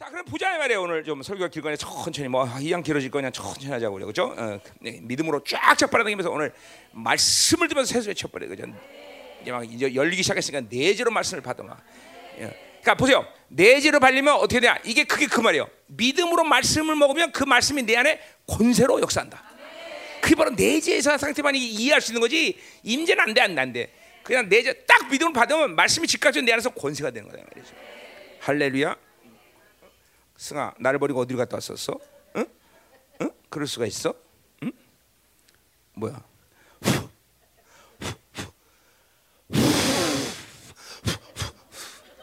자, 그럼 보자 말이에요. 오늘 좀 설교가 길거니 천천히 뭐 이양 길어질 거냐 천천히 하자고 그래. 그죠? 어, 네, 믿음으로 쫙쫙 빨아다니면서 오늘 말씀을 들으면서 세수에 쳐버려. 그죠? 이제 막 이제 열리기 시작했으니까 내재로 말씀을 받아 막. 예. 그러니까 보세요. 내재로 발리면 어떻게 되냐? 이게 그게 그 말이에요. 믿음으로 말씀을 먹으면 그 말씀이 내 안에 권세로 역사한다. 그게 바로 내재에서 상태만 이해할 수 있는 거지. 임재는 안 돼, 안 돼, 안 돼. 그냥 내재 딱 믿음을 받으면 말씀이 즉각적으로 내 안에서 권세가 되는 거다. 할렐루야. 승아, 나를 버리고 어디로 갔다 왔었어? 응? 응? 그럴 수가 있어? 응? 뭐야?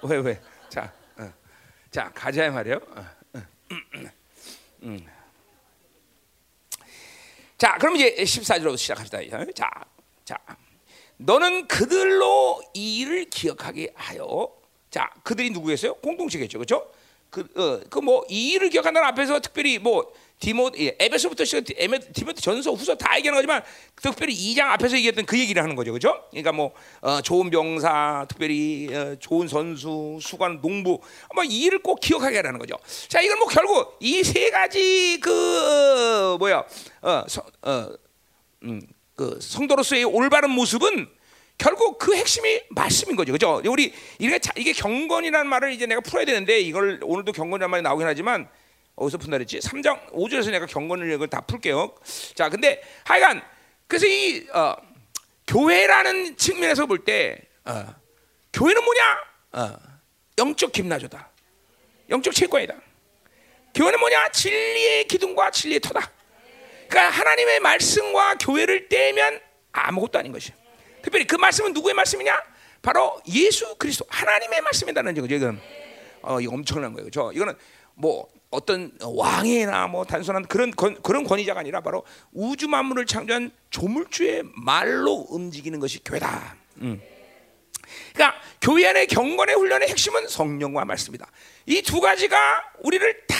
왜 왜? 자, 어. 자 가자 말이요. 어, 어, 음, 음. 자, 그럼 이제 14절로 시작합시다. 자, 자, 너는 그들로 이 일을 기억하게 하여. 자, 그들이 누구겠어요? 공동체겠죠, 그렇죠? 그, 어, 그뭐 이 일을 기억한다는 앞에서 특별히 뭐 디모 예, 에베소부터 시작 디모데 전서 후서 다 얘기하는 거지만 특별히 2장 앞에서 얘기했던 그 얘기를 하는 거죠, 그렇죠? 그러니까 뭐 어, 좋은 병사, 특별히 어, 좋은 선수, 수관, 농부, 뭐이 일을 꼭 기억하게 하라는 거죠. 자, 이건 뭐 결국 이 세 가지 그 어, 뭐야, 어, 서, 어, 음, 그 성도로서의 올바른 모습은 결국 그 핵심이 말씀인 거죠. 그죠? 우리 이게 이게 경건이라는 말을 이제 내가 풀어야 되는데 이걸 오늘도 경건이라는 말이 나오긴 하지만 어디서 푼다 그랬지? 3장 5절에서 내가 경건을 이걸 다 풀게요. 자, 근데 하여간 그래서 이 어, 교회라는 측면에서 볼때 어, 교회는 뭐냐? 어, 영적 김나조다. 영적 채권이다. 교회는 뭐냐? 진리의 기둥과 진리의 터다. 그러니까 하나님의 말씀과 교회를 떼면 아무것도 아닌 것이야. 특별히 그 말씀은 누구의 말씀이냐? 바로 예수 그리스도 하나님의 말씀이라는 거죠. 이건 어, 이거 엄청난 거예요. 저 이거는 뭐 어떤 왕이나 뭐 단순한 그런 권, 그런 권위자가 아니라 바로 우주 만물을 창조한 조물주의 말로 움직이는 것이 교회다. 음. 그러니까 교회 안의 경건의 훈련의 핵심은 성령과 말씀이다. 이 두 가지가 우리를 다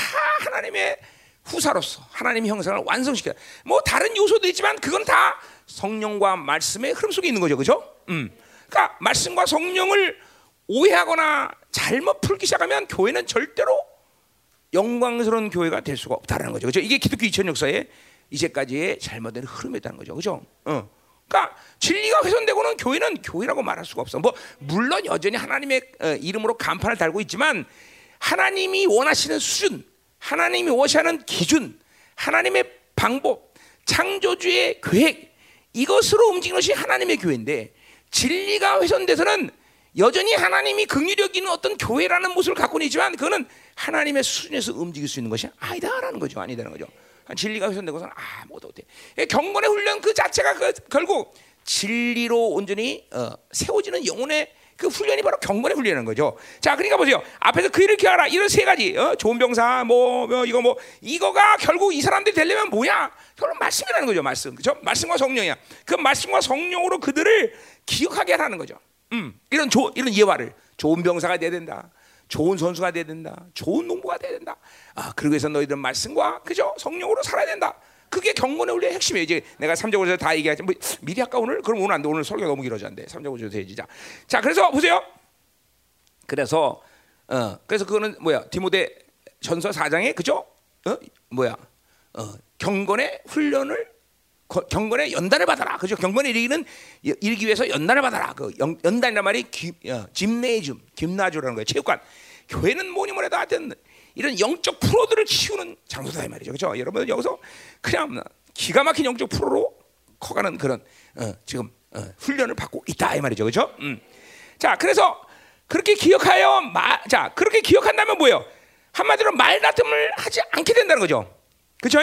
하나님의 후사로서 하나님의 형상을 완성시켜. 뭐 다른 요소도 있지만 그건 다 성령과 말씀의 흐름 속에 있는 거죠, 그렇죠? 음. 그러니까 말씀과 성령을 오해하거나 잘못 풀기 시작하면 교회는 절대로 영광스러운 교회가 될 수가 없다는 거죠, 그렇죠? 이게 기독교 2000 역사에 이제까지의 잘못된 흐름이었다는 거죠, 그렇죠? 어. 그러니까 진리가 훼손되고는 교회는 교회라고 말할 수가 없어. 뭐 물론 여전히 하나님의 어, 이름으로 간판을 달고 있지만 하나님이 원하시는 수준, 하나님이 원하시는 기준, 하나님의 방법, 창조주의 계획 이것으로 움직이는 것이 하나님의 교회인데 진리가 훼손돼서는 여전히 하나님이 긍휼력 있는 어떤 교회라는 모습을 갖고 있지만 그거는 하나님의 수준에서 움직일 수 있는 것이 아니다라는 거죠. 아니다는 거죠. 진리가 훼손되고서는 아무것도 못해. 경건의 훈련 그 자체가 그 결국 진리로 온전히 어, 세워지는 영혼의 그 훈련이 바로 경건의 훈련인 거죠. 자, 그러니까 보세요. 앞에서 그 일을 기하라. 이런 세 가지. 어? 좋은 병사, 뭐, 뭐, 이거 뭐, 이거가 결국 이 사람들이 되려면 뭐야? 결국 말씀이라는 거죠. 말씀. 그죠? 말씀과 성령이야. 그 말씀과 성령으로 그들을 기억하게 하라는 거죠. 음, 이런 조, 이런 예화를. 좋은 병사가 돼야 된다. 좋은 선수가 돼야 된다. 좋은 농부가 돼야 된다. 아, 그러기 위해서 너희들 말씀과, 그죠? 성령으로 살아야 된다. 그게 경건의 원리 핵심이에요. 이제 내가 3장 5절다 얘기하지. 뭐 미리 할까 오늘? 그럼 오늘 안 돼. 오늘 설교가 너무 길어졌는데. 3장 5절 되지. 자. 자, 그래서 보세요. 그래서 어, 그래서 그거는 뭐야? 디모데 전서 4장에 그죠? 어? 뭐야? 어, 경건의 훈련을 경건의 연단을 받아라. 그죠? 경건에 이르기는 이르기 위해서 연단을 받아라. 그 연, 단이란 말이 기, 어, 짐네이즘, 김나주라는 거예요. 체육관. 교회는 뭐니 뭐래도 하여튼 이런 영적 프로들을 키우는 장소다 이 말이죠. 그렇죠? 여러분 여기서 그냥 기가 막힌 영적 프로로 커가는 그런 어, 지금 어, 훈련을 받고 있다 이 말이죠. 그렇죠? 음. 자, 그래서 그렇게 기억하여 마, 자, 그렇게 기억한다면 뭐예요? 한마디로 말다툼을 하지 않게 된다는 거죠. 그렇죠?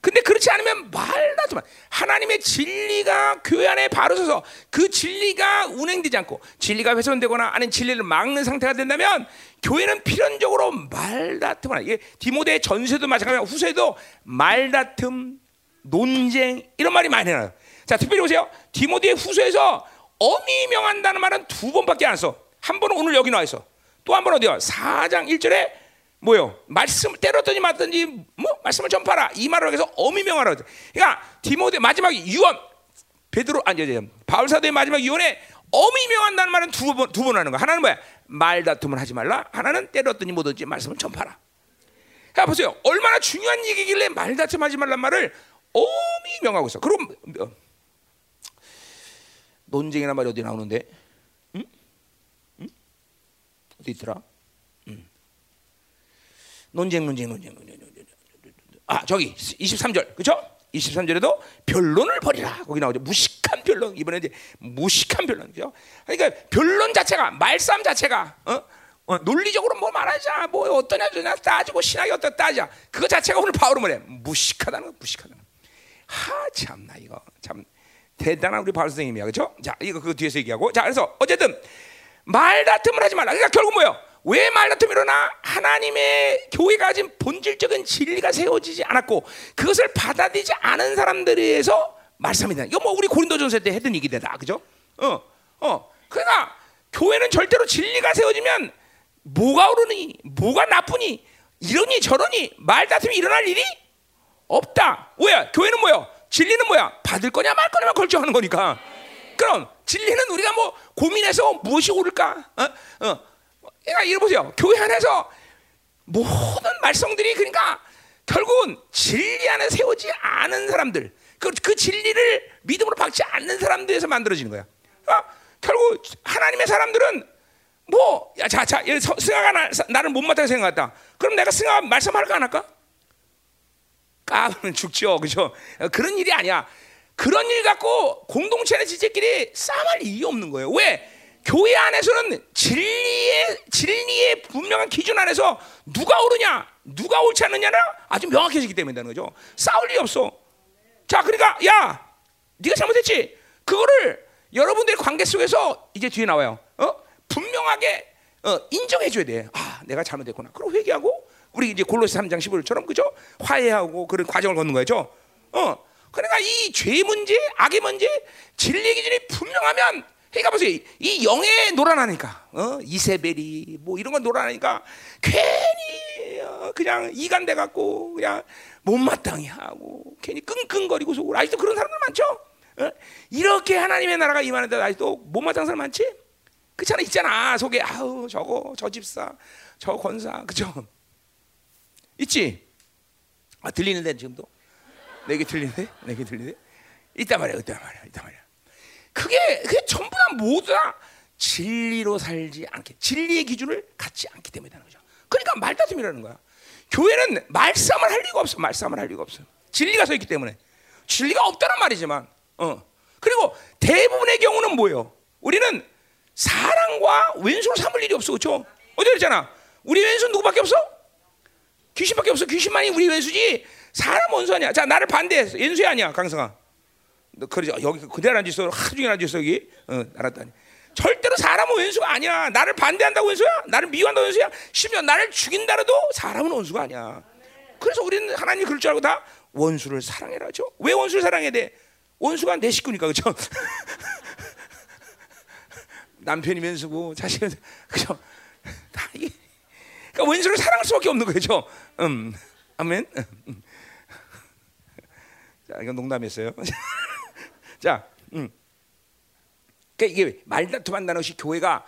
근데 그렇지 않으면 말다툼 하나님의 진리가 교회 안에 바로 서서 그 진리가 운행되지 않고 진리가 훼손되거나 아니면 진리를 막는 상태가 된다면 교회는 필연적으로 말다툼을 이게 디모데 전세도 마찬가지고 후세도 말다툼, 논쟁 이런 말이 많이 나요. 자, 특별히 보세요. 디모데의 후서에서 어미 명한다는 말은 두 번밖에 안 써. 한 번은 오늘 여기 나와 있어. 또 한 번 어디요? 4장 1절에 뭐요? 말씀을 때렸더니 맞든지 뭐 말씀을 전파라 이 말을 해서 어미명하라. 그러니까 디모데 마지막 유언 베드로 아니 아니 바울 사도의 마지막 유언에 어미명한다는 말은 두 번 두 번 하는 거야. 하나는 뭐야? 말다툼을 하지 말라. 하나는 때렸더니 뭐든지 말씀을 전파라. 자 보세요. 얼마나 중요한 얘기길래 말다툼하지 말란 말을 어미 명하고 있어. 그럼 어, 논쟁이란 말이 어디 나오는데? 응? 응? 어디 있더라? 응. 논쟁, 논쟁, 논쟁, 논쟁, 논쟁. 아 저기 23절 그렇죠? 23절에도 변론을 벌이라 거기 나오죠. 무식한 변론 이번에 이제 무식한 변론 그죠? 그러니까 변론 자체가 말싸움 자체가 어? 어, 논리적으로 뭐 말하자 뭐 어떠냐 저냐 따지고 신학이 어떠 따자 그거 자체가 오늘 바울은 뭐래 무식하다는 거 무식하다는 거. 하 참나 이거 참 대단한 우리 바울 선생님이야 그렇죠? 자 이거 그 뒤에서 얘기하고 자 그래서 어쨌든 말 다툼을 하지 말라. 그러니까 결국 뭐요? 왜 말다툼이 일어나? 하나님의 교회가 가진 본질적인 진리가 세워지지 않았고 그것을 받아들이지 않은 사람들에 의해서 말씀이다. 이거 뭐 우리 고린도전서 때 했던 얘기다, 그죠? 어, 어. 그러니까 교회는 절대로 진리가 세워지면 뭐가 오르니, 뭐가 나쁘니, 이러니 저러니 말다툼이 일어날 일이 없다. 왜야? 교회는 뭐야? 진리는 뭐야? 받을 거냐 말 거냐만 결정하는 거니까. 그럼 진리는 우리가 뭐 고민해서 무엇이 옳을까? 어? 어. 그러니까 이러 보세요. 교회 안에서 모든 말썽들이 그러니까 결국은 진리 안에 세우지 않은 사람들, 그, 그 진리를 믿음으로 받지 않는 사람들에서 만들어지는 거야. 어? 결국 하나님의 사람들은 뭐, 야, 자, 자, 승아가 나, 나를 못마다고 생각했다. 그럼 내가 승아 말씀할까 안 할까? 까면 죽죠, 그죠? 그런 일이 아니야. 그런 일 갖고 공동체 내 지체끼리 싸움할 이유 없는 거예요. 왜? 교회 안에서는 진리의 진리의 분명한 기준 안에서 누가 옳으냐, 누가 옳지 않느냐는 아주 명확해지기 때문이라는 거죠. 싸울 일이 없어. 자, 그러니까 야, 네가 잘못했지. 그거를 여러분들의 관계 속에서 이제 뒤에 나와요. 어? 분명하게 어, 인정해 줘야 돼. 아, 내가 잘못했구나. 그럼 회개하고 우리 이제 골로새 3장 15절처럼 그죠? 화해하고 그런 과정을 걷는 거죠. 어. 그러니까 이 죄 문제, 악의 문제, 진리 기준이 분명하면 그러니까 보세요. 이 영에 놀아나니까 어? 이세벨이 뭐 이런 건 놀아나니까 괜히 어, 그냥 이간돼 갖고 그냥 못마땅히 하고 괜히 끙끙거리고 속으로 아직도 그런 사람들 많죠. 어? 이렇게 하나님의 나라가 임하는데 아직도 못마땅한 사람 많지? 그렇잖아 있잖아 속에 아우 저거 저 집사 저 권사 그죠? 있지? 아 들리는데 지금도 내게 들리는데 내게 들리는데 있단 말이야 있단 말이야 있단 말이야. 그게 그게 전부 다 모두 다 진리로 살지 않게 진리의 기준을 갖지 않기 때문이라는 거죠. 그러니까 말다툼이라는 거야. 교회는 말싸움을 할 리가 없어. 말싸움을 할 리가 없어. 진리가 서 있기 때문에 진리가 없다는 말이지만, 어 그리고 대부분의 경우는 뭐예요? 우리는 사랑과 왼수로 삼을 일이 없어, 그렇죠? 어제 그랬잖아. 우리 왼수 누구밖에 없어? 귀신밖에 없어. 귀신만이 우리 왼수지. 사람 원수 아니야. 자, 나를 반대했어. 왼수 아니야, 강성아. 너 그러지 여기 그대로 앉아 있어. 하루 종일 앉아 있어 여기. 어, 알았다니. 절대로 사람은 원수가 아니야. 나를 반대한다고 원수야? 나를 미워한다고 원수야? 심지어 나를 죽인다라도 사람은 원수가 아니야. 그래서 우리는 하나님 그럴 줄 알고 다 원수를 사랑해라죠. 왜 원수를 사랑해야 돼? 원수가 내 식구니까 그죠? 남편이 면수고 자식은 그죠? 다 이게 그러니까 원수를 사랑할 수밖에 없는 거죠? 음 아멘. 음. 자 이건 농담이었어요 자, 음. 그러니까 이게 말다툼한다는 것이 교회가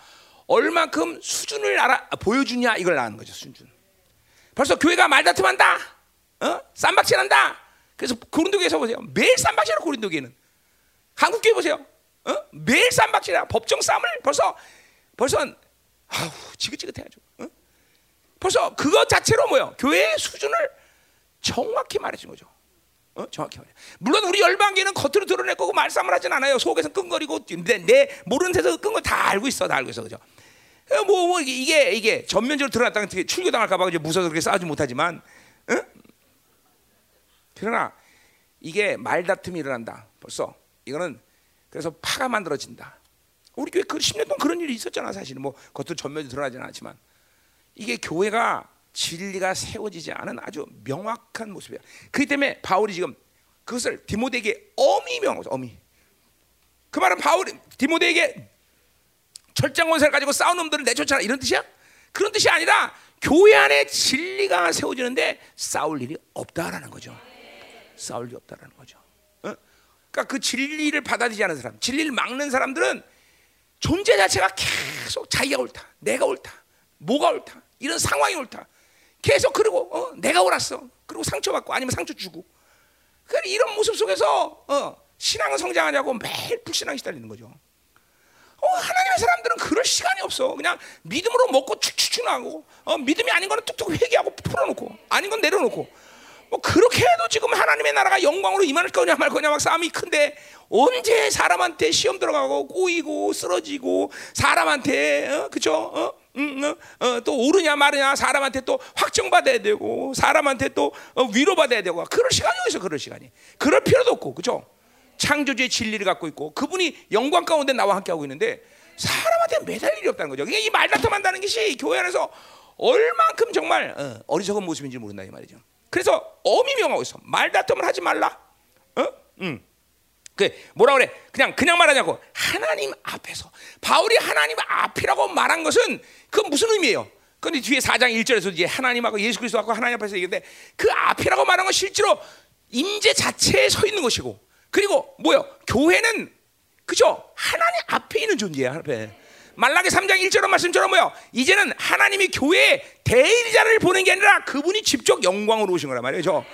얼만큼 수준을 알아 보여주냐 이걸 아는 거죠 수준. 벌써 교회가 말다툼한다, 어? 쌈박질한다. 그래서 고린도교에서 보세요. 매일 쌈박질하 고린도교는. 한국 교회 보세요. 어? 매일 쌈박질이야. 법정 싸움을 벌써 벌써 아우 지긋지긋해가지고. 어? 벌써 그것 자체로 뭐요? 교회의 수준을 정확히 말해준 거죠. 어? 정확히 말해. 물론 우리 열방계는 겉으로 드러낼 거고 말싸움을 하진 않아요. 속에서 끙거리고 내, 내 모르는 데서 끙거 다 알고 있어, 다 알고 있어, 그죠? 뭐, 뭐 이게 이게 전면적으로 드러났다가 출교당할까봐 이제 무서워서 그렇게 싸우지 못하지만, 응? 그러나 이게 말다툼이 일어난다. 벌써 이거는 그래서 파가 만들어진다. 우리 교회 그 10년 동안 그런 일이 있었잖아, 사실은 뭐 겉으로 전면적으로 드러나지는 않지만 이게 교회가 진리가 세워지지 않은 아주 명확한 모습이야. 그렇기 때문에 바울이 지금 그것을 디모데에게 어미 명하고 어미. 그 말은 바울이 디모데에게 철장 원사를 가지고 싸운 놈들을 내쫓아라 이런 뜻이야? 그런 뜻이 아니라 교회 안에 진리가 세워지는데 싸울 일이 없다라는 거죠. 싸울 일이 없다라는 거죠. 어? 그러니까 그 진리를 받아들이지 않은 사람, 진리를 막는 사람들은 존재 자체가 계속 자기가 옳다, 내가 옳다, 뭐가 옳다, 이런 상황이 옳다. 계속 그러고 어, 내가 옳았어. 그리고 상처받고 아니면 상처 주고. 그러니까 이런 모습 속에서 어, 신앙을 성장하냐고 매일 불신앙이 시달리는 거죠. 어, 하나님의 사람들은 그럴 시간이 없어. 그냥 믿음으로 먹고 축축축 나고 어, 믿음이 아닌 거는 뚝뚝 회개하고 풀어놓고 아닌 건 내려놓고 뭐 그렇게 해도 지금 하나님의 나라가 영광으로 임할 거냐 말 거냐 막 싸움이 큰데 언제 사람한테 시험 들어가고 꼬이고 쓰러지고 사람한테 어, 그죠? 어? 음, 어, 어, 또 오르냐 마르냐 사람한테 또 확정받아야 되고 사람한테 또 어, 위로받아야 되고 그럴 시간이 어디서 그럴 시간이 그럴 필요도 없고 그죠? 창조주의 진리를 갖고 있고 그분이 영광 가운데 나와 함께 하고 있는데 사람한테 매달 일이 없다는 거죠. 이게 이 말다툼 한다는 것이 교회 안에서 얼만큼 정말 어, 어리석은 모습인지 모른다 이 말이죠. 그래서 어미 명하고 있어. 말다툼을 하지 말라. 어? 음. 그 뭐라 그래? 그냥 그냥 말하냐고. 하나님 앞에서 바울이 하나님 앞이라고 말한 것은 그 무슨 의미예요? 근데 뒤에 4장 1절에서 이제 하나님하고 예수 그리스도하고 하나님 앞에서 얘기인데 그 앞이라고 말한 건 실제로 임재 자체에 서 있는 것이고 그리고 뭐요? 교회는 그죠? 하나님 앞에 있는 존재야. 앞에. 말라기 3장 1절의 말씀처럼 뭐요? 이제는 하나님이 교회에 대리자를 보낸 게 아니라 그분이 직접 영광으로 오신 거란 말이죠.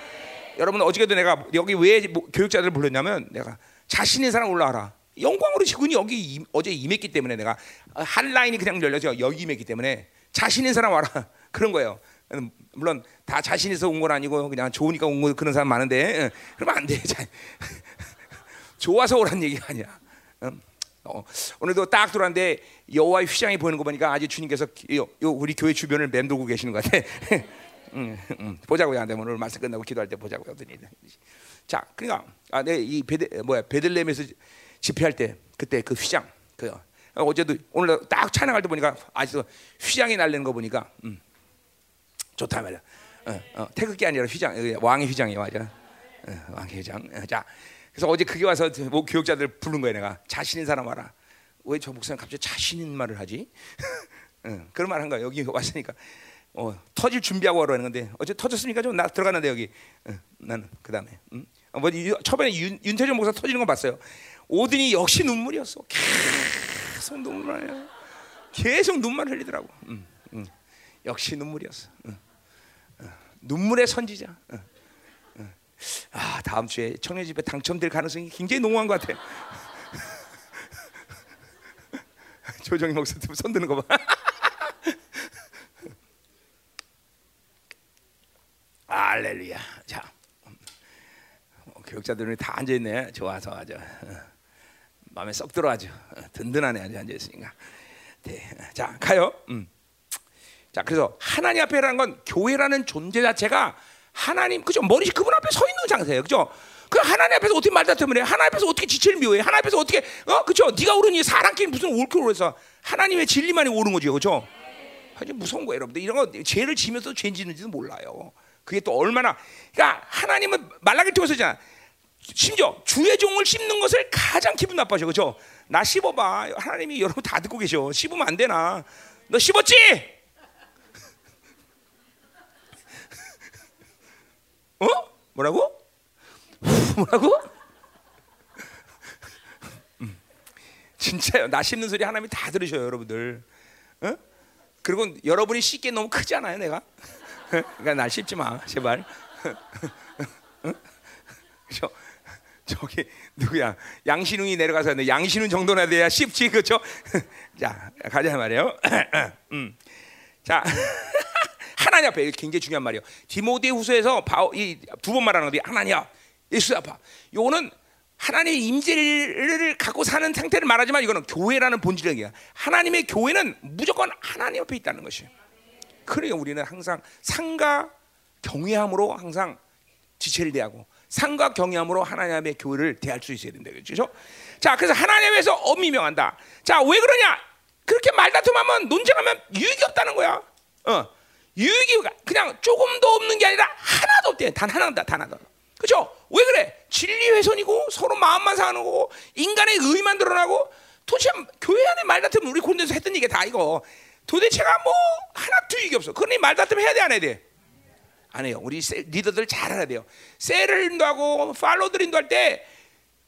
여러분 어저께도 내가 여기 왜 교육자들을 불렀냐면 내가 자신 있는 사람 올라와라. 영광으로 그분이 여기 임, 어제 임했기 때문에 내가 한 라인이 그냥 열려서 여기 임했기 때문에 자신 있는 사람 와라. 그런 거예요. 물론 다 자신 있어 온건 아니고 그냥 좋으니까 온 거 그런 사람 많은데 그러면 안 돼. 좋아서 오란 얘기가 아니야. 어, 오늘도 딱 들어왔는데 여호와의 휘장이 보이는 거 보니까 아직 주님께서 요, 요 우리 교회 주변을 맴돌고 계시는 것 같아. 음, 음, 보자고요. 안 되면 오늘 말씀 끝나고 기도할 때 보자고요. 자, 그러니까 아, 네, 이 베드 뭐야 베들레헴에서 집회할 때 그때 그 휘장 그 어제도 오늘 딱 찬양할 때 보니까 아직도 휘장이 날리는 거 보니까 음, 좋다 말이야. 어, 어, 태극기 아니라 휘장 왕의 휘장이 맞아. 어, 왕의 휘장. 어, 자. 그래서 어제 그게 와서 뭐 교육자들 부른 거야 내가 자신 있는 사람 와라. 왜 저 목사님 갑자기 자신 있는 말을 하지? 응, 그런 말 한 거야. 여기 왔으니까 어, 터질 준비하고 와라는 건데 어제 터졌으니까 좀 나 들어갔는데 여기 응, 나는 그 다음에 응? 어, 뭐 처음에 윤, 윤태정 목사 터지는 거 봤어요. 오더니 역시 눈물이었어. 계속 눈물 계속 눈물 흘리더라고. 응, 응. 역시 눈물이었어. 응. 눈물의 선지자. 응. 아 다음 주에 청년 집에 당첨될 가능성이 굉장히 농후한 것 같아. 조정희 목사님 손 드는 거 봐. 알렐루야. 자, 어, 교육자들은 다 앉아 있네. 좋아서 아주. 어, 마음에 쏙 들어가죠. 어, 든든하네. 아주 앉아 있으니까. 네. 자, 가요. 음. 자, 그래서 하나님 앞에라는 건 교회라는 존재 자체가 하나님 그죠? 머리 그분 앞에 서 있는 장세예요. 그죠? 그 하나님 앞에서 어떻게 말다툼을 해? 하나님 앞에서 어떻게 지체를 묘해? 하나님 앞에서 어떻게 어? 그죠? 네가 오르니 사람끼리 무슨 옳게 오르서 하나님의 진리만이 오른 거죠. 그죠? 아주 무서운 거예요 여러분들. 이런 거 죄를 지면서 죄 지는지도 몰라요. 그게 또 얼마나 그러니까 하나님은 말라기 통해서잖아 심지어 주의 종을 씹는 것을 가장 기분 나빠져 그죠 나 씹어봐 하나님이 여러분 다 듣고 계셔 씹으면 안 되나 너 씹었지 어? 뭐라고? 뭐라고? 음. 진짜요. 나 씹는 소리 하나님이 다 들으셔요, 여러분들. 어? 그리고 여러분이 씹기 너무 크지 않아요, 내가? 그러니까 날 씹지 마, 제발. 어? 저, 저기 누구야? 양신웅이 내려가서 양신웅 정도나 돼야 씹지, 그렇죠? 자, 가자 말이에요. 음. 자. 하나님 앞에 굉장히 중요한 말이에요. 디모데후서에서 이두 번 말하는 건데 하나님 예수 앞아. 요거는 하나님의 임재를 갖고 사는 상태를 말하지만 이거는 교회라는 본질이야. 하나님의 교회는 무조건 하나님 앞에 있다는 것이에요. 그러니까 우리는 항상 상과 경외함으로 항상 지체를 대하고 상과 경외함으로 하나님의 교회를 대할 수 있어야 된다. 그렇죠? 자, 그래서 하나님에서 엄미명한다. 자, 왜 그러냐? 그렇게 말다툼하면 논쟁하면 유익이 없다는 거야. 어. 유익이 그냥 조금도 없는 게 아니라 하나도 없대. 단 하나다, 단 하나. 그렇죠? 왜 그래? 진리 훼손이고 서로 마음만 상하는 거고 인간의 의만 드러나고 도대체 교회 안에 말다툼 우리 고린도에서 했던 얘기 다 이거 도대체가 뭐 하나 도 유익이 없어. 그러니 말다툼 해야 돼, 안 해야 돼? 안 해요. 우리 리더들 잘 알아야 돼요. 셀을 인도하고 팔로들 인도할 때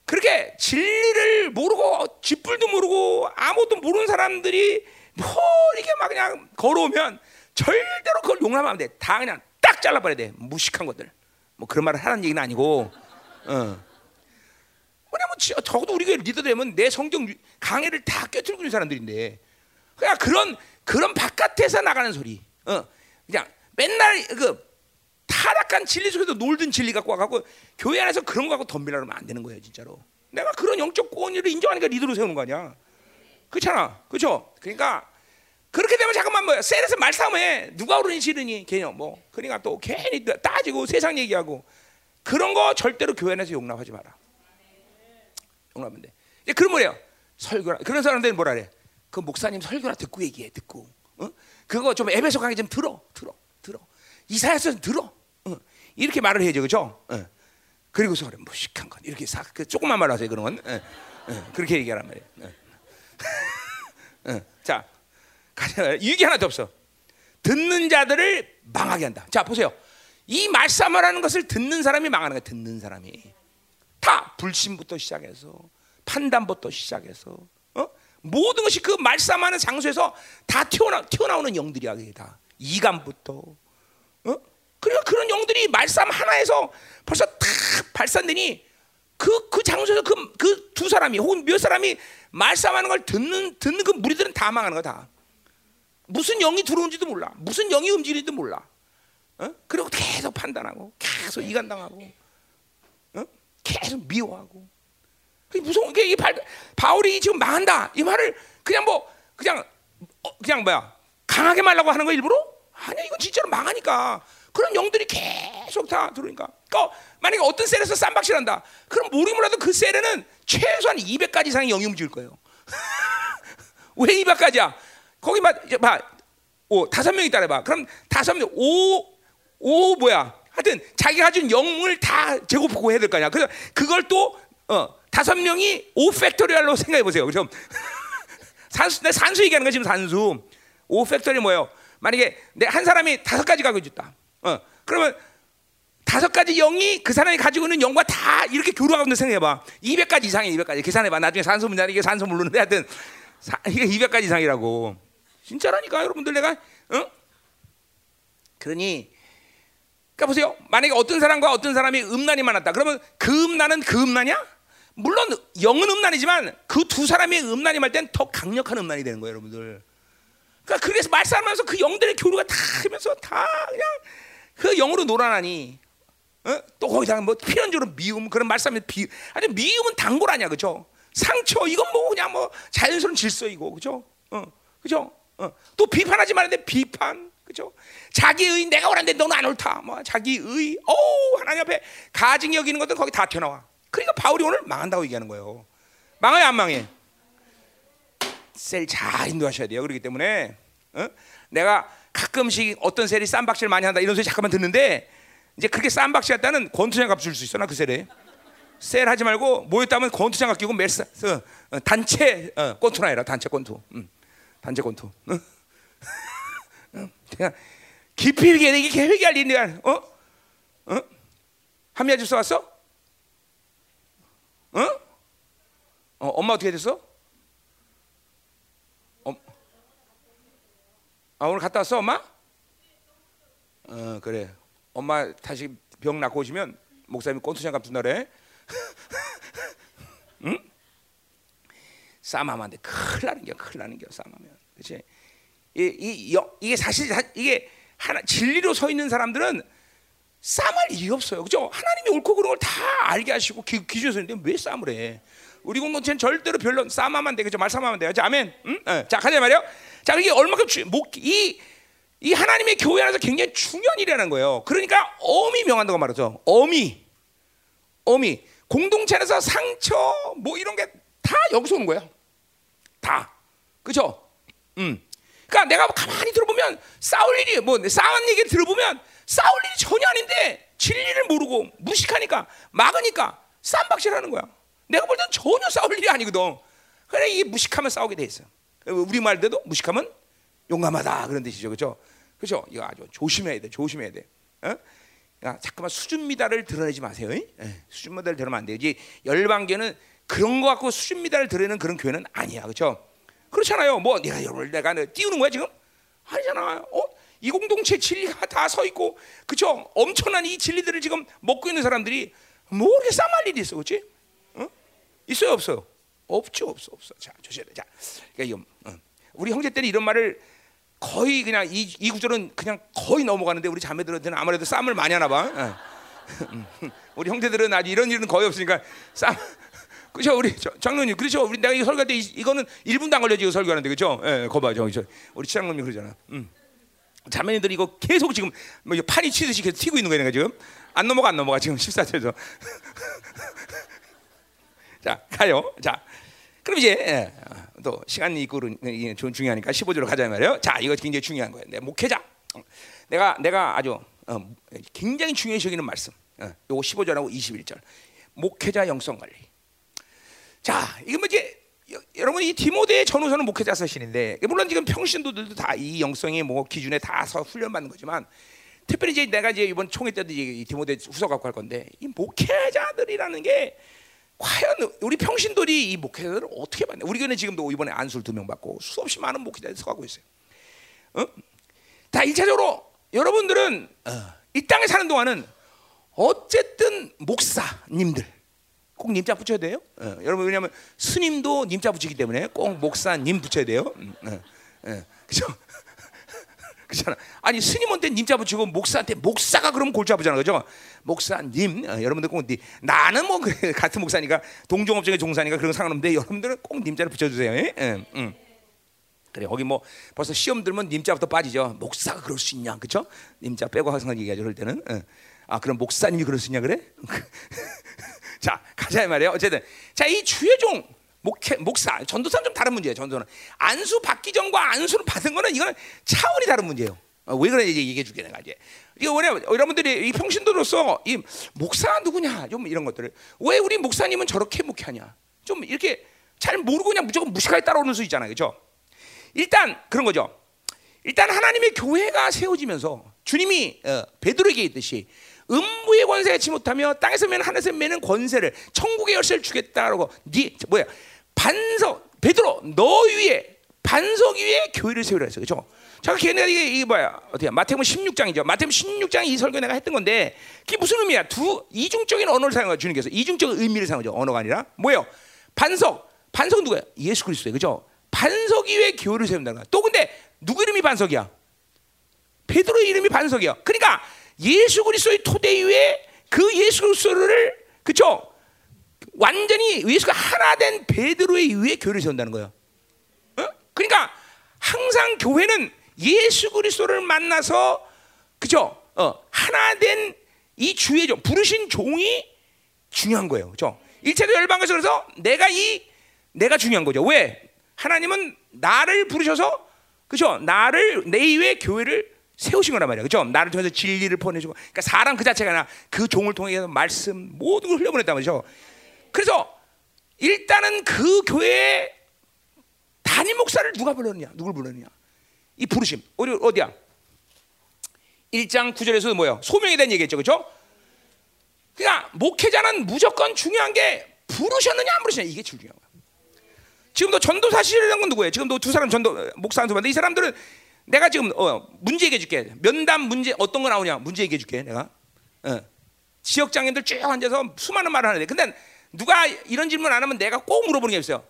그렇게 진리를 모르고 쥐뿔도 모르고 아무것도 모르는 사람들이 뭐 이렇게 막 그냥 걸어오면 절대로 그걸 용납하면 안 돼. 다 그냥 딱 잘라버려야 돼. 무식한 것들. 뭐 그런 말을 하는 얘기는 아니고. 어. 왜냐면 지- 적어도 우리 교회 리더 되면 내 성경 유- 강해를 다 꿰뚫고 있는 사람들인데 그냥 그런 그런 바깥에서 나가는 소리. 어. 그냥 맨날 그 타락한 진리 속에서 놀던 진리 갖고 와갖고 교회 안에서 그런 거 갖고 덤비라 그러면 안 되는 거예요 진짜로. 내가 그런 영적 권위를 인정하니까 리더로 세우는 거 아니야. 그렇잖아. 그렇죠? 그러니까 그렇게 되면 잠깐만 뭐야 셀에서 말싸움해 누가 오르니 지르니 개념 뭐 그러니까 또 괜히 따지고 세상 얘기하고 그런 거 절대로 교회 안에서 용납하지 마라. 용납하면 돼. 이제 그런 뭐예요? 설교라 그런 사람들은 뭐라 그래? 그 목사님 설교라 듣고 얘기해 듣고 어? 그거 좀 에베소 강의 좀 들어 들어 들어 이사야서 좀 들어 어. 이렇게 말을 해야죠 그죠? 어. 그리고서 그래 무식한 건 이렇게 싹그 조금만 말하세요 그런 건 어. 어. 그렇게 얘기하란 말이에요. 어. 어. 자 가자 이게 하나도 없어. 듣는 자들을 망하게 한다. 자 보세요. 이 말씀을 것을 듣는 사람이 망하는 거야. 듣는 사람이 다 불신부터 시작해서 판단부터 시작해서 어? 모든 것이 그 말씀하는 장소에서 다 튀어나 튀어나오는 영들이야. 그게 다 이감부터 어? 그러니까 그런 영들이 말씀 하나에서 벌써 탁 발산되니 그, 그 장소에서 그, 그 두 사람이 혹은 몇 사람이 말씀하는 걸 듣는, 듣는 그 무리들은 다 망하는 거야, 다. 무슨 영이 들어온지도 몰라. 무슨 영이 움직이는지도 몰라. 어? 그리고 계속 판단하고, 계속 이간당하고, 어? 계속 미워하고. 무서운 게, 이 바, 바울이 지금 망한다. 이 말을 그냥 뭐, 그냥, 어, 그냥 뭐야, 강하게 말라고 하는 거 일부러? 아니야, 이건 진짜로 망하니까. 그런 영들이 계속 다 들어오니까. 그러니까 만약에 어떤 셀에서 쌈박질 한다. 그럼 모르긴 몰라도 그 셀에는 최소한 200가지 이상의 영이 움직일 거예요. 왜 200가지야? 거기 막, 봐. 오, 다섯 명 있다 해봐. 그럼 다섯 명, 오, 오, 뭐야. 하여튼 자기가 가진 영을 다 제곱하고 해야 될 거 아니야. 그래서 그걸 또, 어, 다섯 명이 오 factorial로 생각해 보세요. 그죠? 산수, 내 산수 얘기하는 거 지금 산수. 오 factorial 뭐예요? 만약에 내 한 사람이 다섯 가지 가지고 있다. 어, 그러면 다섯 가지 영이 그 사람이 가지고 있는 영과 다 이렇게 교류하고 있는 생각해봐. 200가지 이상이야, 200가지. 계산해봐. 나중에 산수 문제는 이게 산수 모르는데 하여튼 사, 이게 200가지 이상이라고. 진짜라니까 여러분들 내가 어? 그러니 그러니까 보세요. 만약에 어떤 사람과 어떤 사람이 음란이 많았다. 그러면 그 음란은 그 음란이야? 물론 영은 음란이지만 그 두 사람의 음란이 말 땐 더 강력한 음란이 되는 거예요, 여러분들. 그러니까 그래서 말싸움하면서 그 영들의 교류가 다 하면서 다 그냥 그 영으로 놀아나니 어? 또 거기다가 뭐 필연적으로 미움 그런 말싸움에 비 아니 미움은 단골 아니야 그죠? 상처 이건 뭐 그냥 뭐 자연스러운 질서이고 그죠? 어 그죠? 어. 또 비판하지 말는데 비판 그죠? 자기의 내가 옳았는데 너는 안 옳다 뭐 자기의 오 하나님 앞에 가증 여기는 것들 거기 다 튀어나와 그러니까 바울이 오늘 망한다고 얘기하는 거예요 망해 안 망해? 셀 잘 인도하셔야 돼요. 그렇기 때문에 어? 내가 가끔씩 어떤 셀이 쌈박질 많이 한다 이런 소리 잠깐만 듣는데 이제 그렇게 쌈박질 했다는 권투장갑 줄 수 있어 나 그 셀에 셀 하지 말고 모였다면 권투장갑 끼고 매일 어, 어, 단체 어, 권투나 해라 단체 권투 음, 단체 권투 어? 그냥 깊이 있게 이게 계획할 일이야 어? 어? 한미아 집사 왔어? 어? 어? 엄마 어떻게 됐어? 아 오늘 갔다 왔어 엄마? 어 그래 엄마 다시 병 낫고 오시면 목사님이 권투장갑 준다래 응? 싸움하면 큰일 나는 게 큰일 나는 게 싸움하면 그렇지 이, 이, 이, 이게 사실 이게 하나 진리로 서 있는 사람들은 싸움할 이유 없어요 그죠 하나님이 옳고 그런 걸다 알게 하시고 기, 기준에 서 있는데 왜 싸움을 해 우리 공동체는 절대로 별로 싸움하면 안 돼, 그죠? 말싸움하면 안 돼요. 자, 아멘. 응? 어. 자, 가자 말이요. 자, 이게 얼마큼 주, 목, 이, 이 하나님의 교회 안에서 굉장히 중요한 일이라는 거예요. 그러니까 어미 명한다고 말하죠. 어미, 어미. 공동체 안에서 상처 뭐 이런 게 다 여기서 오는 거야. 다, 그죠? 음. 그러니까 내가 가만히 들어보면 싸울 일이 뭐 싸운 얘기를 들어보면 싸울 일이 전혀 아닌데 진리를 모르고 무식하니까 막으니까 쌈박질하는 거야. 내가 볼 때는 전혀 싸울 일이 아니거든. 그래 이 무식하면 싸우게 돼 있어. 우리 말대도 무식하면 용감하다 그런 뜻이죠, 그렇죠? 그렇죠? 이거 아주 조심해야 돼, 조심해야 돼. 어? 야, 잠깐만 수준 미달을 드러내지 마세요. 에? 수준 미달을 드러내면 안 되지. 열방교는 그런 거 갖고 수준 미달을 드러내는 그런 교회는 아니야, 그렇죠? 그렇잖아요. 뭐 내가 여러분 내가 띄우는 거야 지금? 아니잖아. 어? 이 공동체 진리가 다 서 있고 그죠? 엄청난 이 진리들을 지금 먹고 있는 사람들이 뭐 이렇게 싸말 일이 있어, 그렇지? 어? 있어요, 없어요? 없죠, 없어, 없어. 자, 조심해. 자, 그러니까 이거 어. 우리 형제 때는 이런 말을 거의 그냥 이, 이 구절은 그냥 거의 넘어가는데 우리 자매들한테는 아무래도 쌈을 많이 하나 봐. 어. 우리 형제들은 아직 이런 일은 거의 없으니까 쌈. 그죠 우리 장로님 그렇죠 우리 내가 이거 설교할 때 이, 거는 1분도 안 걸려지 이거 설교하는데 그죠 예 거봐 저, 저 우리 치장로님 그러잖아 음. 자매님들이 이거 계속 지금 뭐 판이 치듯이 계속 튀고 있는 거야 내가 지금 안 넘어가 안 넘어가 지금 14절에서 자 가요 자 그럼 이제 예, 또 시간이 있고 중요하니까 15절로 가자 말이에요. 자 이거 굉장히 중요한 거예요. 내 목회자. 내가 내가 아주 어, 굉장히 중요시 여기는 말씀. 어, 요거 15절하고 21절. 목회자 영성 관리. 자, 이게 뭐 이제 여러분 이 디모데 전후서는 목회자 서신인데 물론 지금 평신도들도 다 이 영성의 뭐 기준에 다서 훈련받는 거지만 특별히 이제 내가 이제 이번 총회 때도 이 디모데 후서 갖고 할 건데 이 목회자들이라는 게 과연 우리 평신도들이 이 목회자들을 어떻게 받냐? 우리 교회는 지금도 이번에 안수를 두 명 받고 수없이 많은 목회자들이 서가고 있어요. 어? 다 일차적으로 여러분들은 어, 이 땅에 사는 동안은 어쨌든 목사님들 꼭 님자 붙여야 돼요. 어, 여러분 왜냐하면 스님도 님자 붙이기 때문에 꼭 목사님 붙여야 돼요. 음, 어, 어, 그죠? 그렇잖아. 아니 스님한테 님자 붙이고 목사한테 목사가 그러면 골치 아프잖아, 그죠? 목사님, 어, 여러분들 꼭 니, 나는 뭐 같은 목사니까 동종업종의 종사니까 그런 상관없는데 여러분들은 꼭 님자를 붙여주세요. 예? 예, 음. 그래 거기 뭐 벌써 시험 들면 님자부터 빠지죠. 목사가 그럴 수 있냐, 그렇죠? 님자 빼고 항상 얘기하죠, 그럴 때는. 예. 아 그럼 목사님이 그럴 수 있냐 그래? 자, 가자 말이에요. 어쨌든 자, 이 주의종 목회, 목사, 전도사는 좀 다른 문제예요. 전도는 안수 받기 전과 안수를 받은 거는 이거는 차원이 다른 문제예요. 어, 왜 그래 이제 얘기해 줄게 내가 이제. 이거 뭐냐 여러분들이 이 평신도로서 이 목사 누구냐 좀 이런 것들을 왜 우리 목사님은 저렇게 목회하냐 좀 이렇게 잘 모르고 그냥 무조건 무식하게 따라오는 수 있잖아요, 그렇죠? 일단 그런 거죠. 일단 하나님의 교회가 세워지면서 주님이 어, 베드로에게 있듯이 음부의 권세가 지 못하며 땅에서 매는 하늘에서 매는 권세를 천국의 열쇠를 주겠다라고 네 뭐야 반석 베드로 너 위에 반석 위에 교회를 세우라 했어 그렇죠? 자, 걔네가 이게, 이게 뭐야? 어떻게 마태복음 16장이죠. 마태복음 16장 이 설교 내가 했던 건데 그게 무슨 의미야? 두 이중적인 언어를 사용하 주님께서 이중적 의미를 사용하죠. 언어가 아니라 뭐예요? 반석. 반석 누구야? 예수 그리스도예요. 그죠? 반석 위에 교회를 세운다는 거야. 또 근데 누구 이름이 반석이야? 베드로의 이름이 반석이야. 그러니까 예수 그리스도의 토대 위에 그 예수 그리스도를 그쵸? 완전히 예수가 하나 된 베드로의 위에 교회를 세운다는 거예요. 어? 그러니까 항상 교회는 예수 그리스도를 만나서 그죠? 어, 하나 된 이 주의 종, 부르신 종이 중요한 거예요. 그죠? 일체도 열방에서 그래서 내가 이 내가 중요한 거죠. 왜? 하나님은 나를 부르셔서 그죠? 나를 내 위에 교회를 세우신 거란 말이야. 그죠? 나를 통해서 진리를 보내주고. 그러니까 사람 그 자체가 아니라 그 종을 통해서 말씀 모든 걸 흘려보냈단 말이죠. 그래서 일단은 그 교회에 단임 목사를 누가 불렀느냐? 누굴 불렀느냐? 이 부르심. 어디, 어디야? 1장 9절에서 뭐야? 소명에 대한 얘기했죠. 그죠? 그러니까 목회자는 무조건 중요한 게 부르셨느냐 안 부르셨느냐 이게 중요한 거야. 지금도 전도 사실이라는 건 누구예요? 지금도 두 사람 전도 목사 한두 이 사람들은 내가 지금 어, 문제 얘기해 줄게. 면담 문제 어떤 거 나오냐? 문제 얘기해 줄게. 내가. 어. 지역 장애인들 쭉 앉아서 수많은 말을 하는데 근데 누가 이런 질문 안 하면 내가 꼭 물어보는 게 있어요.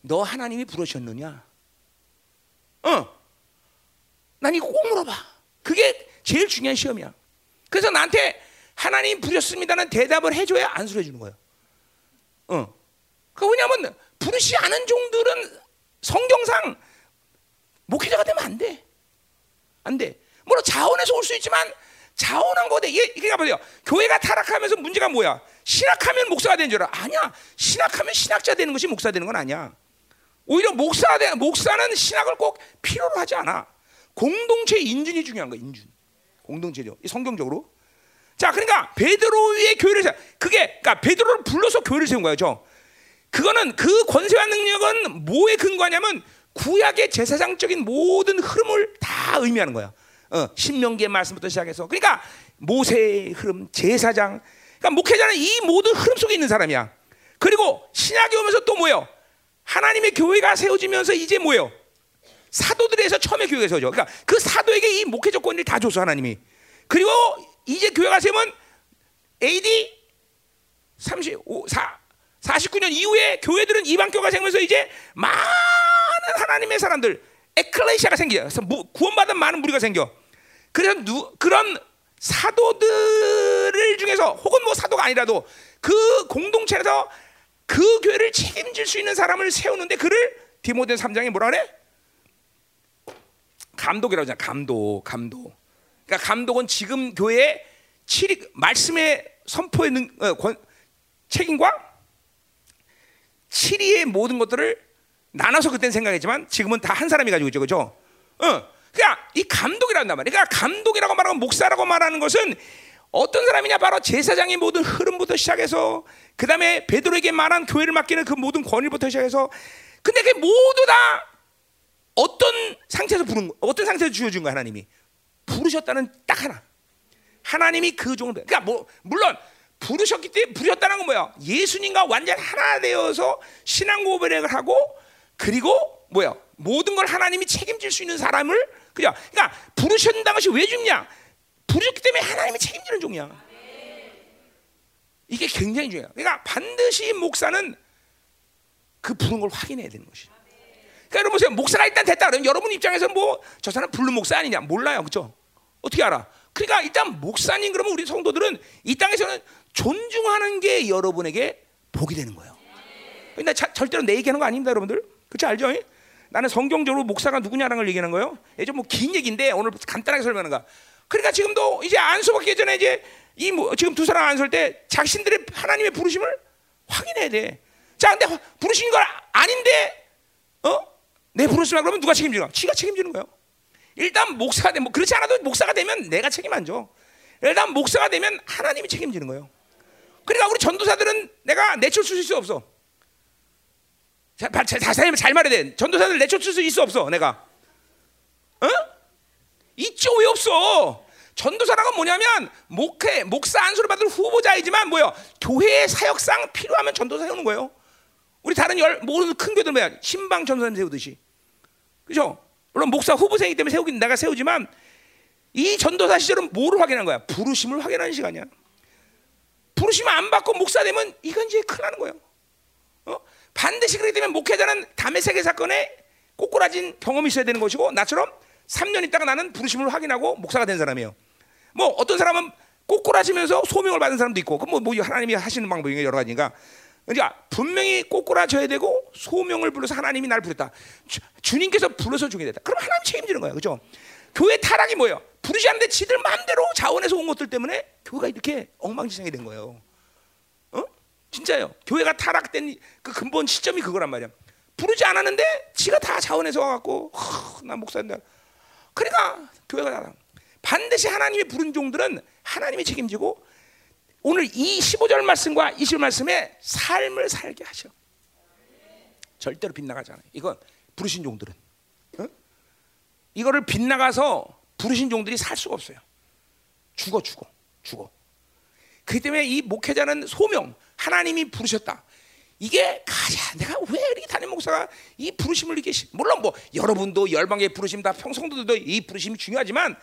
너 하나님이 부르셨느냐? 어. 난 이거 꼭 물어봐. 그게 제일 중요한 시험이야. 그래서 나한테 하나님 부르셨습니다는 대답을 해줘야 안수를 해주는 거예요. 어. 그 왜냐면 부르시 않은 종들은 성경상 목회자가 되면 안 돼. 안 돼. 물론 자원에서 올 수 있지만 자원한 거대. 이게 그러니까 보세요. 교회가 타락하면서 문제가 뭐야? 신학하면 목사가 되는 줄 알아? 아니야. 신학하면 신학자 되는 것이 목사 되는 건 아니야. 오히려 목사 되 목사는 신학을 꼭 필요로 하지 않아. 공동체 인준이 중요한 거야. 인준. 공동체죠. 성경적으로. 자, 그러니까 베드로 위에 교회를 세. 그게 그러니까 베드로를 불러서 교회를 세운 거예요. 그거는 그 권세와 능력은 뭐에 근거하냐면 구약의 제사장적인 모든 흐름을 다 의미하는 거야. 어, 신명기의 말씀부터 시작해서 그러니까 모세의 흐름, 제사장, 그러니까 목회자는 이 모든 흐름 속에 있는 사람이야. 그리고 신약에 오면서 또 뭐요? 하나님의 교회가 세워지면서 이제 뭐요? 사도들에서 처음에 교회가 세워져. 그러니까 그 사도에게 이 목회 조건을 다 줬어 하나님이. 그리고 이제 교회가 세면 AD 35, 4, 49년 이후에 교회들은 이방 교회가 생기면서 이제 많은 하나님의 사람들 에클레시아가 생겨. 그래서 구원받은 많은 무리가 생겨. 그래서 누, 그런 사도들 중에서 혹은 뭐 사도가 아니라도 그 공동체에서 그 교회를 책임질 수 있는 사람을 세우는데 그를 디모데 3장에 뭐라 그래? 감독이라고 하잖아. 감독, 감독. 그러니까 감독은 지금 교회의 칠 말씀의 선포의 능, 어, 권, 책임과 7위의 모든 것들을 나눠서 그때는 생각했지만 지금은 다 한 사람이 가지고 있죠. 그죠? 어. 그러니까 이 감독이란단 말이야. 그러니까 감독이라고 말하고 목사라고 말하는 것은 어떤 사람이냐? 바로 제사장의 모든 흐름부터 시작해서 그 다음에 베드로에게 말한 교회를 맡기는 그 모든 권위부터 시작해서 근데 그게 모두 다 어떤 상태에서 부른 어떤 상태에서 주어진 거야 하나님이? 부르셨다는 딱 하나. 하나님이 그 종을 그러니까 뭐 물론 부르셨기 때문에 부르셨다는 건 뭐야? 예수님과 완전 하나 되어서 신앙 고백을 하고 그리고 뭐야? 모든 걸 하나님이 책임질 수 있는 사람을 그죠 그러니까 부르셨다는 것이 왜 중요냐 부르셨기 때문에 하나님이 책임지는 종이야 이게 굉장히 중요해요 그러니까 반드시 목사는 그 부른 걸 확인해야 되는 것이 그러니까 여러분 보세요. 목사가 일단 됐다 그러면 여러분 입장에서 뭐 저 사람 불른 목사 아니냐 몰라요. 그렇죠? 어떻게 알아? 그러니까 일단 목사님 그러면 우리 성도들은 이 땅에서는 존중하는 게 여러분에게 복이 되는 거예요. 근데 자, 절대로 내 얘기하는 거 아닙니다, 여러분들. 그렇지 알죠? 나는 성경적으로 목사가 누구냐라는 걸 얘기하는 거예요. 예전 뭐긴 얘기인데 오늘 간단하게 설명하는 거. 그러니까 지금도 이제 안수받기 전에 이제 이 뭐 지금 두 사람 안설 때 자신들의 하나님의 부르심을 확인해야 돼. 자, 근데 부르신 걸 아닌데 어? 내 부르시라 그러면 누가 책임지는 거야? 지가 책임지는 거예요. 일단 목사가 되면 뭐 그렇지 않아도 목사가 되면 내가 책임 안 져. 일단 목사가 되면 하나님이 책임지는 거예요. 그러니까 우리 전도사들은 내가 내쫓을 수 있어 없어. 자, 자세히 잘 말해야 돼. 전도사들 내쫓을 수 있어 없어. 내가. 어? 있죠 왜 없어? 전도사라고 뭐냐면 목회 목사 안수를 받을 후보자이지만 뭐요? 교회의 사역상 필요하면 전도사 세우는 거예요. 우리 다른 열 모든 큰 교들 뭐야? 신방 전도사 세우듯이. 그죠? 물론 목사 후보생이기 때문에 세우긴 내가 세우지만 이 전도사 시절은 뭐를 확인한 거야? 부르심을 확인하는 시간이야. 부르심을 안 받고 목사 되면 이건 이제 큰일 나는 거예요. 어? 반드시 그렇기 때문에 목회자는 담의 세계 사건에 꼬꾸라진 경험이 있어야 되는 것이고 나처럼 3년 있다가 나는 부르심을 확인하고 목사가 된 사람이에요. 뭐 어떤 사람은 꼬꾸라지면서 소명을 받은 사람도 있고 그뭐 뭐 하나님이 하시는 방법이 여러 가지니까 그러니까 분명히 꼬꾸라져야 되고 소명을 불러서 하나님이 날 부르다. 주, 님께서 불러서 주게 됐다. 그럼 하나님 책임지는 거예요. 그죠? 교회 타락이 뭐예요? 부르지 않는데 지들 마음대로 자원해서 온 것들 때문에 교회가 이렇게 엉망진창이 된 거예요. 어? 진짜요. 교회가 타락된 그 근본 시점이 그거란 말이야. 부르지 않았는데 지가 다 자원해서 와갖고 나 목사인다. 그러니까 교회가 타락. 반드시 하나님이 부른 종들은 하나님이 책임지고 오늘 이 15절 말씀과 20절 말씀에 삶을 살게 하셔. 절대로 빗나가지 않아요. 이건 부르신 종들은. 어? 이거를 빗나가서 부르신 종들이 살 수가 없어요. 죽어 죽어 죽어. 그 때문에 이 목회자는 소명 하나님이 부르셨다. 이게 가자. 내가 왜 이렇게 담임 목사가 이 부르심을 이렇게 물론 뭐 여러분도 열방의 부르심 다 평성도들도 이 부르심이 중요하지만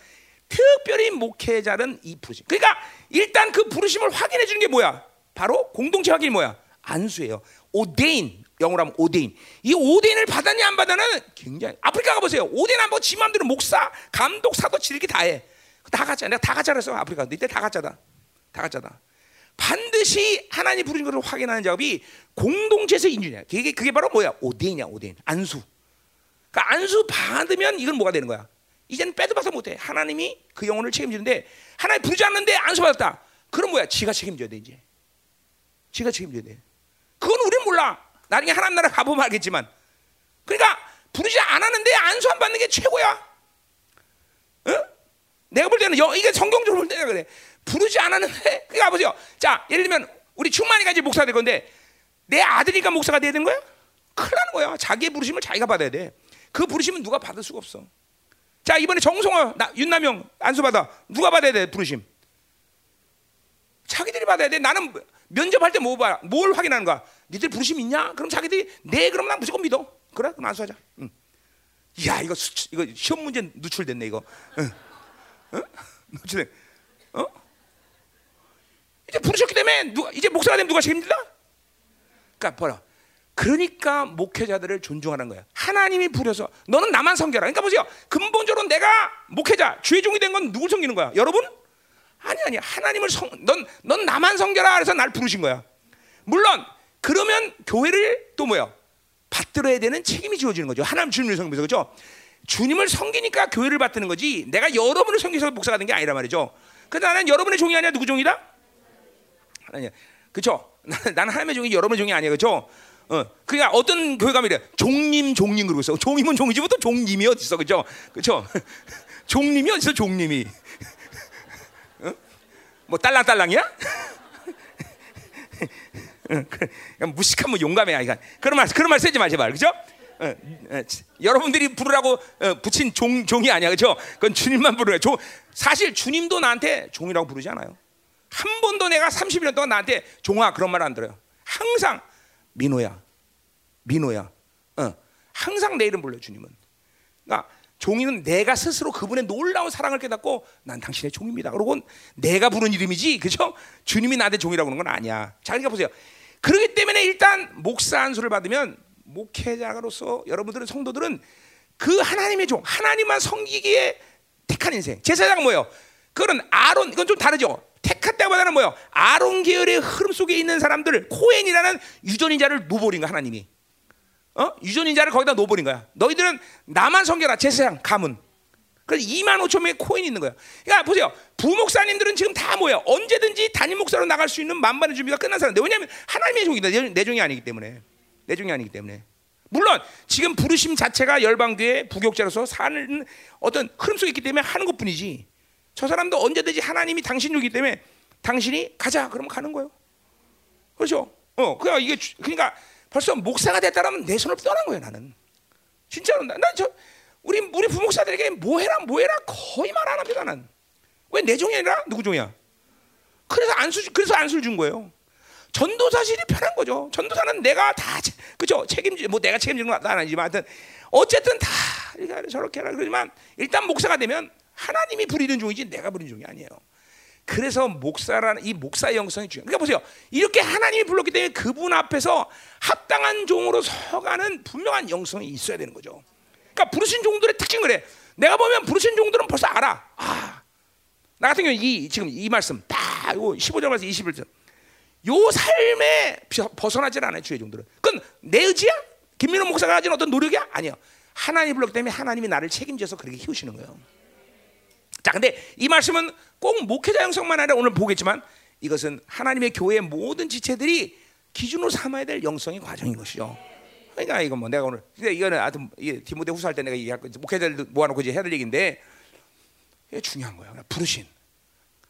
특별히 목회자는 이 부르심. 그러니까 일단 그 부르심을 확인해 주는 게 뭐야? 바로 공동체 확인이 뭐야? 안수예요. 오데인 영어로 하면 오데인. 이 오데인을 받았냐 안 받았냐는 굉장히 아프리카 가보세요. 오데인 한번 지 마음대로 목사, 감독, 사도 지르기 다 해. 다 가짜. 내가 다 가짜라서 아프리카. 이때 다 가짜다. 다 가짜다. 반드시 하나님 부르신 것을 확인하는 작업이 공동체에서 인준이야. 그게 그게 바로 뭐야? 오데인이야, 오데인. 안수. 그러니까 안수 받으면 이건 뭐가 되는 거야? 이제는 빼도 박도 못해. 하나님이 그 영혼을 책임지는데 하나님 부르지 않는데 안수 받았다. 그럼 뭐야? 지가 책임져야 돼 이제. 지가 책임져야 돼. 그건 우리는 몰라. 나중에 하나님 나라 가보면 알겠지만. 그러니까 부르지 않았는데 안수 안 받는 게 최고야. 어? 내가 볼 때는 여, 이게 성경적으로 볼 때는 그래. 부르지 않았는데 그러니까 보세요. 자 예를 들면 우리 충만이가 이제 목사 될 건데 내 아들이니까 목사가 돼야 되는 거야? 큰일 나는 거야. 자기의 부르심을 자기가 받아야 돼. 그 부르심은 누가 받을 수가 없어. 자 이번에 정성화 나, 윤남영 안수 받아 누가 받아야 돼 부르심? 자기들이 받아야 돼. 나는 면접할 때 뭐 봐? 뭘 확인하는 거야? 니들 부르심 있냐? 그럼 자기들이 네 그럼 난 무조건 믿어. 그래 그럼 안수하자. 응. 야 이거 수, 이거 시험 문제 누출됐네 이거. 응. 응? 누출돼. 어? 이제 부르셨기 때문에 누가 이제 목사가 되면 누가 책임질라? 그러니까 뭐라? 그러니까 목회자들을 존중하는 거야. 하나님이 부려서 너는 나만 섬겨라. 그러니까 보세요. 근본적으로 내가 목회자, 주의 종이 된 건 누굴 섬기는 거야? 여러분? 아니 아니. 하나님을 성, 넌, 넌 나만 섬겨라. 그래서 날 부르신 거야. 물론 그러면 교회를 또 뭐야? 받들어야 되는 책임이 지어지는 거죠. 하나님 주님을 섬기면서 그죠? 주님을 섬기니까 교회를 받드는 거지. 내가 여러분을 섬기서 목사가 된 게 아니란 말이죠. 그래서 나는 여러분의 종이 아니야. 누구 종이다? 하나님. 그렇죠? 나는 하나님의 종이 여러분의 종이 아니야. 그렇죠? 어, 그러니까 어떤 교회 가면 이래 종님 종님 그러고 있어. 종이면 종이지 또 종님이 어디 있어, 그렇죠? 그렇죠? 종님이 어디 있어, 종님이? 어? 뭐 딸랑딸랑이야? 그냥 무식하면 용감해야 이거. 그런 말 그런 말 쓰지 마 제발, 그렇죠? 어, 어, 여러분들이 부르라고 어, 붙인 종 종이 아니야, 그렇죠? 그건 주님만 부르래. 종 사실 주님도 나한테 종이라고 부르지 않아요. 한 번도 내가 30년 동안 나한테 종아 그런 말 안 들어요. 항상 민호야, 민호야. 어, 항상 내 이름 불러 주님은. 그러니까 종이는 내가 스스로 그분의 놀라운 사랑을 깨닫고 난 당신의 종입니다. 그러고 내가 부른 이름이지, 그죠? 주님이 나한테 종이라고 하는 건 아니야. 자, 그러니까 보세요. 그렇기 때문에 일단 목사 안수를 받으면 목회자로서 여러분들은 성도들은 그 하나님의 종, 하나님만 섬기기에 택한 인생. 제사장은 뭐예요? 그건 아론, 이건 좀 다르죠. 택했다보다는 뭐요? 아론 계열의 흐름 속에 있는 사람들 코엔이라는 유전인자를 놓버린 거야 하나님이. 어? 유전인자를 거기다 놓버린 거야. 너희들은 나만 섬겨라 제사장 가문. 그래서 2만 5천 명의 코인이 있는 거야. 그러니까 보세요. 부목사님들은 지금 다 뭐야? 언제든지 단임 목사로 나갈 수 있는 만반의 준비가 끝난 사람인데 왜냐하면 하나님의 종이다. 내 종이 아니기 때문에. 내 종이 아니기 때문에. 물론 지금 부르심 자체가 열방교회 부교육자로서 사는 어떤 흐름 속에 있기 때문에 하는 것뿐이지. 저 사람도 언제든지 하나님이 당신 주기 때문에 당신이 가자 그러면 가는 거예요. 그렇죠? 어, 그러니까 이게 그러니까 벌써 목사가 됐다라면 내 손을 떠난 거예요 나는. 진짜로 난저 우리 우리 부목사들에게 뭐 해라 뭐 해라 거의 말 안 합니다 나는. 왜내 종이 아니라 누구 종이야? 그래서 안수 그래서 안수를 준 거예요. 전도사실이 편한 거죠. 전도사는 내가 다 그죠 책임지 뭐 내가 책임지는 건 아니지만 하여튼 어쨌든 다 저렇게 하라 그러지만 일단 목사가 되면 하나님이 부리는 종이지 내가 부리는 종이 아니에요. 그래서 목사라는 이 목사의 영성이 중요해요. 그러니까 보세요. 이렇게 하나님이 불렀기 때문에 그분 앞에서 합당한 종으로 서가는 분명한 영성이 있어야 되는 거죠. 그러니까 부르신 종들의 특징을 그래. 내가 보면 부르신 종들은 벌써 알아. 아, 나 같은 경우 이 지금 이 말씀 딱 15절 말씀 21절. 요 삶에 벗어나질 않아요 주의 종들은. 그건 내 의지야? 김민호 목사가 가진 어떤 노력이야? 아니요. 하나님 불렀기 때문에 하나님이 나를 책임져서 그렇게 키우시는 거예요. 자, 근데 이 말씀은 꼭 목회자 형성만 아니라 오늘 보겠지만 이것은 하나님의 교회의 모든 지체들이 기준으로 삼아야 될 영성의 과정인 것이죠. 그러니까 이건 뭐 내가 오늘 근데 이거는 하여튼 디모데 후서할 때 내가 얘기할 거 목회자들 모아놓고 이제 해야 될 얘기인데 이게 중요한 거예요. 부르신.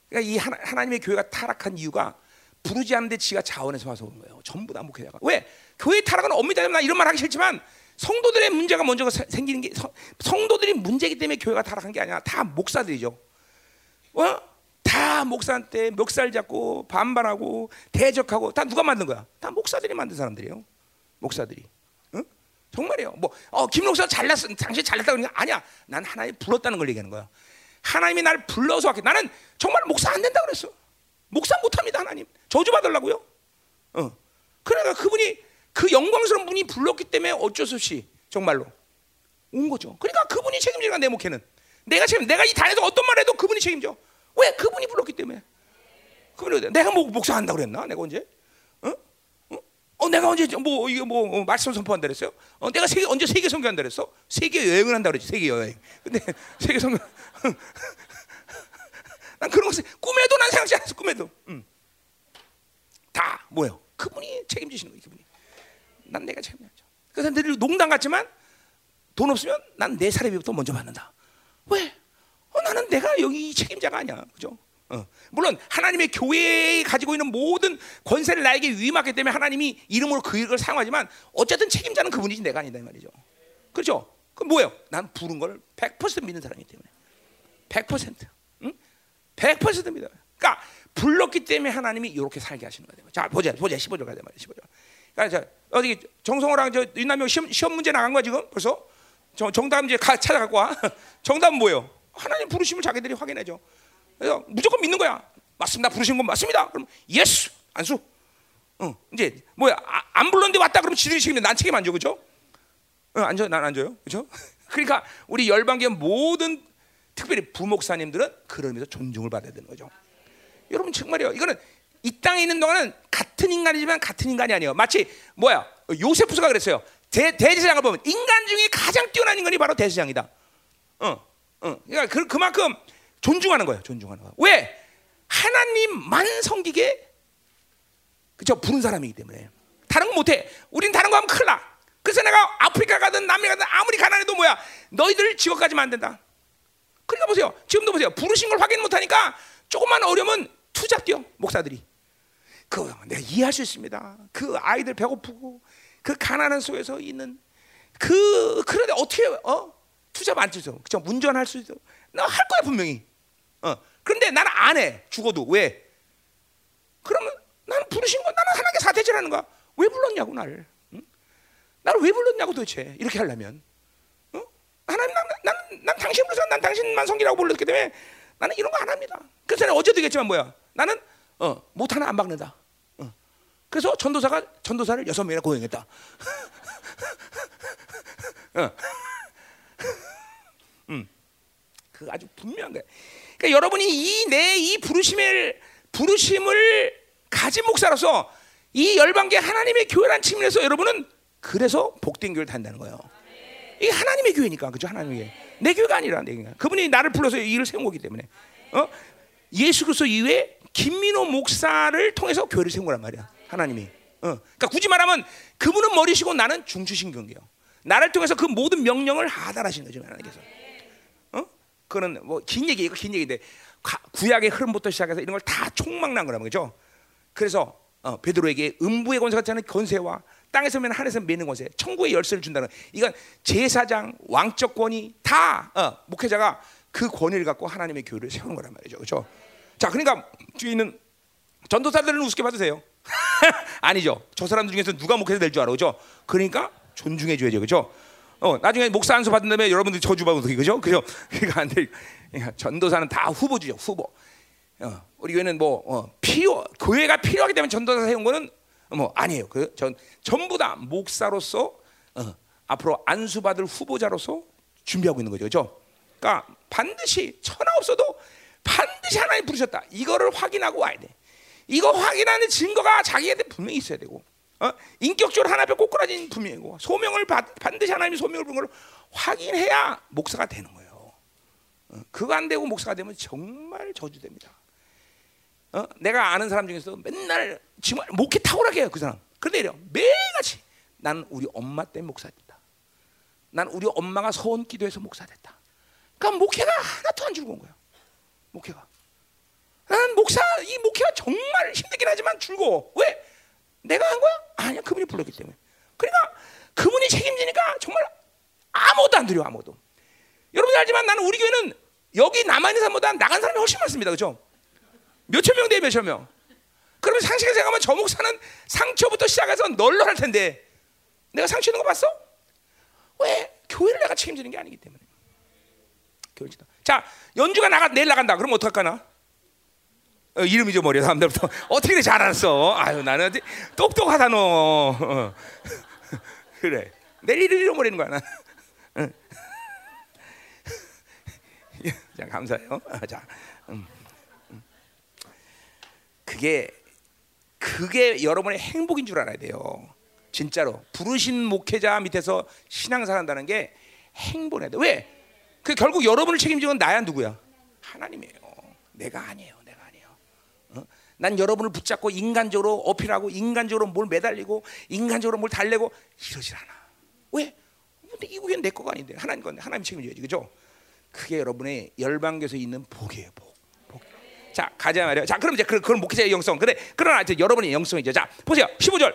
그러니까 이 하나, 하나님의 교회가 타락한 이유가 부르지 않는데 지가 자원해서 와서 오는 거예요. 전부 다 목회자가. 왜? 교회 타락은 엄밀히 나 이런 말 하기 싫지만 성도들의 문제가 먼저 생기는 게 성도들이 문제이기 때문에 교회가 타락한 게 아니라 다 목사들이죠. 어? 다 목사한테 멱살 잡고 반발하고 대적하고 다 누가 만든 거야? 다 목사들이 만든 사람들이에요. 목사들이. 응? 정말이에요. 뭐 어, 김 목사 잘났어. 당신 잘났다 그러니까 아니야. 난 하나님 불렀다는 걸 얘기하는 거야. 하나님이 나를 불러서 왔기. 나는 정말 목사 안 된다 그랬어. 목사 못 합니다 하나님. 저주 받으려고요. 어. 그러니까 그분이 그 영광스러운 분이 불렀기 때문에 어쩔 수 없이 정말로 온 거죠. 그러니까 그분이 책임지는 내 목회는. 내가 책임, 내가 이 단에서 어떤 말 해도 그분이 책임져. 왜? 그분이 불렀기 때문에. 그분이 내가 뭐 목사한다 그랬나? 내가 언제? 어? 어? 어 내가 언제 뭐 이게 뭐 어, 말씀 선포한다 그랬어요? 어, 내가 세계 언제 세계 선교한다 그랬어? 세계 여행을 한다 그랬지. 세계 여행. 근데 세계 선교 난 그런 것을 꿈에도 난 생각지 않았어. 꿈에도. 음. 다 뭐요? 그분이 책임지시는 거예요. 그분이. 난 내가 책임져야죠. 그래서 늘 농담 같지만 돈 없으면 난 내 사례비부터 먼저 받는다. 왜? 어, 나는 내가 여기 책임자가 아니야. 그죠? 어. 물론 하나님의 교회에 가지고 있는 모든 권세를 나에게 위임하기 때문에 하나님이 이름으로 그 일을 사용하지만 어쨌든 책임자는 그분이지 내가 아니다 이 말이죠. 그렇죠? 그 뭐예요? 난 부른 걸 100% 믿는 사람이기 때문에 100% 응? 100% 믿어요. 그러니까 불렀기 때문에 하나님이 이렇게 살게 하시는 거예요. 자 보자 보자 15절 가자 말이야 15절. 그러니까 어디 정성호랑 저 윤남명 시험, 시험 문제 나간 거야 지금 벌써 정, 정답 이제 가, 찾아갖고 와. 정답은 뭐예요? 하나님 부르심을 자기들이 확인해줘. 그래서 무조건 믿는 거야. 맞습니다. 부르신 건 맞습니다. 그럼 yes 안수. 어, 이제 뭐야 아, 안 불렀는데 왔다 그러면 지들이 책임져. 난 책임 안 져, 그죠? 어, 안 져, 난 안 져요, 그죠? 그러니까 우리 열방계 모든 특별히 부목사님들은 의미에서 존중을 받아야 되는 거죠. 여러분 정말이요. 이거는 이 땅에 있는 동안은 같은 인간이지만 같은 인간이 아니에요. 마치 뭐야 요세프스가 그랬어요. 대, 대제사장을 보면 인간 중에 가장 뛰어난 인간이 바로 대제사장이다. 어, 어. 그러니까 그, 그만큼 존중하는 거예요. 존중하는 거예요. 왜? 하나님만 섬기게 그죠 부른 사람이기 때문에 다른 거 못해. 우린 다른 거 하면 큰일 나. 그래서 내가 아프리카 가든 남미 가든 아무리 가난해도 뭐야 너희들 지옥 가지면 안 된다. 그러니까 보세요. 지금도 보세요. 부르신 걸 확인 못하니까 조금만 어려면 투잡 뛰어 목사들이. 그 내가 이해할 수 있습니다. 그 아이들 배고프고 그 가난한 속에서 있는 그 그런데 어떻게 어 투잡 안 뛰죠? 그죠? 운전할 수 있어. 나할 거야 분명히. 어 그런데 나는 안 해. 죽어도 왜? 그러면 나는 부르신 거 나는 하나님께 사대질하는 거야. 왜 불렀냐고 나를. 응? 나를 왜 불렀냐고 도대체 이렇게 하려면. 어? 하나님 난, 난, 난, 난 당신 불러서 난 당신만 성기라고 불렀기 때문에 나는 이런 거 안 합니다. 그래서 어제도 얘기했지만 뭐야? 나는 어, 못 하나 안 박는다. 어. 그래서 전도사가 전도사를 여섯 명이나 고용했다. 어. 음, 그 아주 분명한 거야. 그러니까 여러분이 이 내 이 부르심을 부르심을 가진 목사로서 이 열방계 하나님의 교회란 측면에서 여러분은 그래서 복된 교회를 단다는 거예요. 이게 하나님의 교회니까 그죠 하나님의 내 교회가 아니라 내 교회. 그분이 나를 불러서 이 일을 세운 거기 때문에 어? 예수 그리스도 이후에 김민호 목사를 통해서 교회를 세운 거란 말이야 하나님이. 어. 그러니까 굳이 말하면 그분은 머리시고 나는 중추신경이요. 나를 통해서 그 모든 명령을 하달하신 거죠 하나님께서. 어? 그거는 뭐 긴 얘기 이거 긴 얘기인데 구약의 흐름부터 시작해서 이런 걸 다 총망난 거란 말이죠. 그래서 어, 베드로에게 음부의 권세 같지 않은 권세와 땅에서 매는 하늘에서 매는 권세, 천국의 열쇠를 준다는 이건 제사장 왕적 권이 다 어, 목회자가 그 권위를 갖고 하나님의 교회를 세우는 거란 말이죠, 그렇죠? 자, 그러니까 뒤에 있는 전도사들은 우습게 받으세요. 아니죠. 저 사람들 중에서 누가 목회자 될 줄 알아, 그죠? 그러니까 존중해 줘야죠, 그죠? 어, 나중에 목사 안수 받은 다음에 여러분들이 저주받고 그죠? 그죠? 그러니까 안 돼. 그러니까 전도사는 다 후보주죠, 후보. 어, 우리 교회는 뭐 어, 필요 교회가 필요하기 때문에 전도사 세운 거는 뭐 아니에요. 그 전 전부 다 목사로서 어, 앞으로 안수 받을 후보자로서 준비하고 있는 거죠. 그죠? 그러니까 반드시 천하 없어도 반드시 하나님 부르셨다. 이거를 확인하고 와야 돼. 이거 확인하는 증거가 자기한테 분명히 있어야 되고 어? 인격적으로 하나 앞에 꼬꾸라진 분명이고 소명을 받, 반드시 하나님이 소명을 부른 걸 확인해야 목사가 되는 거예요. 어? 그거 안 되고 목사가 되면 정말 저주됩니다. 어? 내가 아는 사람 중에서 맨날 정말 목회 탁월하게 해요 그 사람. 그런데 이래 매일같이 나는 우리 엄마 때문에 목사 됐다. 난 우리 엄마가 서원 기도해서 목사 됐다. 그러니까 목회가 하나도 안 즐거운 거야. 목회가. 목사 이 목회가 정말 힘들긴 하지만 즐거워. 왜? 내가 한 거야? 아니야 그분이 불렀기 때문에. 그러니까 그분이 책임지니까 정말 아무도 안 드려 아무도. 여러분들 알지만 나는 우리 교회는 여기 남아 있는 사람보다 나간 사람이 훨씬 많습니다. 그렇죠? 몇천 명 돼, 몇천 명. 그러면 상식을 생각하면 저 목사는 상처부터 시작해서 널널할 텐데 내가 상처 있는 거 봤어? 왜? 교회를 내가 책임지는 게 아니기 때문에. 교회 자, 연주가 나가 내일 나간다. 그럼 어떡할까나? 어, 이름 잊어버려 사람들부터 어떻게 잘 알았어? 아유 나는 똑똑하다 너. 어. 그래. 내일 이름 잃어버리는 거야 나. 자 감사해요. 아, 자. 음. 그게 그게 여러분의 행복인 줄 알아야 돼요. 진짜로 부르신 목회자 밑에서 신앙생활 한다는 게 행복해야 돼. 왜? 그 결국 여러분을 책임지는 건 나야 누구야? 하나님이에요. 내가 아니에요. 난 여러분을 붙잡고 인간적으로 어필하고 인간적으로 뭘 매달리고 인간적으로 뭘 달래고 이러질 않아. 왜? 이게 내 거가 아닌데 하나님 건데 하나님 책임져야지 그죠? 그게 여러분의 열방교에서 있는 복이에요. 복. 자, 가자 말이야. 자, 그럼 이제 그, 그런 목회자의 영성. 근데 그러나 이제 여러분의 영성이죠. 자, 보세요. 15절.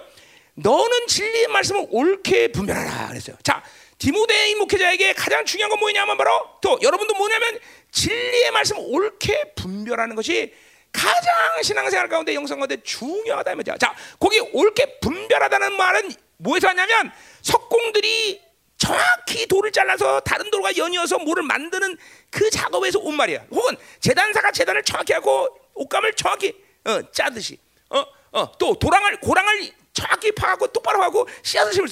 너는 진리의 말씀을 옳게 분별하라 그랬어요. 자, 디모데의 목회자에게 가장 중요한 건 뭐냐면 바로 또 여러분도 뭐냐면 진리의 말씀을 옳게 분별하는 것이 가장 신앙생활 가운데 영성 가운데 중요하다 이거죠. 자, 거기 옳게 분별하다는 말은 뭐에서 하냐면 석공들이 정확히 돌을 잘라서 다른 돌과 연이어서 뭐를 만드는 그 작업에서 온 말이야. 혹은 재단사가 재단을 정확히 하고 옷감을 정확히 어, 짜듯이 어, 어, 또 도랑을 고랑을 정확히 파고 똑바로 하고 씨앗을 심을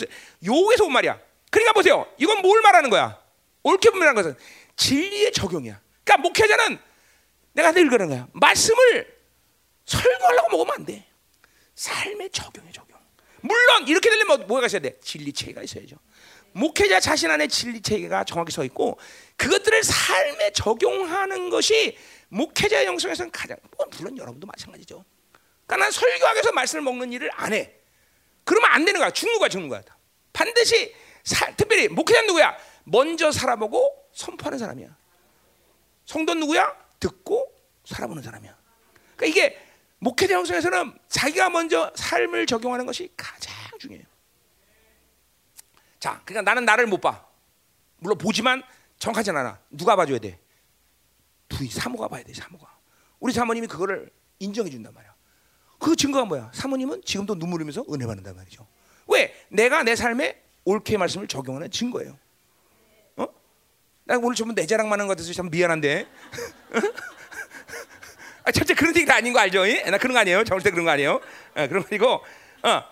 요에서 온 말이야. 그러니까 보세요. 이건 뭘 말하는 거야? 옳게 분명한 것은 진리의 적용이야. 그러니까 목회자는 내가 늘 그런 거야. 말씀을 설교하려고 먹으면 안 돼. 삶의 적용에 적용. 물론 이렇게 되려면 뭐가 있어야 돼? 진리 체계가 있어야죠. 목회자 자신 안에 진리 체계가 정확히 서 있고 그것들을 삶에 적용하는 것이 목회자 영성에서는 가장 뭐 물론 여러분도 마찬가지죠. 그러니까 난 위해서 말씀을 먹는 일을 안 해. 그러면 안 되는 거야. 죽는 거야, 죽는 거야. 반드시 사, 특별히 목회자는 누구야? 먼저 살아보고 선포하는 사람이야. 성도 누구야? 듣고 살아보는 사람이야. 그러니까 이게 목회자 형성에서는 자기가 먼저 삶을 적용하는 것이 가장 중요해요. 자, 그러니까 나는 나를 못 봐. 물론 보지만 정확하진 않아. 누가 봐줘야 돼? 부이 사모가 봐야 돼. 사모가. 우리 사모님이 그거를 인정해 준단 말이야. 그 증거가 뭐야? 사모님은 지금도 눈물 흘리면서 은혜 받는단 말이죠. 왜? 내가 내 삶에 옳게 말씀을 적용하는 증거예요. 어? 나 오늘 전부 내 자랑만 한것 같아서 참 미안한데. 아, 절대 그런 얘기가 아닌 거 알죠? 예? 나 그런 거 아니에요. 절대 그런 거 아니에요. 아, 그런 거 아니고, 어.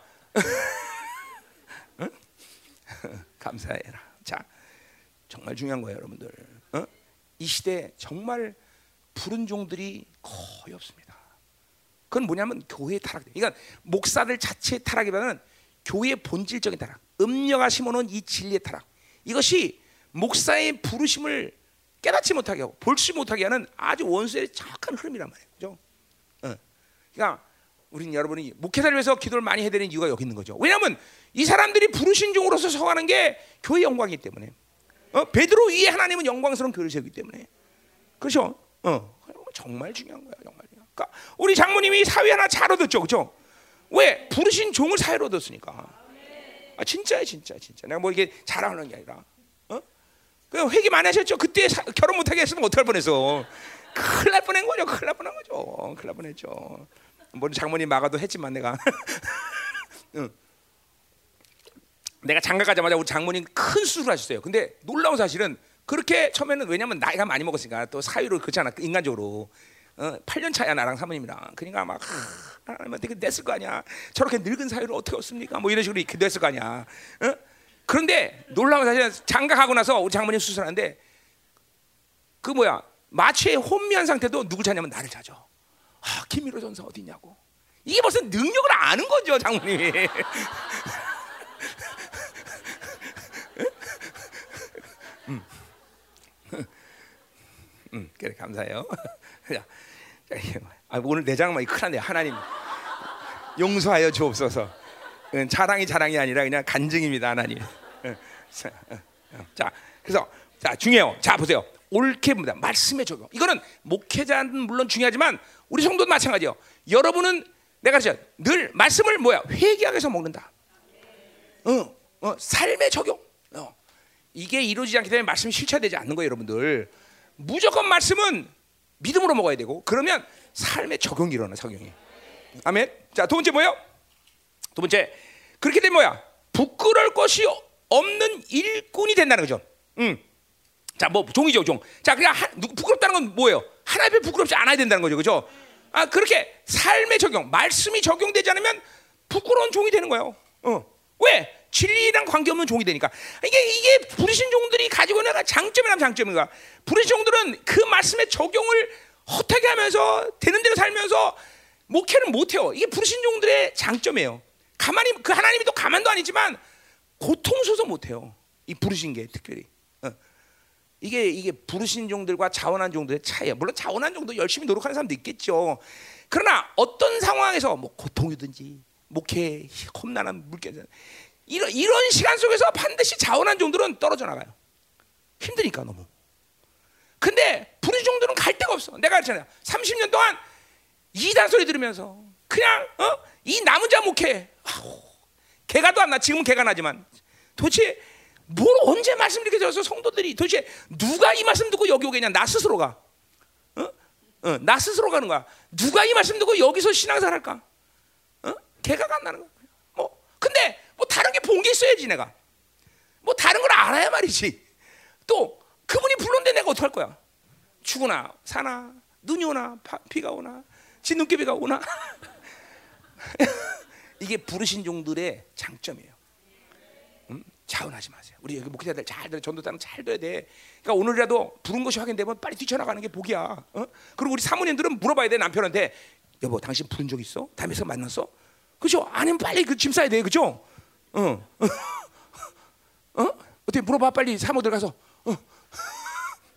감사해라. 자, 정말 중요한 거예요, 여러분들. 어? 이 시대 정말 푸른 종들이 거의 없습니다. 그건 뭐냐면 교회 타락. 그러니까 목사들 자체 타락이보다는 교회의 본질적인 타락. 음녀가 심어놓은 이 진리의 타락. 이것이 목사의 부르심을 깨닫지 못하게 하고 볼지 못하게 하는 아주 원수의 정확한 흐름이란 말이에요. 그죠? 어. 그러니까 우리는 여러분이 목회자를 위해서 기도를 많이 해야 되는 이유가 여기 있는 거죠. 왜냐하면 이 사람들이 부르신 종으로서 서가는 게 교회 영광이기 때문에. 어? 베드로 위에 하나님은 영광스러운 교회를 세우기 때문에. 그렇죠? 어. 정말 중요한 거야, 정말. 그러니까 우리 장모님이 사회 하나 잘 얻었죠, 그렇죠? 왜 부르신 종을 사회로 얻었으니까. 아 진짜야, 진짜, 진짜. 내가 뭐 이게 자랑하는 게 아니라. 어? 그 회개 많이 하셨죠. 그때 사, 결혼 못하게 했으면 어떡할 뻔했어. 큰일 날 뻔한 거죠. 큰일 날 뻔한 거죠. 큰일 날 뻔했죠. 물론 장모님 막아도 했지만 내가. 응. 내가 장가 가자마자 우리 장모님 큰 수술을 하셨어요. 근데 놀라운 사실은 그렇게 처음에는 왜냐면 나이가 많이 먹었으니까 또 사유로 그렇잖아 인간적으로 어, 8년 차야 나랑 사모님이랑 그러니까 막 하나님한테 냈을 거 아니야 저렇게 늙은 사유를 어떻게 얻습니까 뭐 이런 식으로 냈을 거 아니야 어? 그런데 놀라운 사실은 장가가고 나서 우리 장모님 수술하는데 그 뭐야 마취의 혼미한 상태도 누굴 찾냐면 나를 찾아 아 김미로 전사 어디냐고 이게 무슨 능력을 아는 거죠 장모님이 음. 음, 그래 감사해요. 아, 오늘 내 장만 큰일네 하나님 용서하여 주옵소서. 자랑이 자랑이 아니라 그냥 간증입니다 하나님. 자 그래서 자 중요해요. 자 보세요. 옳게 봅니다. 말씀의 적용. 이거는 목회자는 물론 중요하지만 우리 성도도 마찬가지요. 여러분은 내가 늘 말씀을 뭐야 회개하기 위해서 먹는다. 어, 어, 삶의 적용. 어. 이게 이루어지지 않기 때문에 말씀이 실체되지 않는 거예요, 여러분들. 무조건 말씀은 믿음으로 먹어야 되고 그러면 삶의 적용이 일어나 적용이. 아멘. 자, 두 번째 뭐예요? 두 번째 그렇게 되면 뭐야? 부끄러울 것이 없는 일꾼이 된다는 거죠. 음. 자, 뭐 종이죠, 종. 자, 그냥 하, 부끄럽다는 건 뭐예요? 하나님 부끄럽지 않아야 된다는 거죠, 그죠? 아, 그렇게 삶의 적용, 말씀이 적용되지 않으면 부끄러운 종이 되는 거예요. 어. 왜? 진리랑 관계없는 종이 되니까 이게 이게 부르신 종들이 가지고 있는 장점이란 장점인가? 부르신 종들은 그 말씀의 적용을 허하게 하면서 되는 대로 살면서 목회를 못 해요. 이게 부르신 종들의 장점이에요. 가만히 그 하나님이 또 가만도 아니지만 고통스러워서 못 해요. 이 부르신 게 특별히. 어. 이게 이게 부르신 종들과 자원한 종들의 차이야. 물론 자원한 종도 열심히 노력하는 사람도 있겠죠. 그러나 어떤 상황에서 뭐 고통이든지 목회 험난한 물결 이런 이런 시간 속에서 반드시 자원한 종들은 떨어져 나가요. 힘드니까 너무. 근데 부르신 종들은 갈 데가 없어. 내가 그랬잖아요. 30년 동안 이단 소리 들으면서 그냥 어? 이 남은 자 목회. 아우, 개가 도 안 나. 지금은 개가 나지만 도대체 뭘 언제 말씀 이렇게 들어서 성도들이 도대체 누가 이 말씀 듣고 여기 오겠냐? 나 스스로가. 어? 어, 나 스스로 가는 거야. 누가 이 말씀 듣고 여기서 신앙생활 할까? 어? 개가 안 나는 거야. 뭐 근데 뭐 다른 게 본 게 있어야지 내가. 뭐 다른 걸 알아야 말이지. 또 그분이 불렀는데 내가 어떡할 거야? 죽으나 사나 눈이 오나 파- 비가 오나 진눈깨비가 오나 이게 부르신 종들의 장점이에요. 음? 자원하지 마세요. 우리 여기 목회자들 잘 들어, 전도자는 잘 들어야 돼. 그러니까 오늘이라도 부른 것이 확인되면 빨리 뛰쳐나가는 게 복이야. 어? 그리고 우리 사모님들은 물어봐야 돼 남편한테 여보 당신 부른 적 있어? 다음에서 만났어? 그죠? 아니면 빨리 그 짐 싸야 돼, 그죠? 어, 어? 어떻게 물어봐 빨리 사모들 가서, 어?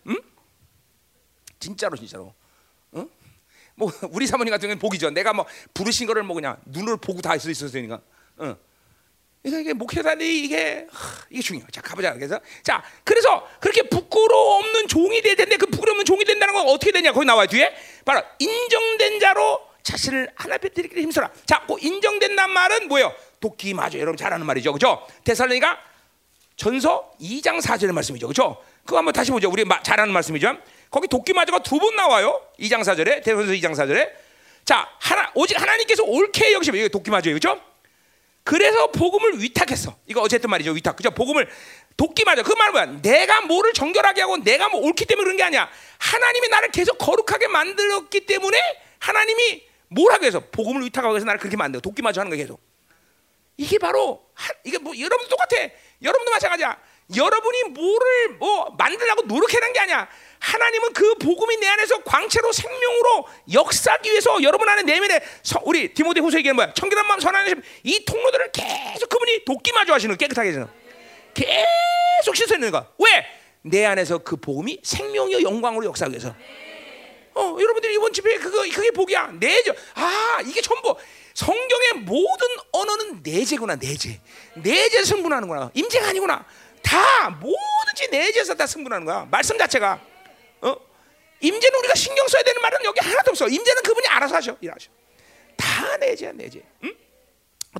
응? 진짜로 진짜로. 어? 뭐 우리 사모님 같은 경우는 복이죠. 내가 뭐 부르신 거를 뭐 그냥 눈을 보고 다 할 수 있었으니까. 어. 그래서 이게 목회자들이 이게 하, 이게 중요해. 자 가보자. 그래서 자 그래서 그렇게 부끄러워 없는 종이 될 텐데 그 부끄러운 종이 된다는 건 어떻게 되냐? 거기 나와요 뒤에 바로 인정된 자로 자신을 하나님께 드리기를 힘써라. 자, 그 인정된단 말은 뭐예요? 도끼 맞아. 여러분 잘 아는 말이죠, 그렇죠? 데살로니가 전서 2장 4절의 말씀이죠, 그렇죠? 그거 한번 다시 보죠. 우리 마- 잘 아는 말씀이죠. 거기 도끼 맞아가 두 번 나와요. 2장 4절에 대선서 2장 4절에. 자, 하나 오직 하나님께서 옳게 여기시면 이게 도끼 맞아요, 그렇죠? 그래서 복음을 위탁했어. 이거 어쨌든 말이죠. 위탁. 그죠? 복음을 맞아. 그 말은 뭐야? 내가 뭐를 정결하게 하고 내가 뭐 옳기 때문에 그런 게 아니야. 하나님이 나를 계속 거룩하게 만들었기 때문에 하나님이 뭘 하기 위해서 복음을 위탁하기 위해서 나를 그렇게 만들어. 맞아 하는 거야 계속. 이게 바로 하, 이게 뭐 여러분도 똑같아. 여러분도 마찬가지야. 여러분이 뭐를 뭐 만들라고 노력하는 게 아니야. 하나님은 그 복음이 내 안에서 광채로 생명으로 역사하기 위해서 여러분 안에 내면에 서- 우리 디모데 후서 얘기는 뭐야? 청결한 마음 선한 이 통로들을 계속 그분이 돕기 마저 하시는 깨끗하게 해서 계속 씻어내는 거야. 왜? 내 안에서 그 복음이 생명이요 영광으로 역사하기 위해서. 어, 여러분들이 이번 집에 그거 그게 복이야. 내재. 아, 이게 전부 성경의 모든 언어는 내재구나, 내재. 내재 승분하는구나. 임재가 아니구나. 다 뭐든지 내재에서 다 승분하는 거야. 말씀 자체가. 어? 임재는 우리가 신경 써야 되는 말은 여기 하나도 없어. 임재는 그분이 알아서 하셔. 일하셔. 다 내재야, 내재. 응?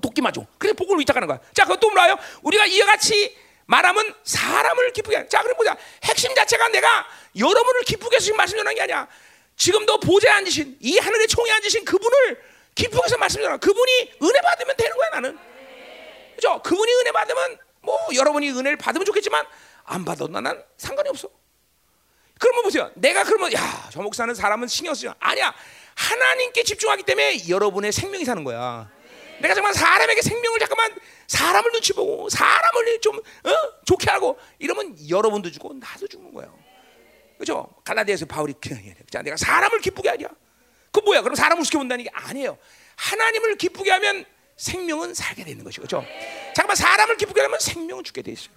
도끼 맞아. 그래서 복을 위탁하는 거야. 자, 그것도 몰라요. 우리가 이와 같이 말하면 사람을 기쁘게 해. 자, 그럼 보자. 핵심 자체가 내가 여러분을 기쁘게 해서 지금 말씀 전하는 게 아니야. 지금도 보좌에 앉으신 이 하늘의 총에 앉으신 그분을 기쁘게 해서 말씀 전하. 그분이 은혜 받으면 되는 거야, 나는. 그죠? 그분이 은혜 받으면 뭐 여러분이 은혜를 받으면 좋겠지만 안 받아도 난 상관이 없어. 그러면 보세요. 내가 그러면 야, 저 목사는 사람은 신경 쓰지 마. 아니야. 하나님께 집중하기 때문에 여러분의 생명이 사는 거야. 내가 정말 사람에게 생명을 잠깐만 사람을 눈치 보고 사람을 좀 어? 좋게 하고 이러면 여러분도 죽고 나도 죽는 거예요. 그죠? 갈라디아에서 바울이 얘기해. 자, 내가 사람을 기쁘게 하랴. 그 뭐야? 그럼 사람을 우습게 본다는 게 아니에요. 하나님을 기쁘게 하면 생명은 살게 되는 것이죠. 그죠? 잠깐만 사람을 기쁘게 하면 생명은 죽게 돼 있어요.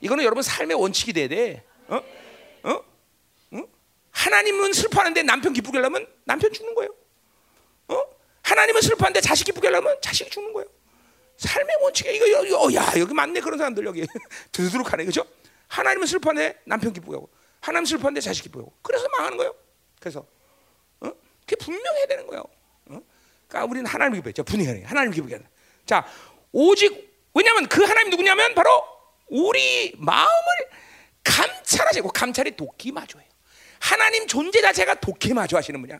이거는 여러분 삶의 원칙이 돼야 돼. 어? 어? 어? 하나님은 슬퍼하는데 남편 기쁘게 하려면 남편 죽는 거예요. 어? 하나님은 슬퍼하는데 자식 기쁘게 하려면 자식이 죽는 거예요. 삶의 원칙에 이거 여기 어, 야 여기 맞네 그런 사람들 여기 드드룩하네 그죠? 하나님은 슬퍼하는데 남편 기쁘게 하고 하나님 슬퍼하는데 자식 기쁘게 하고 그래서 망하는 거예요. 그래서 어? 그게 분명해야 되는 거예요. 어? 그러니까 우리는 하나님 자 분명해 하나님 하자. 자 오직 왜냐하면 그 하나님 누구냐면 바로 우리 마음을 감찰하시고 감찰이 도끼마조예요. 하나님 존재 자체가 도끼마조 하시는 분이야.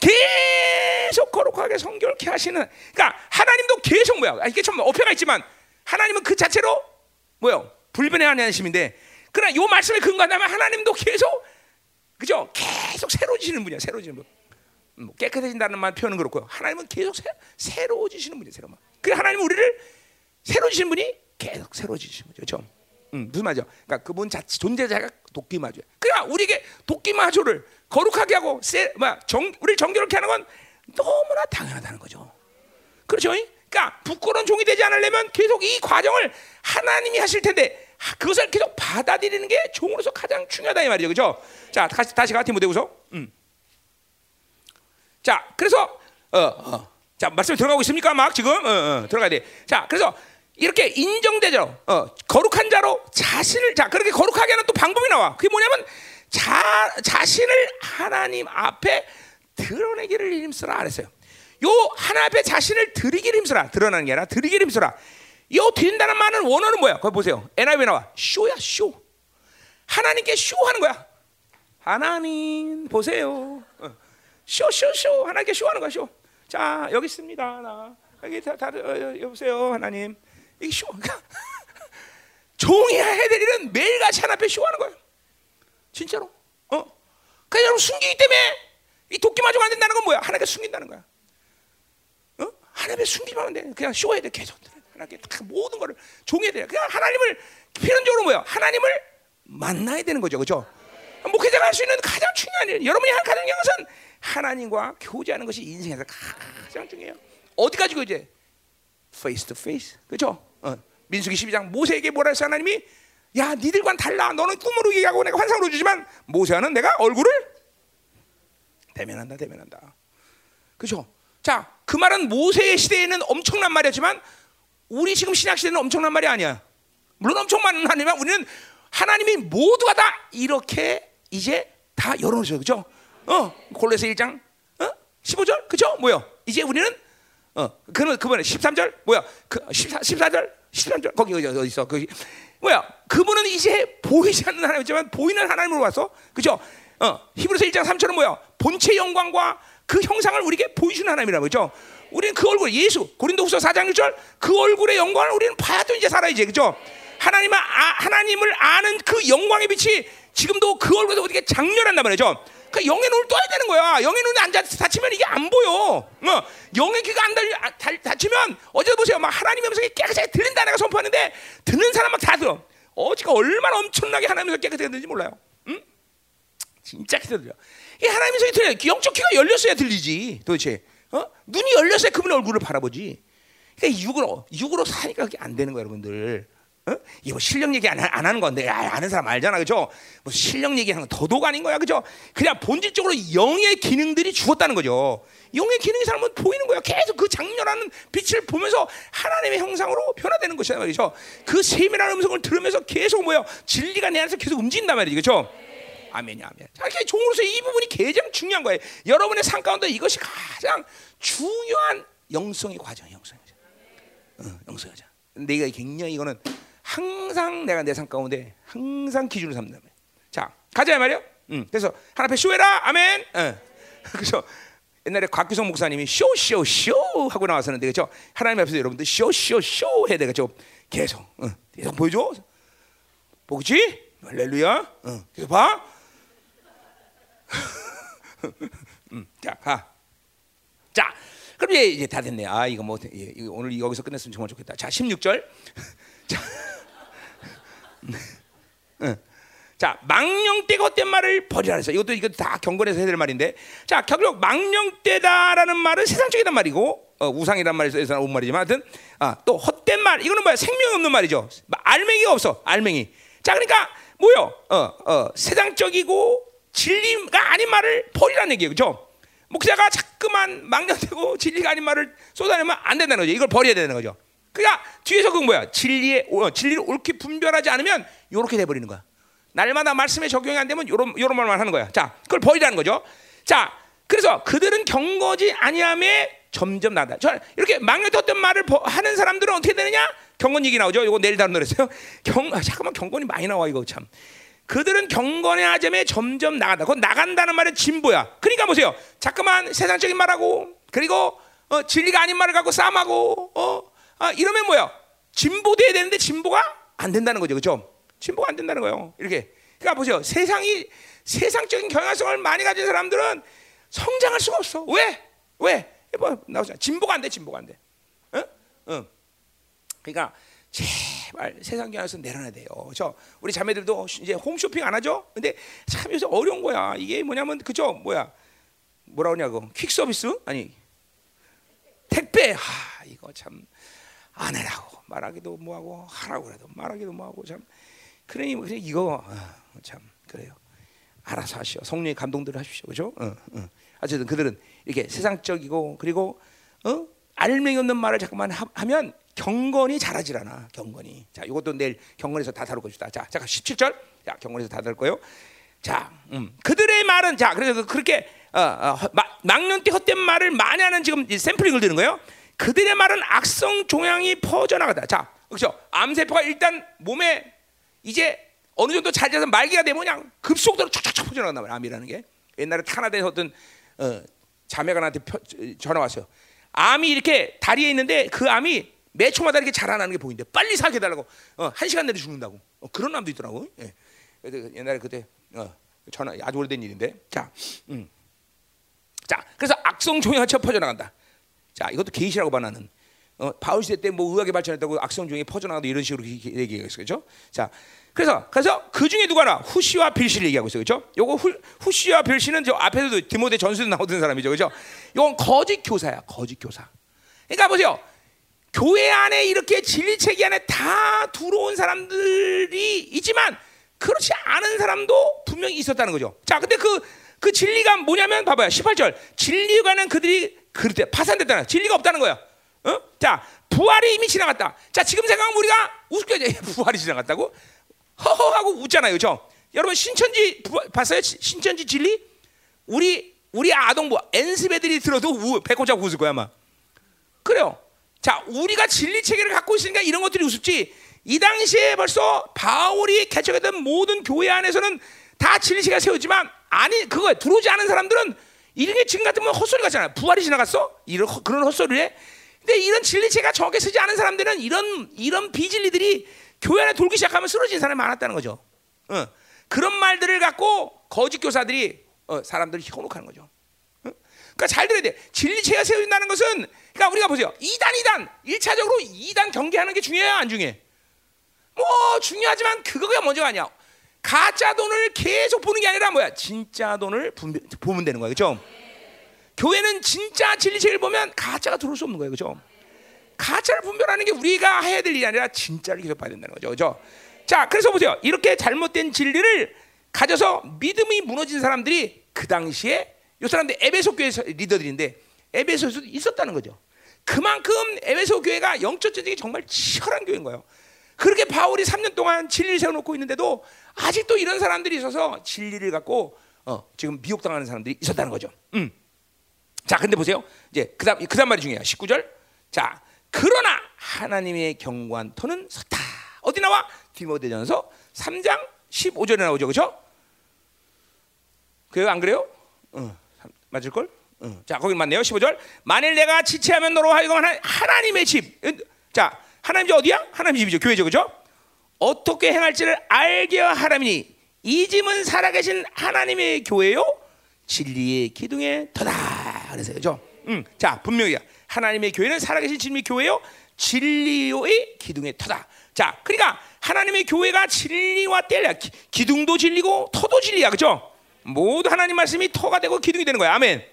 계속 거룩하게 성결케 하시는. 그러니까 하나님도 계속 뭐야? 아, 이게 좀 어폐가 있지만 하나님은 그 자체로 뭐요? 불변의 하나님인데 그러나 요 말씀에 근거한다면 하나님도 계속 그죠? 계속 새로워지시는 분이야. 새로워지는 분. 음, 뭐 깨끗해진다는 말 표현은 그렇고요. 하나님은 계속 새, 새로워지시는 분이에요. 새로워. 그 하나님 우리를 새로워지시는 분이 계속 새로워지시는 거죠. 그렇죠? 음, 무슨 말이죠? 그러니까 그분 자체 존재자가 도끼마조야. 그러니까 우리에게 도끼마조를 거룩하게 하고 세, 뭐, 정, 우리를 정결케 하는 건 너무나 당연하다는 거죠. 그렇죠? 그러니까 부끄러운 종이 되지 않으려면 계속 이 과정을 하나님이 하실 텐데 하- 그것을 계속 받아들이는 게 종으로서 가장 중요하다 이 말이죠. 그렇죠? 자, 다시 다시 가 디모데후서. 음. 자, 그래서 어, 어. 자, 말씀 들어가고 있습니까? 막 지금 어, 어, 들어가야 돼. 자, 그래서 이렇게 인정되죠. 어, 거룩한 자로 자신을 자 그렇게 거룩하게 하는 또 방법이 나와. 그게 뭐냐면 자 자신을 하나님 앞에 드러내기를 힘쓰라 그랬어요. 요 하나 앞에 자신을 드리기를 힘쓰라. 드러나는 게 아니라 드리기를 힘쓰라. 요 드린다는 말은 원어는 뭐야? 거기 보세요. NIV 나와. 쇼야 쇼. 하나님께 쇼하는 거야. 하나님 보세요. 어. 쇼쇼쇼 하나님께 쇼하는 거야 쇼. 자 여기 있습니다 나 여기 다, 다 어, 여보세요 하나님 이게 쇼. 종이 해야 될 일은 매일같이 하나님 앞에 쇼하는 거예요. 진짜로. 어? 그러니까 여러분 숨기기 때문에 이 도끼 맞으면 안 된다는 건 뭐야? 하나님께 숨긴다는 거야. 어? 하나님께 숨기면 안 돼. 그냥 쇼해야 돼. 계속. 하나님께 다 모든 거를 종해야 돼. 그냥 하나님을 필연적으로 뭐야? 하나님을 만나야 되는 거죠. 그죠? 목회자가 할 수 있는 가장 중요한 일. 여러분이 할 가장 중요한 것은 하나님과 교제하는 것이 인생에서 가장 중요해요. 어디까지 교제? face to face. 그죠? 어. 민수기 12장 모세에게 뭐라 했어 하나님이 야 니들과는 달라 너는 꿈으로 얘기하고 내가 환상으로 주지만 모세와는 내가 얼굴을 대면한다 대면한다 그죠 자 그 말은 모세의 시대에는 엄청난 말이었지만 우리 지금 신약 시대는 엄청난 말이 아니야 물론 엄청 많은 하나님이지만 우리는 하나님이 모두가 다 이렇게 이제 다 열어놓으셔 그죠 어 골로새 1장 어 15절 그죠 뭐요 이제 우리는 어, 그는 그분은 13절 뭐야? 그 14, 14절, 13절 거기 어디, 어디 있어? 그 뭐야? 그분은 이제 보이지 않는 하나님이지만 보이는 하나님으로 와서 그죠? 어, 히브리서 1장 3절은 뭐야? 본체 영광과 그 형상을 우리에게 보이시는 하나님이라고 그죠? 우리는 그 얼굴 예수 고린도후서 4장 1절 그 얼굴의 영광을 우리는 봐도 이제 살아야지 그죠? 하나님을 아, 하나님을 아는 그 영광의 빛이 지금도 그 얼굴에서 어떻게 장렬한단 말이죠. 그 영의 눈을 떠야 되는 거야. 영의 눈이 안 닫히면 이게 안 보여. 어, 영의 귀가 안 닫, 아, 닫히면 어제 보세요. 막 하나님의 음성이 깨끗하게 들린다 내가 선포하는데 듣는 사람 막다 들어. 어제가 얼마나 엄청나게 하나님의 음성이 깨끗하게 들리는지 몰라요. 응? 진짜 들려. 이 하나님의 음성이 들려. 영적 귀가 열렸어야 들리지. 도대체. 어? 눈이 열렸어야 그분의 얼굴을 바라보지. 그러니까 육으로 육으로 사니까 그게 안 되는 거야, 여러분들. 어? 이거 뭐 실력 얘기 안, 안 하는 건데 아, 아는 사람 알잖아 그죠? 뭐 실력 얘기하는 건 더더욱 아닌 거야 그죠? 그냥 본질적으로 영의 기능들이 죽었다는 거죠. 영의 기능이 사람은 보이는 거야. 계속 그 장렬한 빛을 보면서 하나님의 형상으로 변화되는 것이란 말이죠. 그 세밀한 음성을 들으면서 계속 뭐야 진리가 내 안에서 계속 움직인단 말이죠, 그죠? 아멘이 아멘. 자, 이렇게 종으로서 이 부분이 가장 중요한 거예요. 여러분의 삶 가운데 이것이 가장 중요한 영성의 과정, 영성의 과정. 어, 영성의 과정. 내가 굉장히 이거는 항상 내가 내 삶 가운데 항상 기준을 삼는다. 자, 가자 말이요. 음, 그래서 하나 앞에 쇼해라. 아멘. 어. 그래서 옛날에 곽규성 목사님이 쇼쇼쇼 하고 나왔었는데 그죠? 하나님 앞에서 여러분들 쇼쇼쇼 해야 되겠죠? 계속, 어. 계속 보여줘. 보지? 할렐루야. 어. 계속 봐. 음, 자, 가. 자, 그럼 이제, 다 됐네. 아, 이거 뭐 예, 오늘 여기서 끝냈으면 정말 좋겠다. 자, 16절. 자. 응. 자, 망령 때가 헛된 말을 버리라 그랬어. 이것도 이거 다 경건에서 해야 될 말인데. 자, 결국 망령 때다라는 말은 세상적이란 말이고 어, 우상이란 말에서 온 말이지만 하여튼 아, 또 헛된 말 이거는 뭐야? 생명이 없는 말이죠. 알맹이가 없어. 알맹이. 자, 그러니까 뭐요? 어, 어, 세상적이고 진리가 아닌 말을 버리라는 얘기예요. 그죠? 목사가 자꾸만 망령되고 진리가 아닌 말을 쏟아내면 안 된다는 거죠. 이걸 버려야 되는 거죠. 그러니까 뒤에서 그 뭐야? 진리의 어, 진리를 옳게 분별하지 않으면 이렇게 돼 버리는 거야. 날마다 말씀에 적용이 안 되면 요런 요런 말만 하는 거야. 자, 그걸 버리라는 거죠. 자, 그래서 그들은 경거지 아니함에 점점 나다. 저 이렇게 망ret었던 말을 하는 사람들은 어떻게 되느냐? 경건 얘기 나오죠. 이거 내일 다룬노랬어요 경, 아, 잠깐만 경건이 많이 나와 이거 참. 그들은 경건의 아점에 점점 나간다. 그 나간다는 말은 진보야. 그러니까 보세요. 자꾸만 세상적인 말하고 그리고 어, 진리가 아닌 말을 갖고 싸움하고 어, 아, 이러면 뭐야? 진보돼야 되는데 진보가 안 된다는 거죠. 그렇죠? 진보가 안 된다는 거예요. 이렇게. 그러니까 보세요. 세상이 세상적인 경향성을 많이 가진 사람들은 성장할 수가 없어. 왜? 왜? 뭐 나오잖아. 진보가 안 돼. 진보가 안 돼. 응? 응. 그러니까 제발 세상 경향성 내려놔야 돼요. 저 우리 자매들도 이제 홈쇼핑 안 하죠? 근데 참 요새 어려운 거야. 이게 뭐냐면 그죠? 뭐야? 뭐라 그러냐고. 퀵 서비스? 아니. 택배. 하, 이거 참 안 해라고 말하기도 뭐하고 하라고 그래도 말하기도 뭐하고 참 그러니 그래 이거 어, 참 그래요. 알아서 하시오. 성령의 감동들을 하십시오. 그죠? 어, 어. 어쨌든 그들은 이렇게 세상적이고 그리고 어? 알맹이 없는 말을 자꾸만 하, 면 경건이 자라질 않아. 경건이. 자, 이것도 내일 경건에서 다 다룰 것이다. 자, 잠깐 17절. 자, 경건에서 다 다룰 거예요. 자, 음. 그들의 말은 자, 그래서 그렇게 어, 어, 망년때 헛된 말을 많이 하는 지금 샘플링을 드는 거예요. 그들의 말은 악성 종양이 퍼져나가다. 자, 그렇죠? 암세포가 일단 몸에 이제 어느 정도 잘 자서 말기가 되면 그냥 급속도로 촉촉촉 퍼져나간단 말이야. 암이라는 게. 옛날에 카나다에서 어떤 어, 자매가 나한테 펴, 전화 왔어요. 암이 이렇게 다리에 있는데 그 암이 매 초마다 이렇게 자라나는 게 보이는데 빨리 사게 달라고 어, 한 시간 내로 죽는다고 어, 그런 남도 있더라고. 예. 그래서 옛날에 그때 어, 전화 아주 오래된 일인데 자, 음. 자 그래서 악성 종양처 퍼져나간다. 자 이것도 게이시라고 봐 나는. 어, 바울 시대 때 뭐 의학이 발전했다고 악성 종이 퍼져나가도 이런 식으로 얘기해요, 그렇죠? 자, 그래서 그래서 그 중에 누가 나 후시와 빌시를 얘기하고 있어요, 그렇죠? 요거 후, 후시와 빌시는 저 앞에서도 디모데 전수도 나오던 사람이죠, 그렇죠? 이건 거짓 교사야, 거짓 교사. 그러니까 보세요. 교회 안에 이렇게 진리 체계 안에 다 들어온 사람들이 있지만 그렇지 않은 사람도 분명히 있었다는 거죠. 자, 근데 그, 그 진리가 뭐냐면 봐봐요. 18절. 진리가는 그들이 그때 파산됐다는 진리가 없다는 거야. 어? 자, 부활이 이미 지나갔다. 자, 지금 생각하면 우리가 우습게 부활이 지나갔다고? 허허하고 웃잖아요. 그죠? 여러분 신천지 부활, 봤어요? 신천지 진리? 우리 우리 아동부 엔스배들이 들어도 우, 배꼽 잡고 웃을 거야, 아마. 그래요. 자, 우리가 진리 체계를 갖고 있으니까 이런 것들이 우습지. 이 당시에 벌써 바울이 개척했던 모든 교회 안에서는 다 진리 체계가 세우지만 아니 그거 들어오지 않은 사람들은 이런 게 지금 같으면 헛소리 같잖아. 부활이 지나갔어? 이런 그런 헛소리를 해. 근데 이런 진리체가 적게 쓰지 않은 사람들은 이런 이런 비진리들이 교회 안에 돌기 시작하면 쓰러진 사람이 많았다는 거죠. 어. 그런 말들을 갖고 거짓 교사들이 어, 사람들을 현혹하는 거죠. 어? 그러니까 잘 들어야 돼. 진리체가 세워진다는 것은 그러니까 우리가 보세요. 2단 2단 1차적으로 2단 경계하는 게 중요해요, 안 중요해? 뭐 중요하지만 그거가 먼저 아니야. 가짜 돈을 계속 보는 게 아니라 뭐야? 진짜 돈을 보면 되는 거야. 그렇죠? 교회는 진짜 진리체를 보면 가짜가 들어올 수 없는 거예요. 그죠? 가짜를 분별하는 게 우리가 해야 될 일이 아니라 진짜를 계속 봐야 된다는 거죠. 그죠? 자, 그래서 보세요. 이렇게 잘못된 진리를 가져서 믿음이 무너진 사람들이 그 당시에 이 사람들 에베소 교회 리더들인데 에베소에서 있었다는 거죠. 그만큼 에베소 교회가 영적 전쟁이 정말 치열한 교회인 거예요. 그렇게 바울이 3년 동안 진리를 세워놓고 있는데도 아직도 이런 사람들이 있어서 진리를 갖고 어, 지금 미혹당하는 사람들이 있었다는 거죠. 음. 자, 근데 보세요. 이제 그다음 그다음 말이 중요해요. 19절. 자, 그러나 하나님의 경고한 터는 섰다. 어디 나와? 디모데전서 3장 15절에 나오죠. 그렇죠? 그안 그래요? 어, 맞을 걸? 어. 자, 거기 맞네요. 15절. 만일 내가 지체하면 너로 하여금 하나님의 집. 자, 하나님 집 어디야? 하나님 집이죠. 교회죠. 그죠? 어떻게 행할지를 알게 하라니 이 집은 살아계신 하나님의 교회요. 진리의 기둥에 터다. 그래서 그죠? 음, 자 분명히야. 하나님의 교회는 살아계신 진리 교회요. 진리의 기둥의 터다. 자, 그러니까 하나님의 교회가 진리와 뗄려 기, 둥도 진리고 터도 진리야, 그죠? 모두 하나님 말씀이 터가 되고 기둥이 되는 거야. 아멘.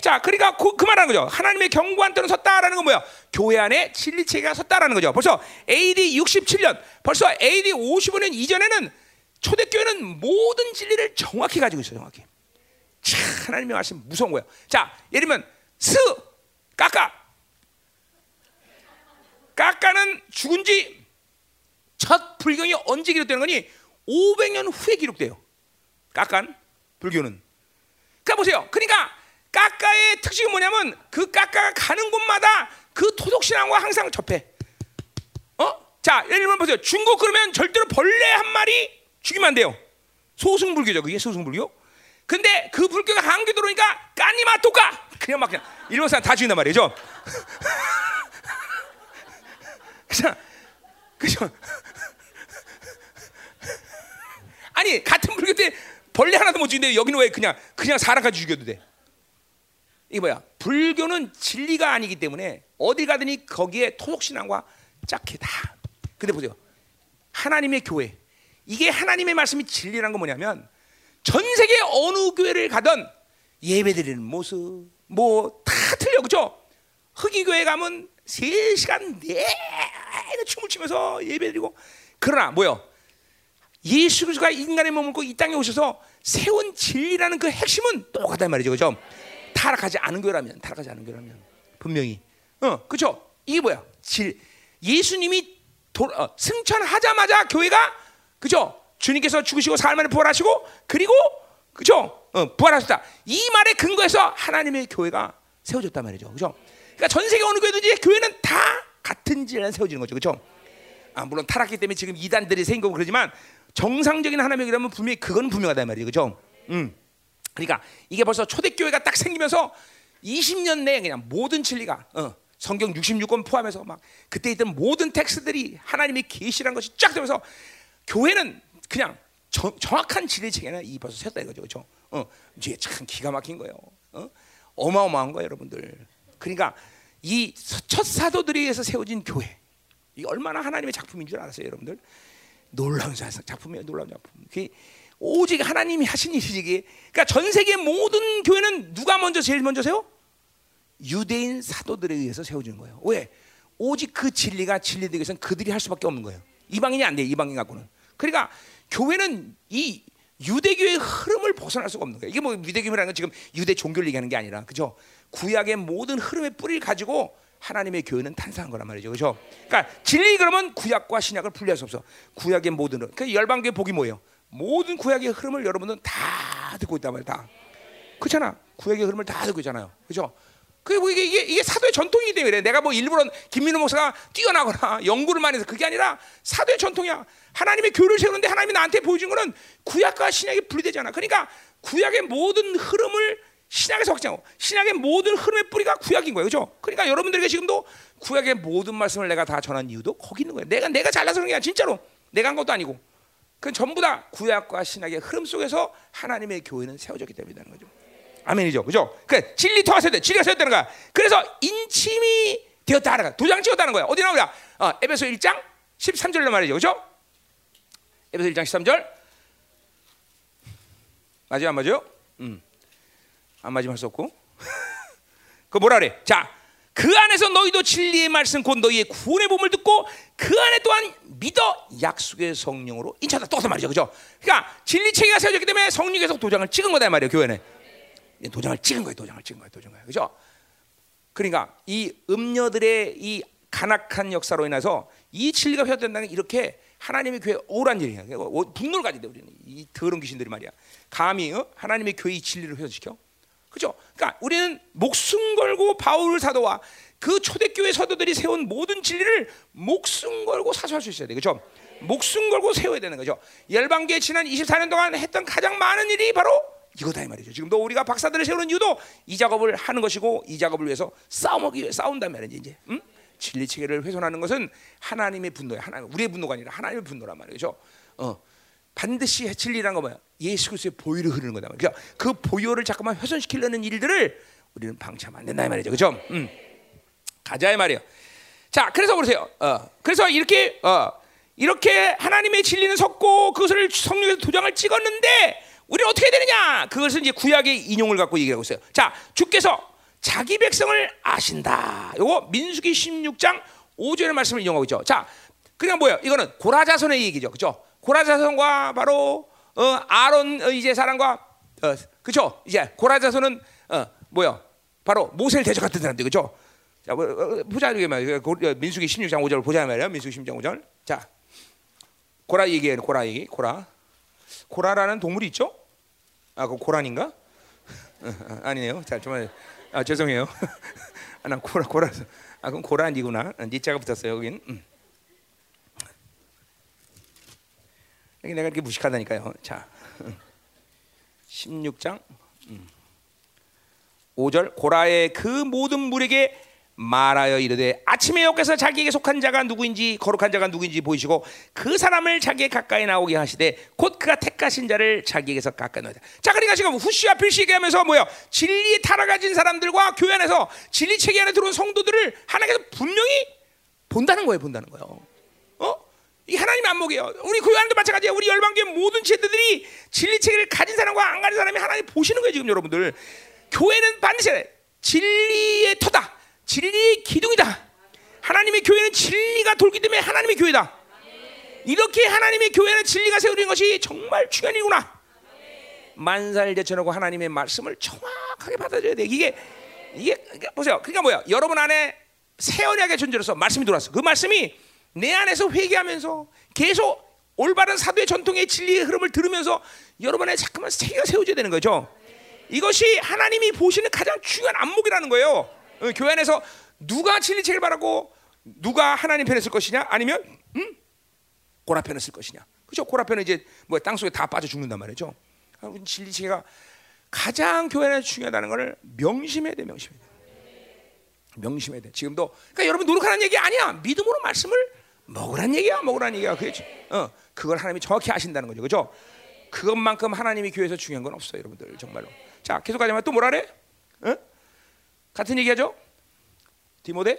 자, 그러니까 그, 그 말하는 거죠. 하나님의 경고한 때는 섰다라는 건 뭐야? 교회 안에 진리 체계가 섰다라는 거죠. 벌써 AD 67년, 벌써 AD 55년 이전에는 초대교회는 모든 진리를 정확히 가지고 있어요, 정확히. 참 하나님의 말씀 무서운 거예요. 자, 예를 들면 스 까까 까까는 죽은 지 첫 불경이 언제 기록되는 거니? 500년 후에 기록돼요. 까깐 불교는. 그러니까 보세요. 그러니까 까까의 특징은 뭐냐면 그 까까가 가는 곳마다 그 토속 신앙과 항상 접해. 어? 자, 예를 들면 보세요. 중국 그러면 절대로 벌레 한 마리 죽이면 안 돼요. 소승불교죠. 그게 소승불교. 근데 그 불교가 한교 들어오니까 까니마 또까 그냥 막 그냥 일본 사람 다 죽인단 말이죠. 그냥 그죠? 아니 같은 불교 때 벌레 하나도 못 죽이는데 여기는 왜 그냥 그냥 사람까지 죽여도 돼? 이게 뭐야? 불교는 진리가 아니기 때문에 어디 가든지 거기에 토속 신앙과 짝해다. 근데 보세요. 하나님의 교회 이게 하나님의 말씀이 진리라는 건 뭐냐면 전 세계 어느 교회를 가든 예배드리는 모습 뭐 다 틀려 그죠? 흑인 교회 가면 3시간 내내 춤을 추면서 예배드리고 그러나 뭐요? 예수 그리스도가 인간의 몸을 입고 이 땅에 오셔서 세운 진리라는 그 핵심은 똑같단 말이죠. 그죠? 타락하지 않은 교회라면 타락하지 않은 교회라면 분명히 어, 그죠? 이게 뭐야? 질 예수님이 도, 어, 승천하자마자 교회가 그죠? 주님께서 죽으시고 사흘 만에 부활하시고 그리고 그죠? 어, 부활하셨다. 이 말에 근거해서 하나님의 교회가 세워졌단 말이죠. 그죠? 그러니까 전 세계 어느 교회든지 교회는 다 같은 질에 세워지는 거죠. 그죠? 아, 물론 타락기 때문에 지금 이단들이 생기고 그러지만 정상적인 하나님의 교회라면 분명히 그건 분명하단 말이죠. 그죠? 음. 그러니까 이게 벌써 초대교회가 딱 생기면서 20년 내에 그냥 모든 진리가 어, 성경 66권 포함해서 막 그때 있던 모든 텍스트들이 하나님의 계시란 것이 쫙 되면서 교회는 그냥 정, 정확한 진리 체계는 이 벌써 세웠다 이거죠, 그렇죠? 어, 이제 참 기가 막힌 거예요. 어? 어마어마한 거예요, 여러분들. 그러니까 이 첫 사도들에 의해서 세워진 교회, 이 얼마나 하나님의 작품인 줄 알았어요, 여러분들. 놀라운 작품이에요, 놀라운 작품. 오직 하나님이 하신 일이지. 그러니까 전 세계 모든 교회는 누가 먼저 제일 먼저 세워? 유대인 사도들에 의해서 세워진 거예요. 왜? 오직 그 진리가 진리되기 위해서는 그들이 할 수밖에 없는 거예요. 이방인이 안 돼, 이방인 갖고는. 그러니까 교회는 이 유대교의 흐름을 벗어날 수가 없는 거예요. 이게 뭐 유대교라는 건 지금 유대 종교를 얘기하는 게 아니라, 그죠? 구약의 모든 흐름의 뿌리를 가지고 하나님의 교회는 탄생한 거란 말이죠, 그죠? 그러니까 진리 그러면 구약과 신약을 분리할 수 없어. 구약의 모든 그 열방교의 복이 뭐예요? 모든 구약의 흐름을 여러분은 다 듣고 있단 말이야, 다. 그렇잖아. 구약의 흐름을 다 듣고 있잖아요, 그죠? 그게 뭐 이게, 이게, 이게 사도의 전통이기 때문에 내가 뭐 일부러 김민호 목사가 뛰어나거나 연구를 많이 해서 그게 아니라 사도의 전통이야. 하나님의 교를 세우는데 하나님이 나한테 보여준 거는 구약과 신약이 분리되잖아. 그러니까 구약의 모든 흐름을 신약에서 확장하고 신약의 모든 흐름의 뿌리가 구약인 거예요. 그죠? 그러니까 여러분들에게 지금도 구약의 모든 말씀을 내가 다 전한 이유도 거기 있는 거예요. 내가 내가 잘나서 그런 게 아니라 진짜로 내가 한 것도 아니고 그건 전부 다 구약과 신약의 흐름 속에서 하나님의 교회는 세워졌기 때문이라는 거죠. 아멘이죠. 그죠? 그 진리 통해서 돼. 진리가 세웠다는 거야. 그래서 인침이 되었다는 거야. 도장 찍었다는 거야. 어디 나오냐? 어, 에베소 1장 13절로 말이죠. 그죠? 에베소 1장 13절. 맞아요, 안 맞아요? 음. 안 맞으면 할 수 없고. 그 뭐라 그래? 자, 그 안에서 너희도 진리의 말씀 곧 너희의 구원의 몸을 듣고 그 안에 또한 믿어 약속의 성령으로 인차다 똑같 말이죠, 그죠? 그러니까 진리 체계가 세워졌기 때문에 성령에서 도장을 찍은 거다 말이에요, 교회는. 도장을 찍은 거예요, 도장을 찍은 거예요, 도장을, 그죠? 그러니까 이 음녀들의 이 간악한 역사로 인해서 이 진리가 회복된다는 게 이렇게 하나님의 교회 오란 일이야. 분노를 가지대 우리는 이 더러운 귀신들이 말이야. 감히 어? 하나님의 교회 의 진리를 회복시켜. 그죠? 그러니까 우리는 목숨 걸고 바울 사도와 그 초대교회 사도들이 세운 모든 진리를 목숨 걸고 사수할 수 있어야 돼. 그죠? 목숨 걸고 세워야 되는 거죠. 열방계 지난 24년 동안 했던 가장 많은 일이 바로 이거다 이 말이죠. 지금도 우리가 박사들을 세우는 이유도 이 작업을 하는 것이고 이 작업을 위해서 싸움하기 위해 싸운단 말이지 이제. 응? 진리 체계를 훼손하는 것은 하나님의 분노야. 하나님 우리의 분노가 아니라 하나님의 분노란 말이죠. 어. 반드시 진리란 거 뭐야? 예수 그리스도의 보혈을 흐르는 거다. 그러니까 그 보혈을 잠깐만 훼손시키려는 일들을 우리는 방치하면 안 된다 이 말이죠. 그죠? 음. 가자 이 말이에요. 자, 그래서 보세요. 어. 그래서 이렇게 어. 이렇게 하나님의 진리는 섰고 그것을 성령에서 도장을 찍었는데 우리는 어떻게 되느냐? 그것은 이제 구약의 인용을 갖고 얘기하고 있어요. 자, 주께서 자기 백성을 아신다. 요거 민수기 16장 5절의 말씀을 인용하고 있죠. 자, 그냥 뭐예요? 이거는 고라자손의 얘기죠. 그죠? 고라자손과 바로 어, 아론 어, 이제 사람과 어, 그죠? 이제 고라자손은 어, 뭐야? 바로 모세를 대적했던 사람들 그죠? 자, 뭐, 어, 보자 이게 말이야. 어, 민수기 16장 5절 보자 말이야. 민수기 16장 5절. 자, 고라 얘기해. 고라 얘기. 고라. 고라라는 동물이 있죠? 아, 그 고란인가? 아니네요. 자, 정말 아, 죄송해요. 아, 난 고라 고라. 아, 그럼 고란이구나. 니자가 붙었어요. 여긴. 음. 내가 이렇게 무식하다니까요. 자, 16장 5절 고라의 그 모든 물에게 말하여 이르되 아침에 여께서 자기에게 속한 자가 누구인지 거룩한 자가 누구인지 보이시고 그 사람을 자기에 가까이 나오게 하시되 곧 그가 택하신 자를 자기에게서 가까이 놓으다. 자 그러니까 지금 후시와 필시 얘기하면서 뭐야 진리에 타락가진 사람들과 교회 안에서 진리 체계 안에 들어온 성도들을 하나님께서 분명히 본다는 거예요, 본다는 거예요. 어? 이 하나님의 안목이에요. 우리 교회 안도 마찬가지야. 우리 열방교회 모든 제들들이 진리 체계를 가진 사람과 안 가진 사람이 하나님 보시는 거예요, 지금 여러분들. 교회는 반드시 진리의 터다. 진리의 기둥이다. 하나님의 교회는 진리가 돌기 때문에 하나님의 교회다. 이렇게 하나님의 교회는 진리가 세우는 것이 정말 중요한 일구나. 만살 제쳐놓고 하나님의 말씀을 정확하게 받아줘야 돼. 이게 이게 보세요. 그러니까 뭐야? 여러분 안에 새 언약의 존재로서 말씀이 들어왔어. 그 말씀이 내 안에서 회개하면서 계속 올바른 사도의 전통의 진리의 흐름을 들으면서 여러분의 자꾸만 세계가 세워져야 되는 거죠. 이것이 하나님이 보시는 가장 중요한 안목이라는 거예요. 어, 교회 안에서 누가 진리책을 바라고 누가 하나님 편에 쓸 것이냐 아니면 음? 고라 편에 쓸 것이냐 그죠 고라 편은 이제 뭐 땅속에 다 빠져 죽는단 말이죠 진리체가 가장 교회 안에 중요하다는 것을 명심해야 돼 명심해야 돼 명심해야 돼. 지금도 그러니까 여러분 노력하는 얘기 아니야. 믿음으로 말씀을 먹으란 얘기야. 먹으란 얘기야. 그렇지. 어, 그걸 하나님이 정확히 아신다는 거죠. 그죠? 그것만큼 하나님이 교회에서 중요한 건 없어요, 여러분들 정말로. 자, 계속 가자면 또 뭐라 그래? 어? 같은 얘기하죠? 디모데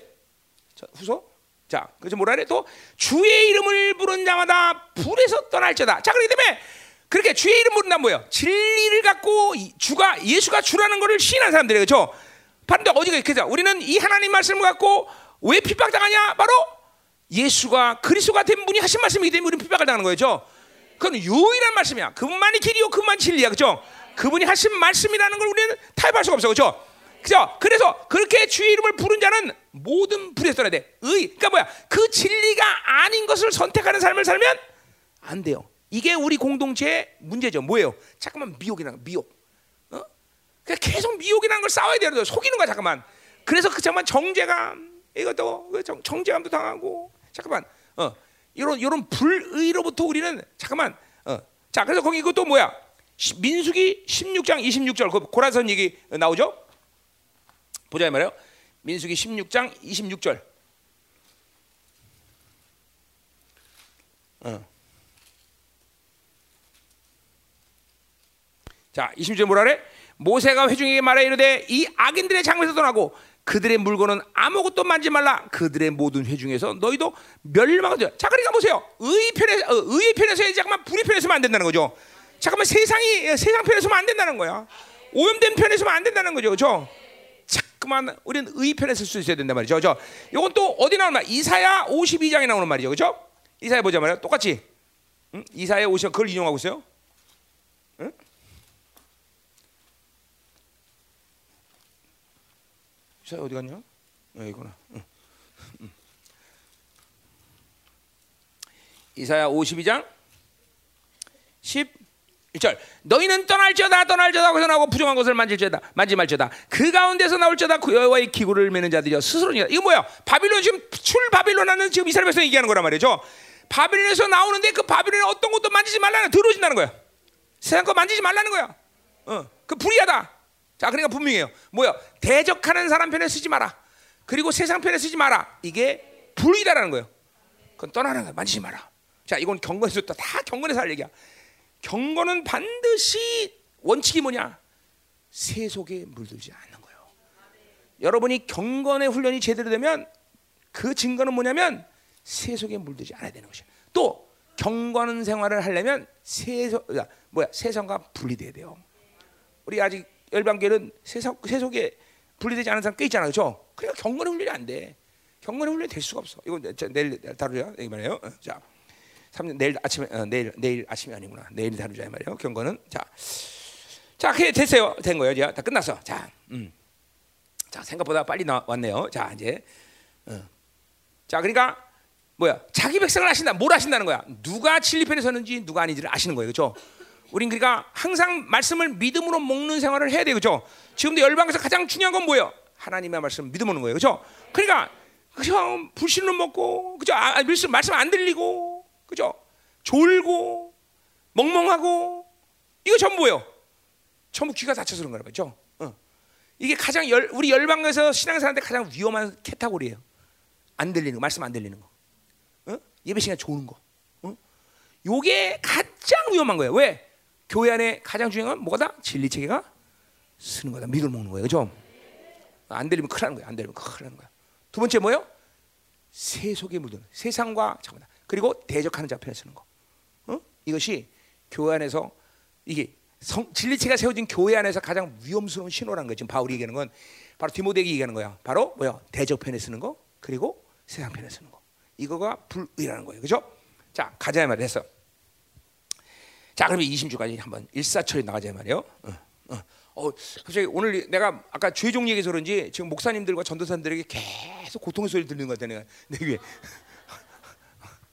자, 후서. 자, 그래서 뭐라 그래? 또 주의 이름을 부른 자마다 불에서 떠날지어다. 자, 그렇기 때문에 그렇게 주의 이름 부른다 뭐예요? 진리를 갖고 이- 주가 예수가 주라는 것을 시인한 사람들이에요. 그렇죠? 바로 어디가 그죠? 우리는 이 하나님 말씀을 갖고 왜 핍박당하냐? 바로 예수가 그리스도가 된 분이 하신 말씀이기 때문에 우리는 핍박을 당하는 거죠. 그건 유일한 말씀이야. 그분만이 길이요, 그분만 진리야, 그죠? 그분이 하신 말씀이라는 걸 우리는 타협할 수가 없어, 그죠? 그죠? 그래서 그렇게 주의 이름을 부른 자는 모든 불에서 떠나야 돼. 의, 그러니까 뭐야? 그 진리가 아닌 것을 선택하는 삶을 살면 안 돼요. 이게 우리 공동체의 문제죠. 뭐예요? 잠깐만 미혹이라는 거, 미혹. 어? 그냥 계속 미혹이라는 걸 싸워야 돼요. 속이는 거야, 잠깐만. 그래서 그 잠깐만 정제감 이것도 그 정, 정제감도 당하고 잠깐만 어 이런 이런 불의로부터 우리는 잠깐만 어 자 그래서 거기 이것도 뭐야 시- 민수기 16장 26절 그 고라선 얘기 나오죠 보자 이 말이에요 민수기 16장 26절 어. 자, 20절 뭐라 그래? 모세가 회중에게 말해 이르되 이 악인들의 장에서 떠나고 그들의 물건은 아무것도 만지 말라. 그들의 모든 회중에서 너희도 멸망하자. 자, 그러니까 보세요. 의 편에 어, 의의 편에서 잠깐만 불의 편에서만 안 된다는 거죠. 잠깐만 세상이 어, 세상 편에서만 안 된다는 거야. 오염된 편에서만 안 된다는 거죠. 그렇죠? 자꾸만 우리는 의 편에 쓸수 있어야 된단 말이죠. 그렇죠? 이건 또 어디 나오는 말? 이사야 52장에 나오는 말이죠. 그렇죠? 이사야 보자 말이야. 똑같이. 응? 이사야 50 그걸 인용하고 있어요. 응? 이사야 어디 갔냐? 여기구나. 응. 응. 이사야 52장 11절 너희는 떠날지어다 떠날지어다 거기서 나오고 부정한 것을 만질지어다 만지 말지어다 그 가운데서 나올지어다 그 여호와의 기구를 매는 자들이여 스스로니까 이거 뭐야 바빌론 지금 출 바빌론 하는 지금 이스라엘 백성 얘기하는 거란 말이죠 바빌론에서 나오는데 그 바빌론의 어떤 것도 만지지 말라는 들어오진다는 거야 세상 거 만지지 말라는 거야 어그 불이하다 자, 그러니까 분명해요. 뭐야? 대적하는 사람 편에 쓰지 마라. 그리고 세상 편에 쓰지 마라. 이게 불이다라는 거예요. 그건 떠나는 거야. 만지지 마라. 자, 이건 경건에서 또다 경건에서 할 얘기야. 경건은 반드시 원칙이 뭐냐? 세속에 물들지 않는 거예요. 여러분이 경건의 훈련이 제대로 되면 그 증거는 뭐냐면 세속에 물들지 않아야 되는 것이야. 또 경건 생활을 하려면 세속 뭐야? 세상과 분리돼야 돼요. 우리 아직 열방교는 세상 세속에 분리되지 않은 사람 꽤 있잖아, 그렇죠? 그러니까 경건의 훈련이 안 돼. 경건의 훈련이 될 수가 없어. 이거 저, 내일 다루자 이 말이에요. 어, 자, 3년 내일 아침에 어, 내일 내일 아침이 아니구나. 내일 다루자 이 말이에요. 경건은 자, 자, 그게 됐어요. 된 거예요. 이제 다 끝났어. 자, 음, 자 생각보다 빨리 나 왔네요. 자, 이제, 어. 자, 그러니까 뭐야? 자기 백성을 아신다. 뭘 아신다는 거야? 누가 진리 편에 서는지 누가 아닌지를 아시는 거예요, 그렇죠? 우린 그러니까 항상 말씀을 믿음으로 먹는 생활을 해야 돼요, 그렇죠? 지금도 열방에서 가장 중요한 건 뭐예요? 하나님의 말씀 믿음 먹는 거예요, 그렇죠? 그러니까 그냥 불신로 먹고, 그죠? 아, 말씀 말씀 안 들리고, 그죠? 졸고, 멍멍하고, 이거 전부 뭐예요? 전부 귀가 닫혀서 그런 말이죠. 어. 이게 가장 열, 우리 열방에서 신앙생활한테 가장 위험한 캐타고리예요. 안 들리는 거, 말씀 안 들리는 거, 어? 예배 시간 좋은 거. 어? 요게 가장 위험한 거예요. 왜? 교회 안에 가장 중요한 건 뭐가 다? 진리 체계가 쓰는 거다. 믿을 먹는 거예요. 그죠? 안 들리면 큰일 나는 거야. 안 들리면 큰일 나는 거야. 두 번째 뭐예요? 세속에 물드는 세상과 잠깐만. 그리고 대적하는 자 편에 쓰는 거. 어? 이것이 교회 안에서 이게 성, 진리체가 세워진 교회 안에서 가장 위험스러운 거예요. 지금 바울이 얘기하는 건 바로 디모데에게 얘기하는 거야. 바로 뭐야? 대적 편에 쓰는 거, 그리고 세상 편에 쓰는 거. 이거가 불의라는 거예요. 그죠? 자, 가자 했어. 자, 그러면 20주까지 한번 일사천리 나가자 말이에요. 어, 갑자기 오늘 내가 아까 죄종 얘기해서 그런지 지금 목사님들과 전도사님들에게 계속 고통의 소리 들리는 것 같아 내가 내 귀에.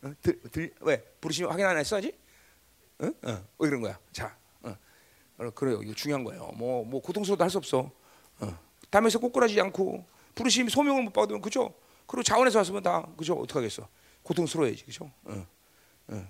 어? 들, 들, 왜 부르시면 확인 안 했어 아직? 어? 어, 왜 그런 거야? 자, 어. 어, 그래요. 이거 중요한 거예요. 뭐, 뭐 고통스러워도 할 수 없어. 어. 담에서 꼬꾸라지지 않고 부르심이 소명을 못 받으면 그죠? 그리고 자원에서 왔으면 다 그죠? 어떻게 하겠어? 고통스러워야지 그죠? 어. 어.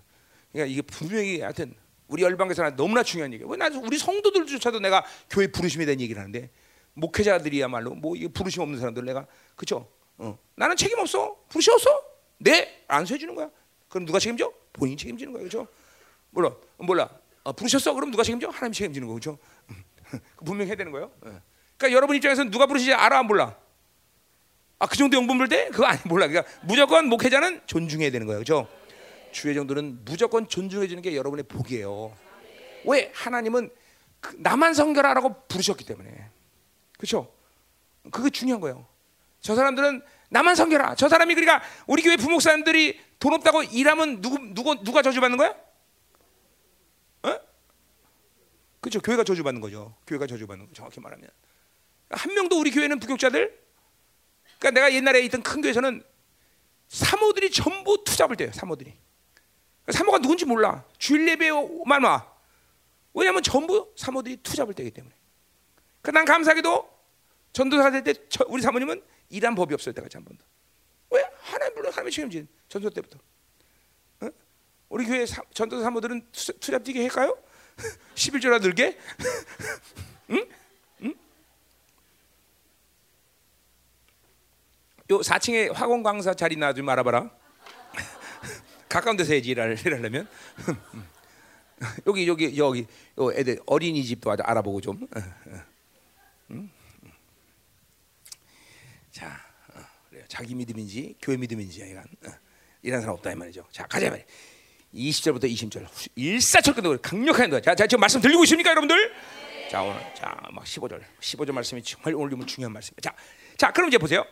그러니까 이게 분명히 하여튼 우리 열방에서는 너무나 중요한 얘기예요. 왜 나도 우리 성도들조차도 내가 교회 부르심에 대한 얘기를 하는데 목회자들이야말로 뭐 이게 부르심 없는 사람들 내가 그죠? 어. 나는 책임 없어. 부르셨어? 네, 안 세주는 거야. 그럼 누가 책임져? 본인이 책임지는 거야, 그죠? 몰라, 몰라. 어, 부르셨어? 그럼 누가 책임져? 하나님 책임지는 거죠. 분명히 해야 되는 거예요. 예. 그러니까 여러분 입장에서는 누가 부르시지 알아 안 몰라? 아 그 정도 영분 볼 때? 그거 아니 몰라. 그러니까 무조건 목회자는 존중해야 되는 거예요, 그죠? 주의 정도는 무조건 존중해 주는 게 여러분의 복이에요. 왜 하나님은 그 나만 성결하라고 부르셨기 때문에, 그렇죠? 그게 중요한 거예요. 저 사람들은 나만 성결하. 저 사람이 그러니까 우리 교회 부목사님들이 돈 없다고 일하면 누구 누구 누가 저주받는 거야? 어? 그렇죠. 교회가 저주받는 거죠. 교회가 저주받는 거 정확히 말하면 한 명도 우리 교회는 부교자들. 그러니까 내가 옛날에 있던 큰 교회에서는 사모들이 전부 투잡을 돼요. 사모들이. 사모가 누군지 몰라. 주일 예배만 와. 왜냐하면 전부 사모들이 투잡을 되기 때문에. 그난 감사하게도 전도사 될 때 우리 사모님은 일한 법이 없을 때까지 한 번도. 왜? 하나님 물론 하나님이 책임진 전도 때부터. 어? 우리 교회 사, 전도사 사모들은 투잡 뛰게 할까요? 11조나 늘게? 응? 응? 요 4층에 학원 강사 자리 놔좀 알아봐라. 가까운 데서 해야지 일을 하려면. 여기 여기 여기 요 애들 어린이집도 알아보고 좀. 응? 자. 자기 믿음인지 교회 믿음인지 이건 어, 이런 사람 없다 이 말이죠. 자, 가자 말이. 20절부터 20절 일사천근도 강력한 거야. 자, 자, 지금 말씀 들리고 있습니까, 여러분들? 자, 오늘 자막 15절, 15절 말씀이 정말 오늘 중요한 말씀이에요. 자, 자, 그럼 이제 보세요.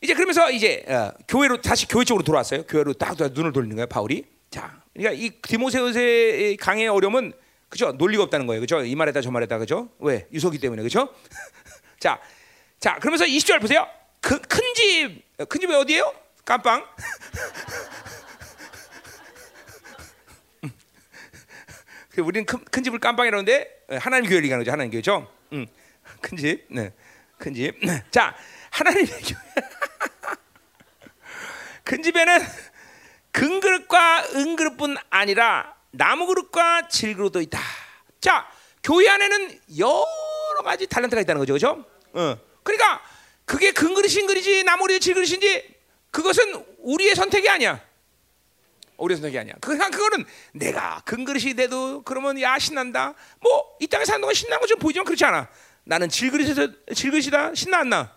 이제 그러면서 이제 어, 교회로 다시 교회 쪽으로 돌아왔어요. 교회로 딱 눈을 돌리는 거예요, 바울이. 자, 그러니까 이 디모세우스의 강의 어려움은 그죠? 논리가 없다는 거예요, 그죠? 이 말에다 저 말에다 그죠? 왜? 유속이 때문에 그죠? 자, 자, 그러면서 20절 보세요. 그, 큰 집, 큰 집이 어디예요? 깜빵. 그 우리는 큰, 큰 집을 깜빵이라는데 하나님 교회를 얘기하는 거죠. 하나님 교회죠. 음, 큰 집, 네, 큰 집. 자, 하나님의 교회. 큰 집에는 금 그릇과 은 그릇뿐 아니라 나무 그릇과 질 그릇도 있다. 자, 교회 안에는 여러 가지 탤런트가 있다는 거죠, 그렇죠? 어. 그러니까 그게 근그릇인 그릇이 나무리 질그릇인지 그것은 우리의 선택이 아니야. 우리의 선택이 아니야. 그냥 그거는 내가 근그릇이 돼도 그러면 야 신난다. 뭐 이 땅에 사는 동안 신나는 거좀 보이지만 그렇지 않아. 나는 질그릇에서 질그릇이다 신나 안 나?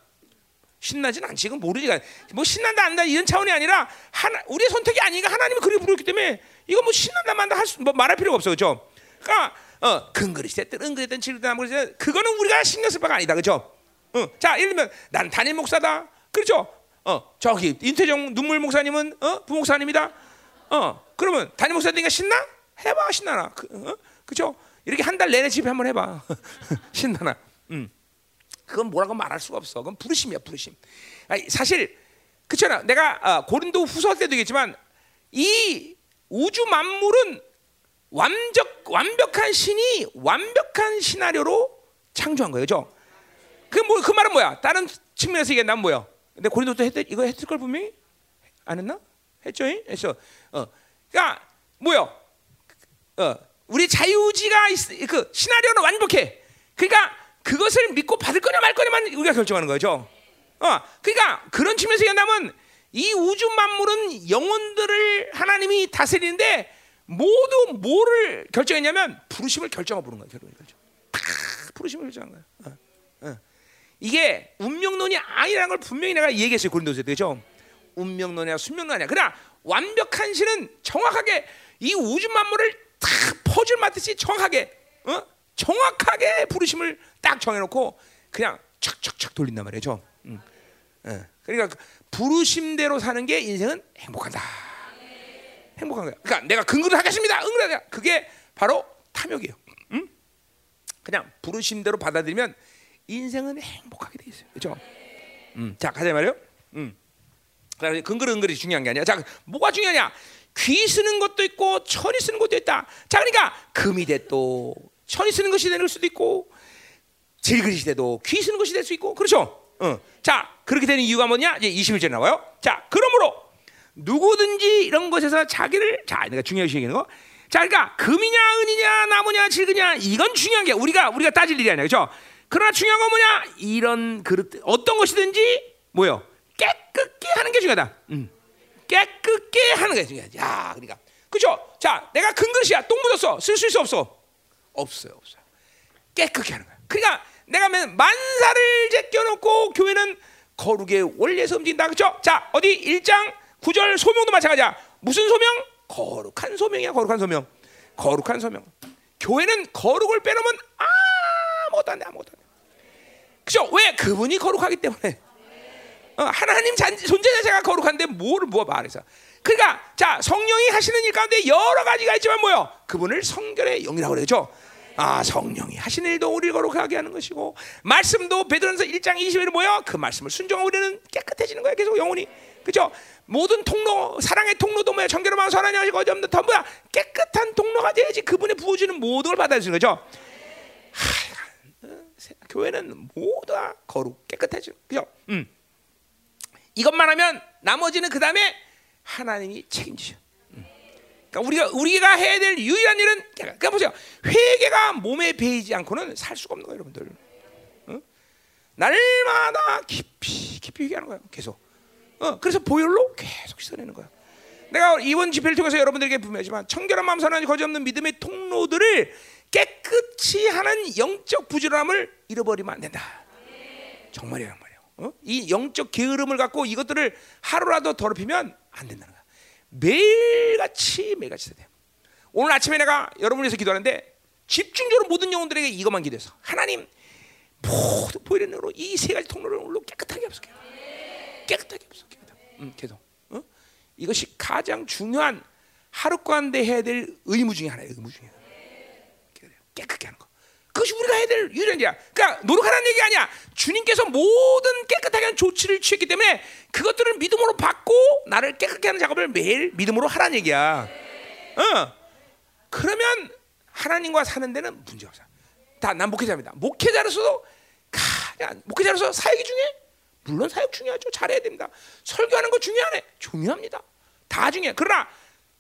신나진 않지. 그건 모르지. 뭐 신난다 안다 이런 차원이 아니라 하나 우리의 선택이 아니니까 하나님이 그렇게 부르기 때문에 이거 뭐 신난다 만다 할뭐 말할 필요가 없어. 그죠? 그러니까 어, 근그릇이 됐든 은그릇이 됐든 질그릇 나무그릇이 그거는 우리가 신경 쓸 바가 아니다. 그죠? 어, 자, 예를 들면 난 단임 목사다. 그렇죠? 어, 저기 인태정 눈물 목사님은 어, 부목사님이다. 어, 그러면 단임 목사님이 신나? 해봐 신나나. 그, 어? 그죠? 이렇게 한 달 내내 집에 한번 해봐. 신나나. 음. 그건 뭐라고 말할 수가 없어. 그건 부르심이야, 부르심. 아니, 사실 그렇잖아. 내가 어, 고린도 후서 때도 얘기했지만 이 우주 만물은 완벽 완벽한 신이 완벽한 시나리오로 창조한 거예요, 그죠? 그뭐그 뭐, 그 말은 뭐야? 다른 측면에서 얘기한다면 뭐야? 근데 고린도도 했 이거 했을 걸 분명히 안 했나? 했죠? 했어. 어. 그러니까 뭐야? 어. 우리 자유지가 있, 그 시나리오는 완벽해. 그러니까 그것을 믿고 받을 거냐 말 거냐만 우리가 결정하는 거죠. 어. 그러니까 그런 측면에서 얘기한다면 이 우주 만물은 영혼들을 하나님이 다스리는데 모두 뭐를 결정했냐면 부르심을 결정하고 부른 거예요. 다 부르심을 결정한 거예요. 어. 어. 이게 운명론이 아니라는 걸 분명히 내가 얘기했어요 고린도서 그죠? 운명론이야 순명론 아니야. 그러나 완벽한 신은 정확하게 이 우주 만물을 다 퍼즐 맞듯이 정확하게 어? 정확하게 부르심을 딱 정해놓고 그냥 촥촥촥 돌린단 말이죠. 음. 어. 그러니까 그 부르심대로 사는 게 인생은 행복하다. 행복한 거야. 그러니까 내가 근거를 하겠습니다. 응그래 그게 바로 탐욕이에요. 음? 그냥 부르심대로 받아들이면 인생은 행복하게 돼 있어요. 그렇죠? 음, 자 가자 말이요. 음. 근거 은근히 중요한 게 아니야. 자, 뭐가 중요하냐? 귀 쓰는 것도 있고 천이 쓰는 것도 있다. 자, 그러니까 금이 돼도 천이 쓰는 것이 되는 수도 있고 질그릇이 돼도 귀 쓰는 것이 될 수 있고 그렇죠? 어. 자, 그렇게 되는 이유가 뭐냐? 이제 21절 나와요. 자, 그러므로 누구든지 이런 것에서 자기를 자, 내가 중요시 얘기하는 거. 자, 그러니까 금이냐 은이냐 나무냐 질그냐 이건 중요한 게 우리가 우리가 따질 일이 아니야. 그렇죠? 그러나 중요한 건 뭐냐? 이런 그릇 어떤 것이든지 뭐요? 깨끗게 하는 게 중요하다. 음. 깨끗게 하는 게 중요하지. 야, 그러니까 그죠? 자, 내가 큰 그릇이야. 똥 묻었어. 쓸 수 있어 없어? 없어요, 없어요. 깨끗게 하는 거야. 그러니까 내가 맨 만사를 제껴놓고 교회는 거룩의 원리에서 움직인다. 그죠? 자, 어디 1장 9절 소명도 마찬가지야. 무슨 소명? 거룩한 소명이야. 거룩한 소명. 거룩한 소명. 교회는 거룩을 빼놓으면 아무것도 안 돼. 아무것도 안 돼. 그죠? 왜? 그분이 거룩하기 때문에. 어, 하나님 잔, 존재 자체가 거룩한데 뭐를 뭐 말해서. 그러니까 자 성령이 하시는 일 가운데 여러 가지가 있지만 뭐요? 그분을 성결의 영이라고 그러죠. 아 성령이 하시는 일도 우리를 거룩하게 하는 것이고 말씀도 베드로전서 1장 20절에 뭐요? 그 말씀을 순종하고 우리는 깨끗해지는 거야. 계속 영혼이. 그죠? 모든 통로 사랑의 통로도 뭐야? 정결한 마음 선한 영이 거지 없는 더 뭐야? 깨끗한 통로가 돼야지 그분의 부어주는 모든 걸 받아주는 거죠. 하, 어, 교회는 모두 다 거룩 깨끗해지는 그죠? 음. 이것만 하면 나머지는 그 다음에 하나님이 책임지셔. 음. 그러니까 우리가 우리가 해야 될 유일한 일은 그러니까 보세요. 회개가 몸에 배이지 않고는 살 수가 없는 거예요, 여러분들. 어? 날마다 깊이 깊이 회개하는 거예요. 계속. 어, 그래서 보혈로 계속 씻어내는 거야. 내가 이번 집회를 통해서 여러분들에게 분명하지만 청결한 마음 선한 거짓 없는 믿음의 통로들을 깨끗이 하는 영적 부지런함을 잃어버리면 안 된다. 정말이란 말이에요. 어? 이 영적 게으름을 갖고 이것들을 하루라도 더럽히면 안 된다는 거야. 매일같이 매일같이 돼. 오늘 아침에 내가 여러분을 위해서 기도하는데 집중적으로 모든 영혼들에게 이것만 기도해서 하나님 모두 보이는 으로 이 세 가지 통로를 오늘로 깨끗하게 합시다. 깨끗하게 합시다. 음, 계속. 어? 이것이 가장 중요한 하루 가운데 해야 될 의무 중에 하나예요. 의무 중에 하나. 깨끗게 하는 거. 그것이 우리가 해야 될 유일한 일이야. 그러니까 노력하라는 얘기 아니야. 주님께서 모든 깨끗하게 하는 조치를 취했기 때문에 그것들을 믿음으로 받고 나를 깨끗게 하는 작업을 매일 믿음으로 하라는 얘기야. 어. 그러면 하나님과 사는 데는 문제 없어. 다 난 목회자입니다. 목회자로서도 가장 목회자로서 사역이 중요해. 물론 사역 중요하죠. 잘해야 됩니다. 설교하는 거 중요하네. 중요합니다. 다 중요해. 그러나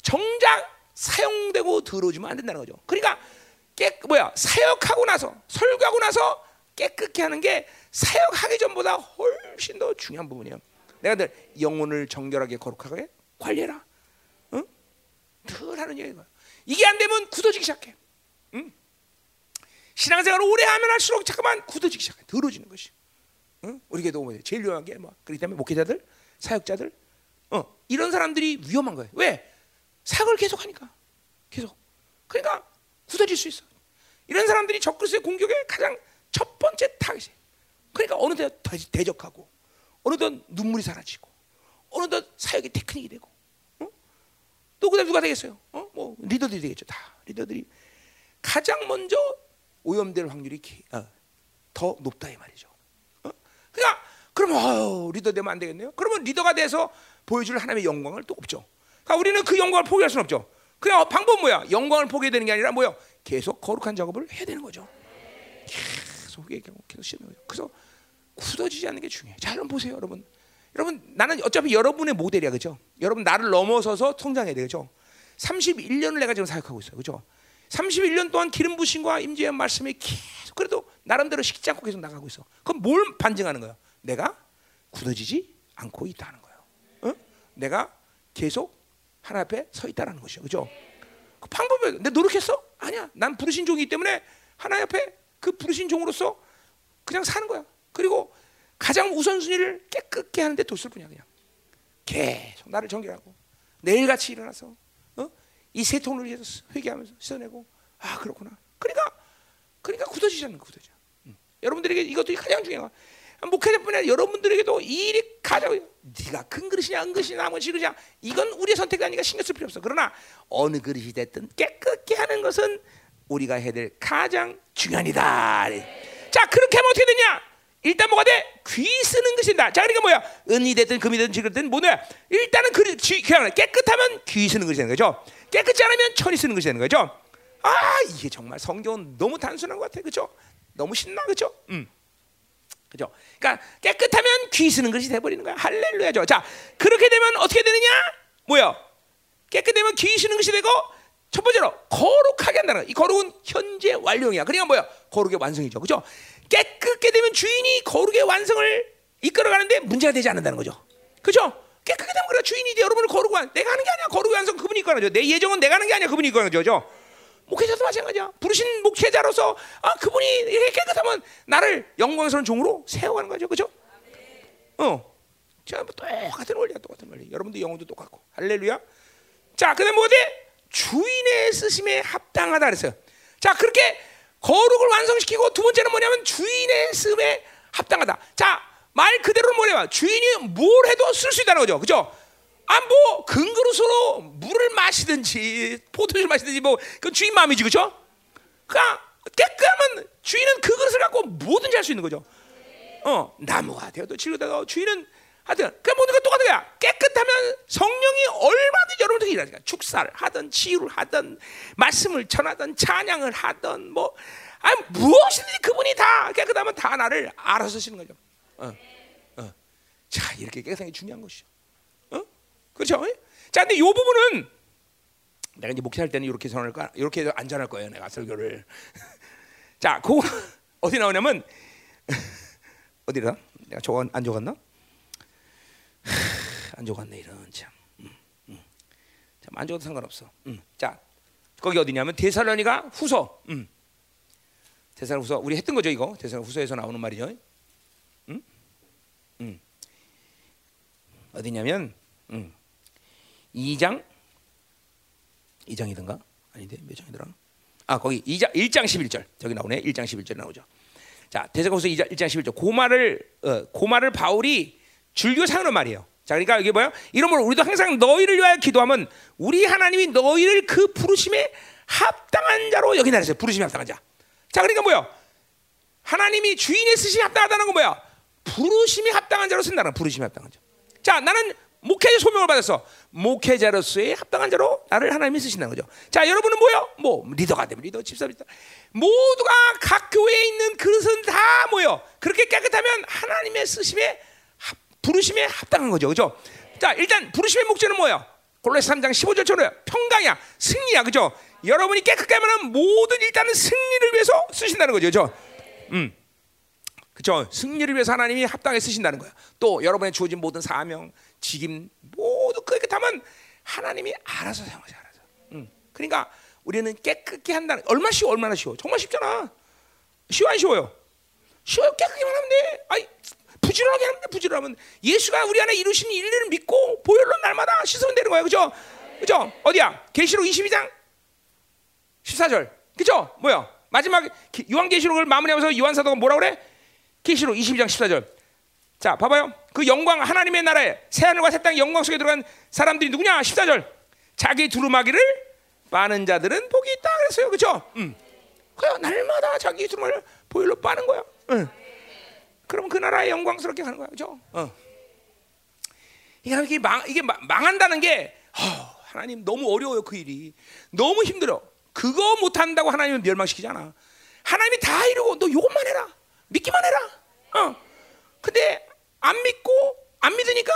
정작 사용되고 들어오지면 안 된다는 거죠. 그러니까 깨 뭐야 사역하고 나서 설교하고 나서 깨끗게 하는 게 사역하기 전보다 훨씬 더 중요한 부분이에요. 내가 늘 영혼을 정결하게 거룩하게 관리해라. 응? 늘 하는 얘기가 이게 안 되면 굳어지기 시작해. 응? 신앙생활을 오래 하면 할수록 잠깐만 굳어지기 시작해. 더러지는 것이. 응? 우리 교도 뭐 제일 위험한 게 뭐. 그렇기 때문에 목회자들, 사역자들, 어 이런 사람들이 위험한 거예요. 왜? 사역을 계속 하니까 계속. 그러니까 굳어질 수 있어. 이런 사람들이 적그리스의 공격의 가장 첫 번째 타겟이. 그러니까 어느덧 대적하고, 어느덧 눈물이 사라지고, 어느덧 사역이 테크닉이 되고, 어? 또 그다음 누가 되겠어요? 어? 뭐 리더들이 되겠죠. 다 리더들이 가장 먼저 오염될 확률이 어, 더 높다 이 말이죠. 어? 그러니까 그러면 어, 리더 되면 안 되겠네요. 그러면 리더가 돼서 보여줄 하나님의 영광을 또 없죠. 그러니까 우리는 그 영광을 포기할 수는 없죠. 그냥 방법 뭐야? 영광을 포기되는 게 아니라 뭐야? 계속 거룩한 작업을 해야 되는 거죠. 계속 계속 시는 거죠. 그래서 굳어지지 않는 게 중요해요. 자, 여러분 보세요, 여러분. 여러분 나는 어차피 여러분의 모델이야, 그죠? 여러분 나를 넘어서서 성장해야 되죠. 31년을 내가 지금 사역하고 있어요, 그죠? 31년 동안 기름 부신과 임재의 말씀이 계속 그래도 나름대로 식지 않고 계속 나가고 있어. 그럼 뭘 반증하는 거야? 내가 굳어지지 않고 있다는 거예요. 어? 내가 계속 하나 앞에 서 있다라는 것이죠. 그죠? 그 방법이 내 노력했어? 아니야. 난 부르신 종이기 때문에 하나 옆에 그 부르신 종으로서 그냥 사는 거야. 그리고 가장 우선순위를 깨끗게 하는데 뒀을 뿐이야 그냥. 계속 나를 정결하고 내일같이 일어나서 어? 이 세 통을 위해서 회개하면서 씻어내고 아 그렇구나. 그러니까 그러니까 굳어지지 않는 굳어져. 음. 여러분들에게 이것도 가장 중요한 거야. 목회자뿐 아니라 여러분들에게도 이 일이 가장 네가 큰 그릇이냐 은 그릇이냐 나머지 그릇이냐 이건 우리의 선택이 아니니까 신경 쓸 필요 없어. 그러나 어느 그릇이 됐든 깨끗게 하는 것은 우리가 해야 될 가장 중요한 이다. 자 그렇게 하면 어떻게 되냐? 일단 뭐가 돼? 귀 쓰는 것이다. 자 그러니까 뭐야? 은이 됐든 금이 됐든 지금 뭐냐? 일단은 그 귀, 깨끗하면 귀 쓰는 것이 되는 거죠. 깨끗지 않으면 천이 쓰는 것이 되는 거죠. 아 이게 정말 성경은 너무 단순한 것 같아, 그렇죠? 너무 신나, 그렇죠? 음. 그죠? 그러니까 깨끗하면 귀 쓰는 것이 돼버리는 거야. 할렐루야죠. 자, 그렇게 되면 어떻게 되느냐? 뭐야? 깨끗되면 귀 쓰는 것이 되고 첫 번째로 거룩하게 한다는 거야. 이 거룩은 현재 완료이야. 그러니까 뭐야? 거룩의 완성이죠. 그죠? 깨끗게 되면 주인이 거룩의 완성을 이끌어가는데 문제가 되지 않는다는 거죠. 그죠? 깨끗게 되면 그래 주인이 여러분을 거룩 완 내가 하는 게 아니야 거룩의 완성 그분이 이끌어가죠. 내 예정은 내가 하는 게 아니야 그분이 이끌어가죠. 그죠? 목회자도 마찬가지야. 부르신 목회자로서 아 그분이 이렇게 깨끗하면 나를 영광스러운 종으로 세워가는 거죠. 그죠? 어. 자, 뭐 똑같은 원리야, 똑같은 원리. 여러분도 영혼도 똑같고. 할렐루야. 자, 그다음 뭐지? 주인의 쓰심에 합당하다 그랬어요. 자, 그렇게 거룩을 완성시키고 두 번째는 뭐냐면 주인의 쓰심에 합당하다. 자, 말 그대로 뭐냐면 주인이 뭘 해도 쓸 수 있다는 거죠. 그죠? 아, 뭐 근그릇으로 물을 마시든지 포도주를 마시든지 뭐 그건 주인 마음이지, 그죠? 그러니까 깨끗하면 주인은 그 그릇을 갖고 뭐든지 할 수 있는 거죠. 어, 나무가 되어도 질거되도 주인은 하여튼 그 모든 것 똑같은 거야. 깨끗하면 성령이 얼마든지 여러분들에게 일하니까 축사를 하든 치유를 하든 말씀을 전하든 찬양을 하든 뭐 아니 무엇이든지 그분이 다 깨끗하면 다 나를 알아서 쓰시는 거죠. 어, 어. 자 이렇게 깨끗한 게 중요한 것이죠. 어? 그렇죠? 자 근데 이 부분은 내가 이제 목회할 때는 이렇게 전할 거 이렇게 안 전할 거예요. 내가 설교를. 자, 그 어디 나오냐면 어디다? 내가 저거 안 적었나? 안 적었네 이런 참. 음, 음. 참안 적어도 상관없어. 음. 자, 거기 어디냐면 데살로니가 후서. 음. 데살로 후서 우리 했던 거죠 이거. 데살로 후서에서 나오는 말이죠. 음? 음. 어디냐면 음. 2장 2장이든가 아닌데 몇 장이더라? 아 거기 2장 1장 11절 저기 나오네 1장 11절 나오죠. 자 대사고서 2장 1장 11절 고말을 어, 고말을 바울이 줄교 사는 말이에요. 자 그러니까 이게 뭐야? 이러므로 우리도 항상 너희를 위하여 기도하면 우리 하나님이 너희를 그 부르심에 합당한 자로 여기다 했어요. 부르심에 합당한 자. 자 그러니까 뭐야? 하나님이 주인의 쓰심에 합당하다는 건 뭐야? 부르심이 합당한 자로 쓴다는 부르심이 합당한 자. 자 나는 목회자 소명을 받았어. 목회자로서의 합당한 자로 나를 하나님이 쓰신다는 거죠. 자, 여러분은 뭐요? 뭐 리더가 되면 리더, 집사 리더. 모두가 각 교회에 있는 그릇은 다 뭐요? 그렇게 깨끗하면 하나님의 쓰심에 부르심에 합당한 거죠. 그죠? 자, 일단 부르심의 목적은 뭐예요? 골로새 3장 15절처럼 평강이야. 승리야. 그죠? 여러분이 깨끗게 하면 모든 일단은 승리를 위해서 쓰신다는 거죠. 그죠? 음. 그죠? 승리를 위해서 하나님이 합당하게 쓰신다는 거야. 또 여러분의 주어진 모든 사명, 직임 모두 깨끗하면 하나님이 알아서 사용하셔 알아서. 음. 그러니까 우리는 깨끗게 한다는 얼마 쉬워 얼마나 쉬워 정말 쉽잖아. 쉬워 안 쉬워요? 쉬워요 깨끗게만 하면 돼. 아이 부지런하게 하면 돼 부지런하면 예수가 우리 안에 이루신 일을 믿고 보혈로 날마다 씻으면 되는 거야 그죠? 그죠? 어디야? 계시록 22장 14절 그죠? 뭐야? 마지막 요한계시록을 마무리하면서 요한 사도가 뭐라 그래? 계시록 22장 14절 자, 봐봐요. 그 영광 하나님의 나라에 새 하늘과 새땅 영광 속에 들어간 사람들이 누구냐? 14절. 자기 두루마기를 빠는 자들은 복이 있다 그랬어요. 그렇죠? 음. 그래 날마다 자기 두루마기를 보일로 빠는 거야. 응. 그럼 그 나라에 영광스럽게 가는 거야. 그렇죠? 어. 이게 망 이게 망한다는 게 어, 하나님 너무 어려워요, 그 일이. 너무 힘들어. 그거 못 한다고 하나님은 멸망시키잖아. 하나님이 다 이루고 너 이것만 해라. 믿기만 해라. 어. 근데 안 믿고 안 믿으니까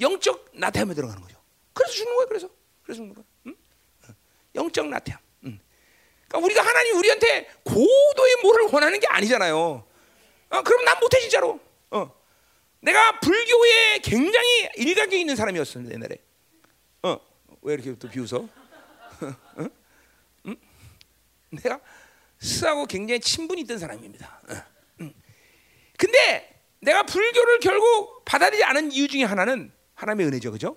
영적 나태함에 들어가는 거죠. 그래서 죽는 거예요. 그래서 그래서 죽는 거예요. 응? 영적 나태함. 응. 그러니까 우리가 하나님 우리한테 고도의 뭐를 원하는 게 아니잖아요. 어, 그럼 난 못해 진짜로. 어. 내가 불교에 굉장히 일각이 있는 사람이었어 옛날에. 어, 왜 이렇게 또 비웃어? 응? 응? 내가 스하고 굉장히 친분이 있던 사람입니다. 어. 응. 근데 내가 불교를 결국 받아들이지 않은 이유 중에 하나는 하나님의 은혜죠, 그죠?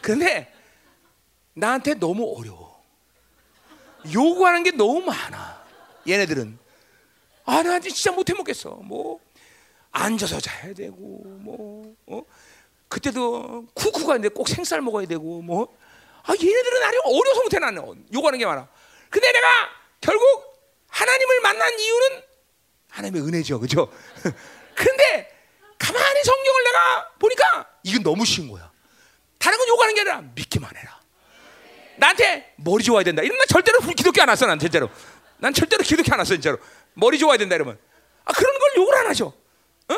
그런데 나한테 너무 어려워. 요구하는 게 너무 많아. 얘네들은 아 나한테 진짜 못해 먹겠어. 뭐 앉아서 자야 되고 뭐 어? 그때도 쿠쿠가 있는데 꼭 생쌀 먹어야 되고 뭐 아 얘네들은 나를 어려서 못해 나는 요구하는 게 많아. 근데 내가 결국 하나님을 만난 이유는 하나님의 은혜죠, 그죠? 근데 가만히 성경을 내가 보니까 이건 너무 쉬운 거야. 다른 건 요구하는 게 아니라 믿기만 해라. 나한테 머리 좋아야 된다. 이러면 난 절대로 기독교 안 왔어. 난 절대로. 난 절대로 기독교 안 왔어. 진짜로. 머리 좋아야 된다 이러면. 아 그런 걸 욕을 안 하죠. 어?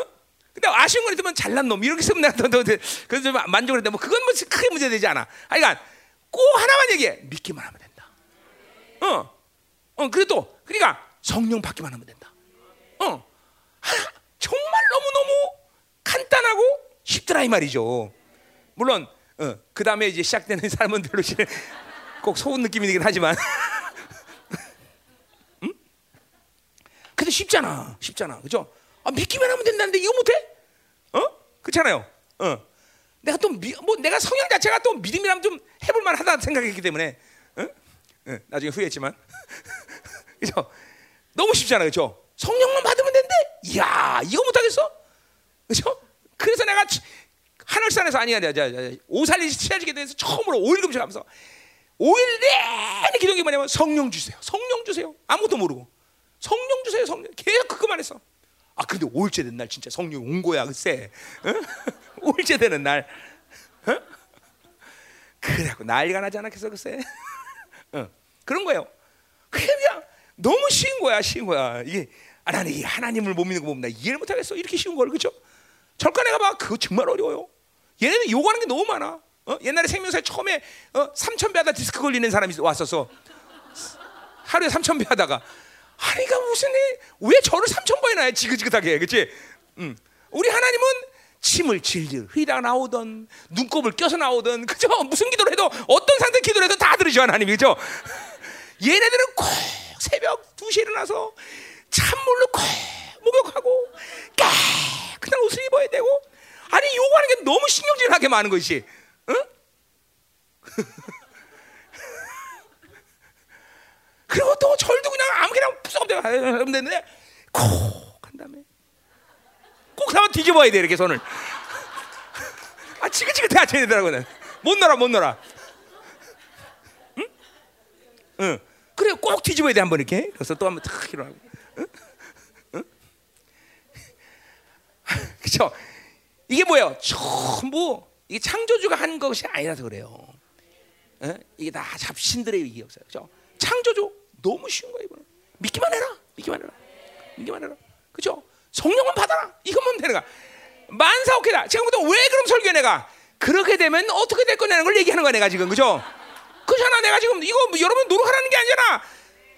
근데 아쉬운 건 있으면 잘난 놈 이렇게 쓰면 내가 더, 더, 더 그래서 만족을 했는데 뭐 그건 뭐 크게 문제 되지 않아. 그러니까 꼭 하나만 얘기해. 믿기만 하면 된다. 어. 어 그래도 그러니까 성령 받기만 하면 된다. 어, 정말 너무 너무 간단하고 쉽더라 이 말이죠. 물론 어, 그 다음에 이제 시작되는 삶은 별로 꼭 속은 느낌이 긴 하지만, 음? 근데 쉽잖아, 쉽잖아, 그죠? 아, 믿기만 하면 된다는데 이거 못해? 어? 그렇잖아요. 어. 내가 또 뭐 내가 성향 자체가 또 믿음이라면 좀 해볼 만하다 생각했기 때문에, 어? 어, 나중에 후회했지만, 그죠? 너무 쉽잖아, 그죠? 성령만 받으면. 이야, 이거 못하겠어? 그죠? 그래서 내가 하늘산에서 아니야, 내가 오살리 치아지게 돼서 처음으로 5일 금식하면서 5일 내내 기도기 뭐냐면 성령 주세요, 성령 주세요. 아무것도 모르고 성령 주세요, 성령. 계속 그것만 했어. 아 근데 5일째 된 날 진짜 성령 온 거야, 글쎄. 어? 5일째 되는 날. 어? 그래갖고 난리가 나지 않았겠어, 글쎄. 어. 그런 거예요. 그냥 너무 쉬운 거야, 쉬운 거야. 이게 아, 나는 이 하나님을 못 믿는 거나 이해를 못 하겠어. 이렇게 쉬운 걸 그죠? 절간에 가봐 그거 정말 어려워요. 얘네는 요구하는 게 너무 많아. 어? 옛날에 생명사에 처음에 어? 3천 배 하다 디스크 걸리는 사람이 왔었어. 하루에 3천 배 하다가 아니 가 무슨 왜 저를 3천 번이나 해 지긋지긋하게 그렇지? 음. 우리 하나님은 침을 질질 흘리다 나오던 눈곱을 껴서 나오던 그죠? 무슨 기도를 해도 어떤 상태 기도를 해도 다 들으죠 하나님이 그죠? 얘네들은 꼭 새벽 2시에 일어나서 찬물로 꼭 목욕하고 깨끗한 옷을 입어야 되고. 아니 요구하는 게 너무 신경질하게 많은 것이 응? 그리고 또 절도 그냥 아무렇게나 부숴도 되는데 콕한 다음에. 꼭 한번 뒤집어야 돼 이렇게 손을. 아 지긋지긋해 앉아야 되더라고는 못 놀아 못 놀아. 응? 응. 그래 꼭 뒤집어야 돼 한번 이렇게. 그래서 또 한번 탁 일어나고 응? 응? 그죠 이게 뭐예요? 전부 이게 창조주가 한 것이 아니라서 그래요. 응? 이게 다 잡신들의 위기였어요. 그죠 창조주 너무 쉬운 거예요 이거는. 믿기만 해라. 믿기만 해라. 믿기만 해라. 그죠 성령만 받아라. 이것만 되는 거야. 만사 오케다. 지금부터 왜 그럼 설교 내가? 그렇게 되면 어떻게 될 거냐는 걸 얘기하는 거야 내가 지금. 그죠 그잖아 내가 지금 이거 뭐 여러분 노력하라는 게 아니잖아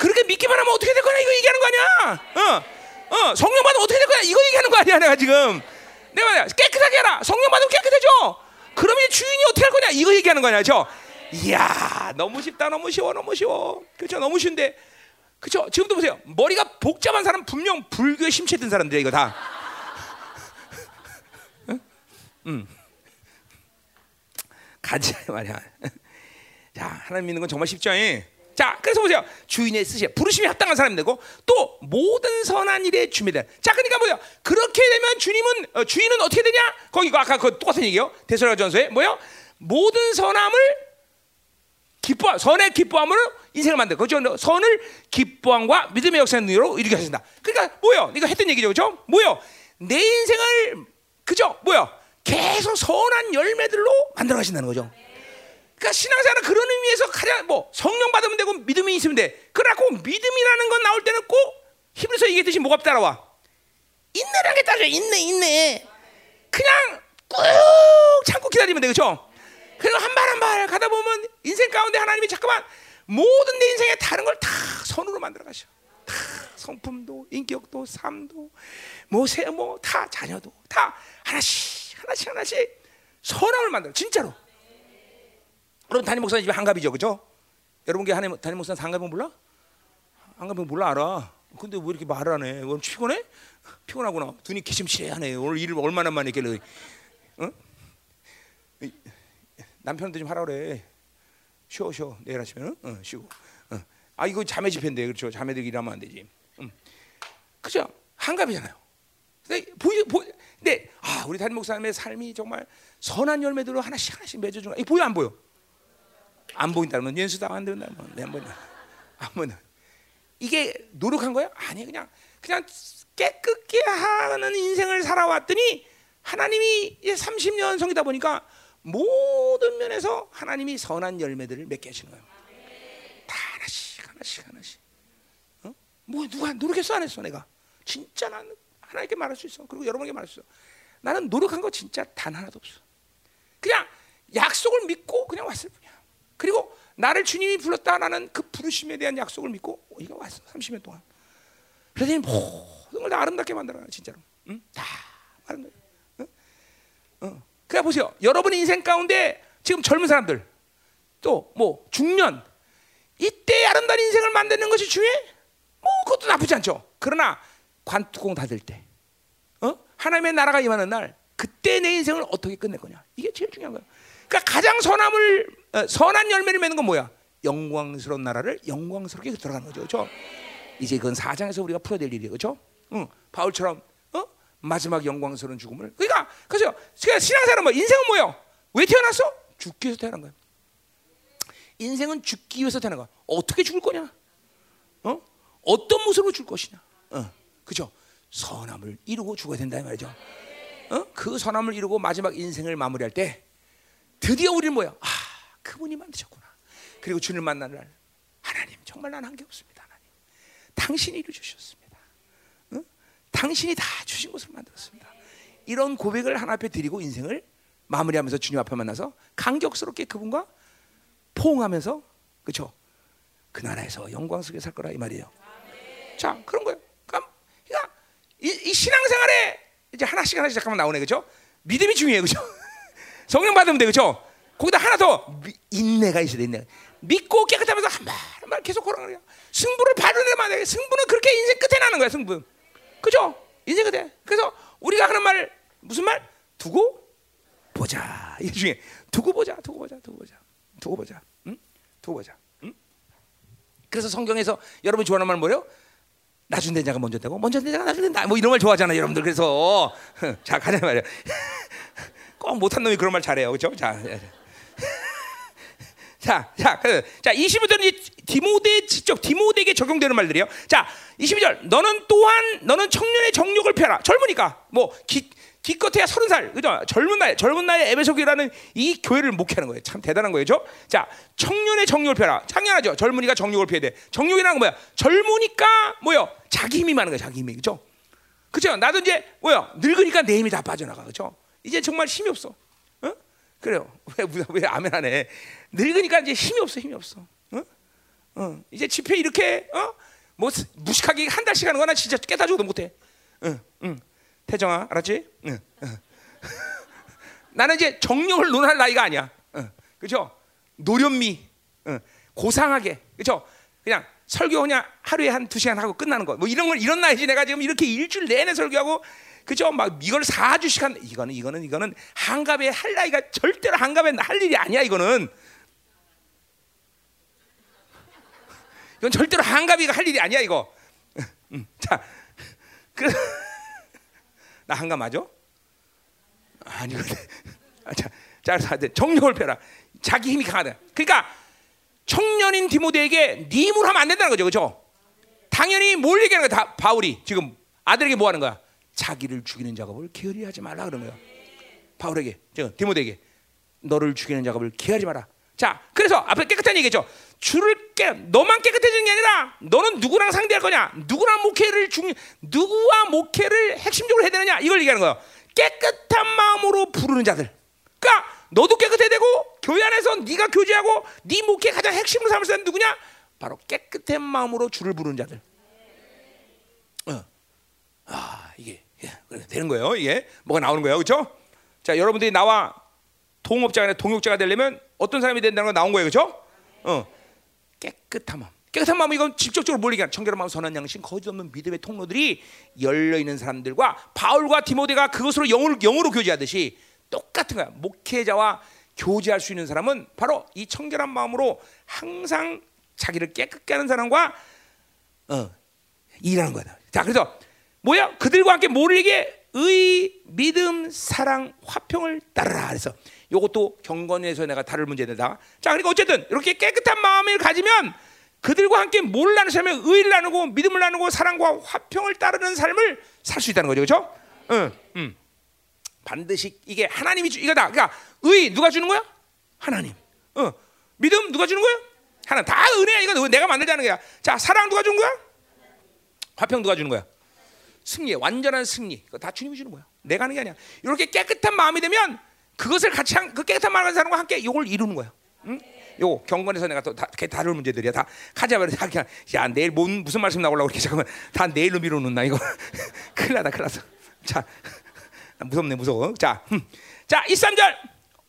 그렇게 믿기만 하면 어떻게 될 거냐? 이거 얘기하는 거 아니야? 어, 어 성령 받으면 어떻게 될 거냐? 이거 얘기하는 거 아니야 내가 지금. 내가 깨끗하게 해라. 성령 받으면 깨끗해져. 그러면 주인이 어떻게 할 거냐? 이거 얘기하는 거냐 저 이야 너무 쉽다. 너무 쉬워 너무 쉬워. 그렇죠 너무 쉬운데. 그렇죠 지금도 보세요. 머리가 복잡한 사람 분명 불교에 심취했던 사람들이야 이거 다. 응? 음. 가자 말이야. 자 하나님 믿는 건 정말 쉽죠 자 그래서 보세요 주인의 뜻이 부르심이 합당한 사람이 되고 또 모든 선한 일에 준비된 자 그러니까 뭐야 그렇게 되면 주님은 어, 주인은 어떻게 되냐 거기 아까 그 똑같은 얘기요 대설가전서에 뭐요 모든 선함을 기뻐 선의 기뻐함으로 인생을 만들. 그죠? 선을 기뻐함과 믿음의 역사의 능력으로 이루게 하신다. 그러니까 뭐요? 네가 했던 얘기죠, 그죠? 뭐요? 내 인생을 그죠? 뭐요? 계속 선한 열매들로 만들어 가신다는 거죠. 그러니까 신앙생활은 그런 의미에서 가장 뭐 성령 받으면 되고 믿음이 있으면 돼. 그러고 믿음이라는 건 나올 때는 꼭 히브리서 얘기했듯이 뭐가 따라와? 인내라는 게 따라줘. 인내, 인내. 그냥 꾹 참고 기다리면 돼, 그죠? 그리고 한 발 한 발 가다 보면 인생 가운데 하나님이 잠깐만 모든 내 인생에 다른 걸 다 선으로 만들어 가셔. 다 성품도 인격도 삶도 뭐세 뭐다 자녀도 다 하나씩 하나씩 하나씩 선함을 만들어 진짜로. 여러분 담임 목사님 집에 한갑이죠, 그죠? 여러분 께 담임 목사님 한갑은 몰라? 한갑은 몰라 알아. 근데 왜 이렇게 말을 안 해? 오늘 피곤해? 피곤하구나. 눈이 기심치레하네. 오늘 일을 얼마나 많이 했길래? 응? 남편한테 좀 하라 그래. 쉬어 쉬어 내일 아침에는 어, 쉬고. 어. 아 이거 자매 집회인데 그렇죠. 자매들 일하면 안 되지. 음. 그죠? 한갑이잖아요. 근데 보이 보. 근데 아 우리 담임 목사님의 삶이 정말 선한 열매들로 하나씩 하나씩 맺어주는 거. 보여 안 보여? 안 보인다면 연수다 안 된다. 안 보인다. 이게 노력한 거야? 아니 그냥 그냥 깨끗게 하는 인생을 살아왔더니 하나님이 이제 30년 성이다 보니까 모든 면에서 하나님이 선한 열매들을 맺게 하시는 거예요. 다 하나씩 하나씩 하나씩. 어? 뭐 누가 노력했어 안 했어 내가? 진짜 나는 하나님께 말할 수 있어. 그리고 여러분에게 말할 수 있어. 나는 노력한 거 진짜 단 하나도 없어. 그냥 약속을 믿고 그냥 왔을 뿐이야. 그리고 나를 주님이 불렀다라는 그 부르심에 대한 약속을 믿고 이거 왔어. 30년 동안. 그러더니 모든 걸 다 아름답게 만들어 진짜로. 응? 다 아름답게. 응? 어. 그래 보세요. 여러분 인생 가운데 지금 젊은 사람들 또 뭐 중년 이때 아름다운 인생을 만드는 것이 중요해? 뭐 그것도 나쁘지 않죠. 그러나 관뚜껑 닫을 때, 어? 하나님의 나라가 임하는 날, 그때 내 인생을 어떻게 끝낼 거냐? 이게 제일 중요한 거야. 그러니까 가장 선함을 어, 선한 열매를 맺는 건 뭐야? 영광스러운 나라를 영광스럽게 들어가는 거죠, 그렇죠? 이제 그건 사장에서 우리가 풀어야 될 일이에요, 그렇죠? 응, 바울처럼 어? 마지막 영광스러운 죽음을. 그러니까 그래서 그러니까 신앙생활은 뭐 인생은 뭐요? 왜 태어났어? 죽기 위해서 태어난 거야. 인생은 죽기 위해서 태어난 거야. 어떻게 죽을 거냐? 어? 어떤 모습으로 죽을 것이냐? 어, 그죠? 선함을 이루고 죽어야 된다 이 말이죠. 어? 그 선함을 이루고 마지막 인생을 마무리할 때 드디어 우리는 뭐야? 아, 그분이 만드셨구나. 그리고 주님 만나는 날 하나님 정말 난 한 게 없습니다. 하나님. 당신이 이루 주셨습니다. 어? 당신이 다 주신 것을 만들었습니다. 이런 고백을 하나 앞에 드리고 인생을 마무리하면서 주님 앞에 만나서 감격스럽게 그분과 포옹하면서 그렇죠? 그 나라에서 영광 속에 살 거라 이 말이에요. 자 그런 거예요. 그러니까 이, 이 신앙생활에 이제 하나씩 하나씩 잠깐만 나오네 그죠? 믿음이 중요해요 그죠? 성령 받으면 돼 그죠? 거기다 하나 더 미, 인내가 있어야 돼 인내. 믿고 깨끗하면서 한말한말 계속 걸어가는 거야. 승부를 발휘내면 돼. 승부는 그렇게 인생 끝에 나는 거야 승부. 그죠? 인생 끝에. 그래서 우리가 하는 말 무슨 말? 두고 보자. 이게 중에 두고 보자, 두고 보자, 두고 보자, 두고 보자, 응? 두고 보자. 응? 그래서 성경에서 여러분 좋아하는 말 뭐예요? 나중 된 자가 먼저 되고 먼저 된 자가 나중 된다. 뭐 이런 말 좋아하잖아요, 여러분들. 그래서 자 가자 말이야. 꼭 못한 놈이 그런 말 잘해요, 그렇죠? 자. 자, 자, 그, 자, 22절은 디모데 직접 디모데에게 적용되는 말들이에요. 자, 22절. 너는 또한 너는 청년의 정욕을 펴라. 젊으니까 뭐 기, 기껏해야 서른 살, 그죠? 젊은 나이, 젊은 나이에 에베소교라는 이 교회를 목회하는 거예요. 참 대단한 거예요, 죠? 자, 청년의 정욕을 펴라. 당연하죠. 젊은이가 정욕을 펴야 돼. 정욕이라는 건 뭐야? 젊으니까 뭐요? 자기 힘이 많은 거야, 자기 힘이, 그죠? 그죠? 나도 이제 뭐야? 늙으니까 내 힘이 다 빠져나가, 그죠? 이제 정말 힘이 없어. 어? 그래요. 왜, 왜 아멘 안 해? 늙으니까 이제 힘이 없어, 힘이 없어. 어? 어. 이제 집회 이렇게 어? 뭐 무식하게 한 달씩 하는 거나 진짜 깨닫지도 못해. 응, 응. 태정아, 알았지? 응. 응. 나는 이제 정령을 논할 나이가 아니야. 응. 그죠? 노련미, 응. 고상하게, 그죠? 그냥 설교 그냥 하루에 한 두 시간 하고 끝나는 거. 뭐 이런 걸 이런 나이지 내가 지금 이렇게 일주일 내내 설교하고 그죠? 막 이걸 4주씩 한 이거는 이거는 이거는 한갑에 할 나이가 절대로 한갑에 할 일이 아니야 이거는. 이건 절대로 한갑이가 할 일이 아니야 이거. 음, 자, 그래서 나 한갑 맞아? 아니거든. 자, 자, 정력을 펴라. 자기 힘이 강하다. 그러니까 청년인 디모데에게 네 힘으로 하면 안 된다는 거죠, 그렇죠? 당연히 뭘 얘기하는 거야? 다 바울이 지금 아들에게 뭐 하는 거야? 자기를 죽이는 작업을 게으리 하지 말라 그런 거야. 바울에게, 저 디모데에게 너를 죽이는 작업을 게으리 마라. 자, 그래서 앞에 깨끗한 얘기죠. 주를 깨, 너만 깨끗해지는 게 아니라 너는 누구랑 상대할 거냐? 누구랑 목회를 중, 누구와 목회를 핵심적으로 해야 되느냐? 이걸 얘기하는 거예요. 깨끗한 마음으로 부르는 자들. 그러니까 너도 깨끗해야 되고 교회 안에서 네가 교제하고 네 목회 가장 핵심으로 삼을 사람 누구냐? 바로 깨끗한 마음으로 주를 부르는 자들. 어. 아 이게 예, 되는 거예요. 이게 뭐가 나오는 거예요, 그렇죠? 자, 여러분들이 나와 동업자가 아니라 동역자가 되려면 어떤 사람이 된다는 거 나온 거예요, 그렇죠? 어. 깨끗한 마음. 깨끗한 마음 이건 직접적으로 뭘 얘기하는 청결한 마음 선한 양심 거짓 없는 믿음의 통로들이 열려 있는 사람들과 바울과 디모데가 그것으로 영으로 영으로 교제하듯이 똑같은 거야. 목회자와 교제할 수 있는 사람은 바로 이 청결한 마음으로 항상 자기를 깨끗게 하는 사람과 어, 일하는 거다. 자, 그래서 뭐야? 그들과 함께 뭐를 얘기해? 의, 믿음, 사랑, 화평을 따르라. 그래서 이것도 경건에서 내가 다룰 문제다. 자, 그러니까 어쨌든 이렇게 깨끗한 마음을 가지면 그들과 함께 뭘 나누냐면 의를 나누고 믿음을 나누고 사랑과 화평을 따르는 삶을 살 수 있다는 거죠, 그렇죠? 응, 응. 반드시 이게 하나님이 주, 이거다. 그러니까 의 누가 주는 거야? 하나님. 어. 믿음 누가 주는 거야? 하나님. 다 은혜야. 이거 내가 만들자는 거야. 자, 사랑 누가 주는 거야? 화평 누가 주는 거야? 승리, 완전한 승리. 그거 다 주님이 주는 거야. 내가 하는 게 아니야. 이렇게 깨끗한 마음이 되면 그것을 같이 한, 그 깨끗한 마음을 사람과 함께 이걸 이루는 거야. 응? 요 경건에서 내가 또 다, 다룰 문제들이야. 다 하자 말이 다 그냥 야 내일 뭔 무슨 말씀 나오려고 그렇게 잠깐만 다 내일로 미뤄놓나 이거 큰일 나다 큰일 났어. 자 무섭네 무서워. 자, 음. 자 23절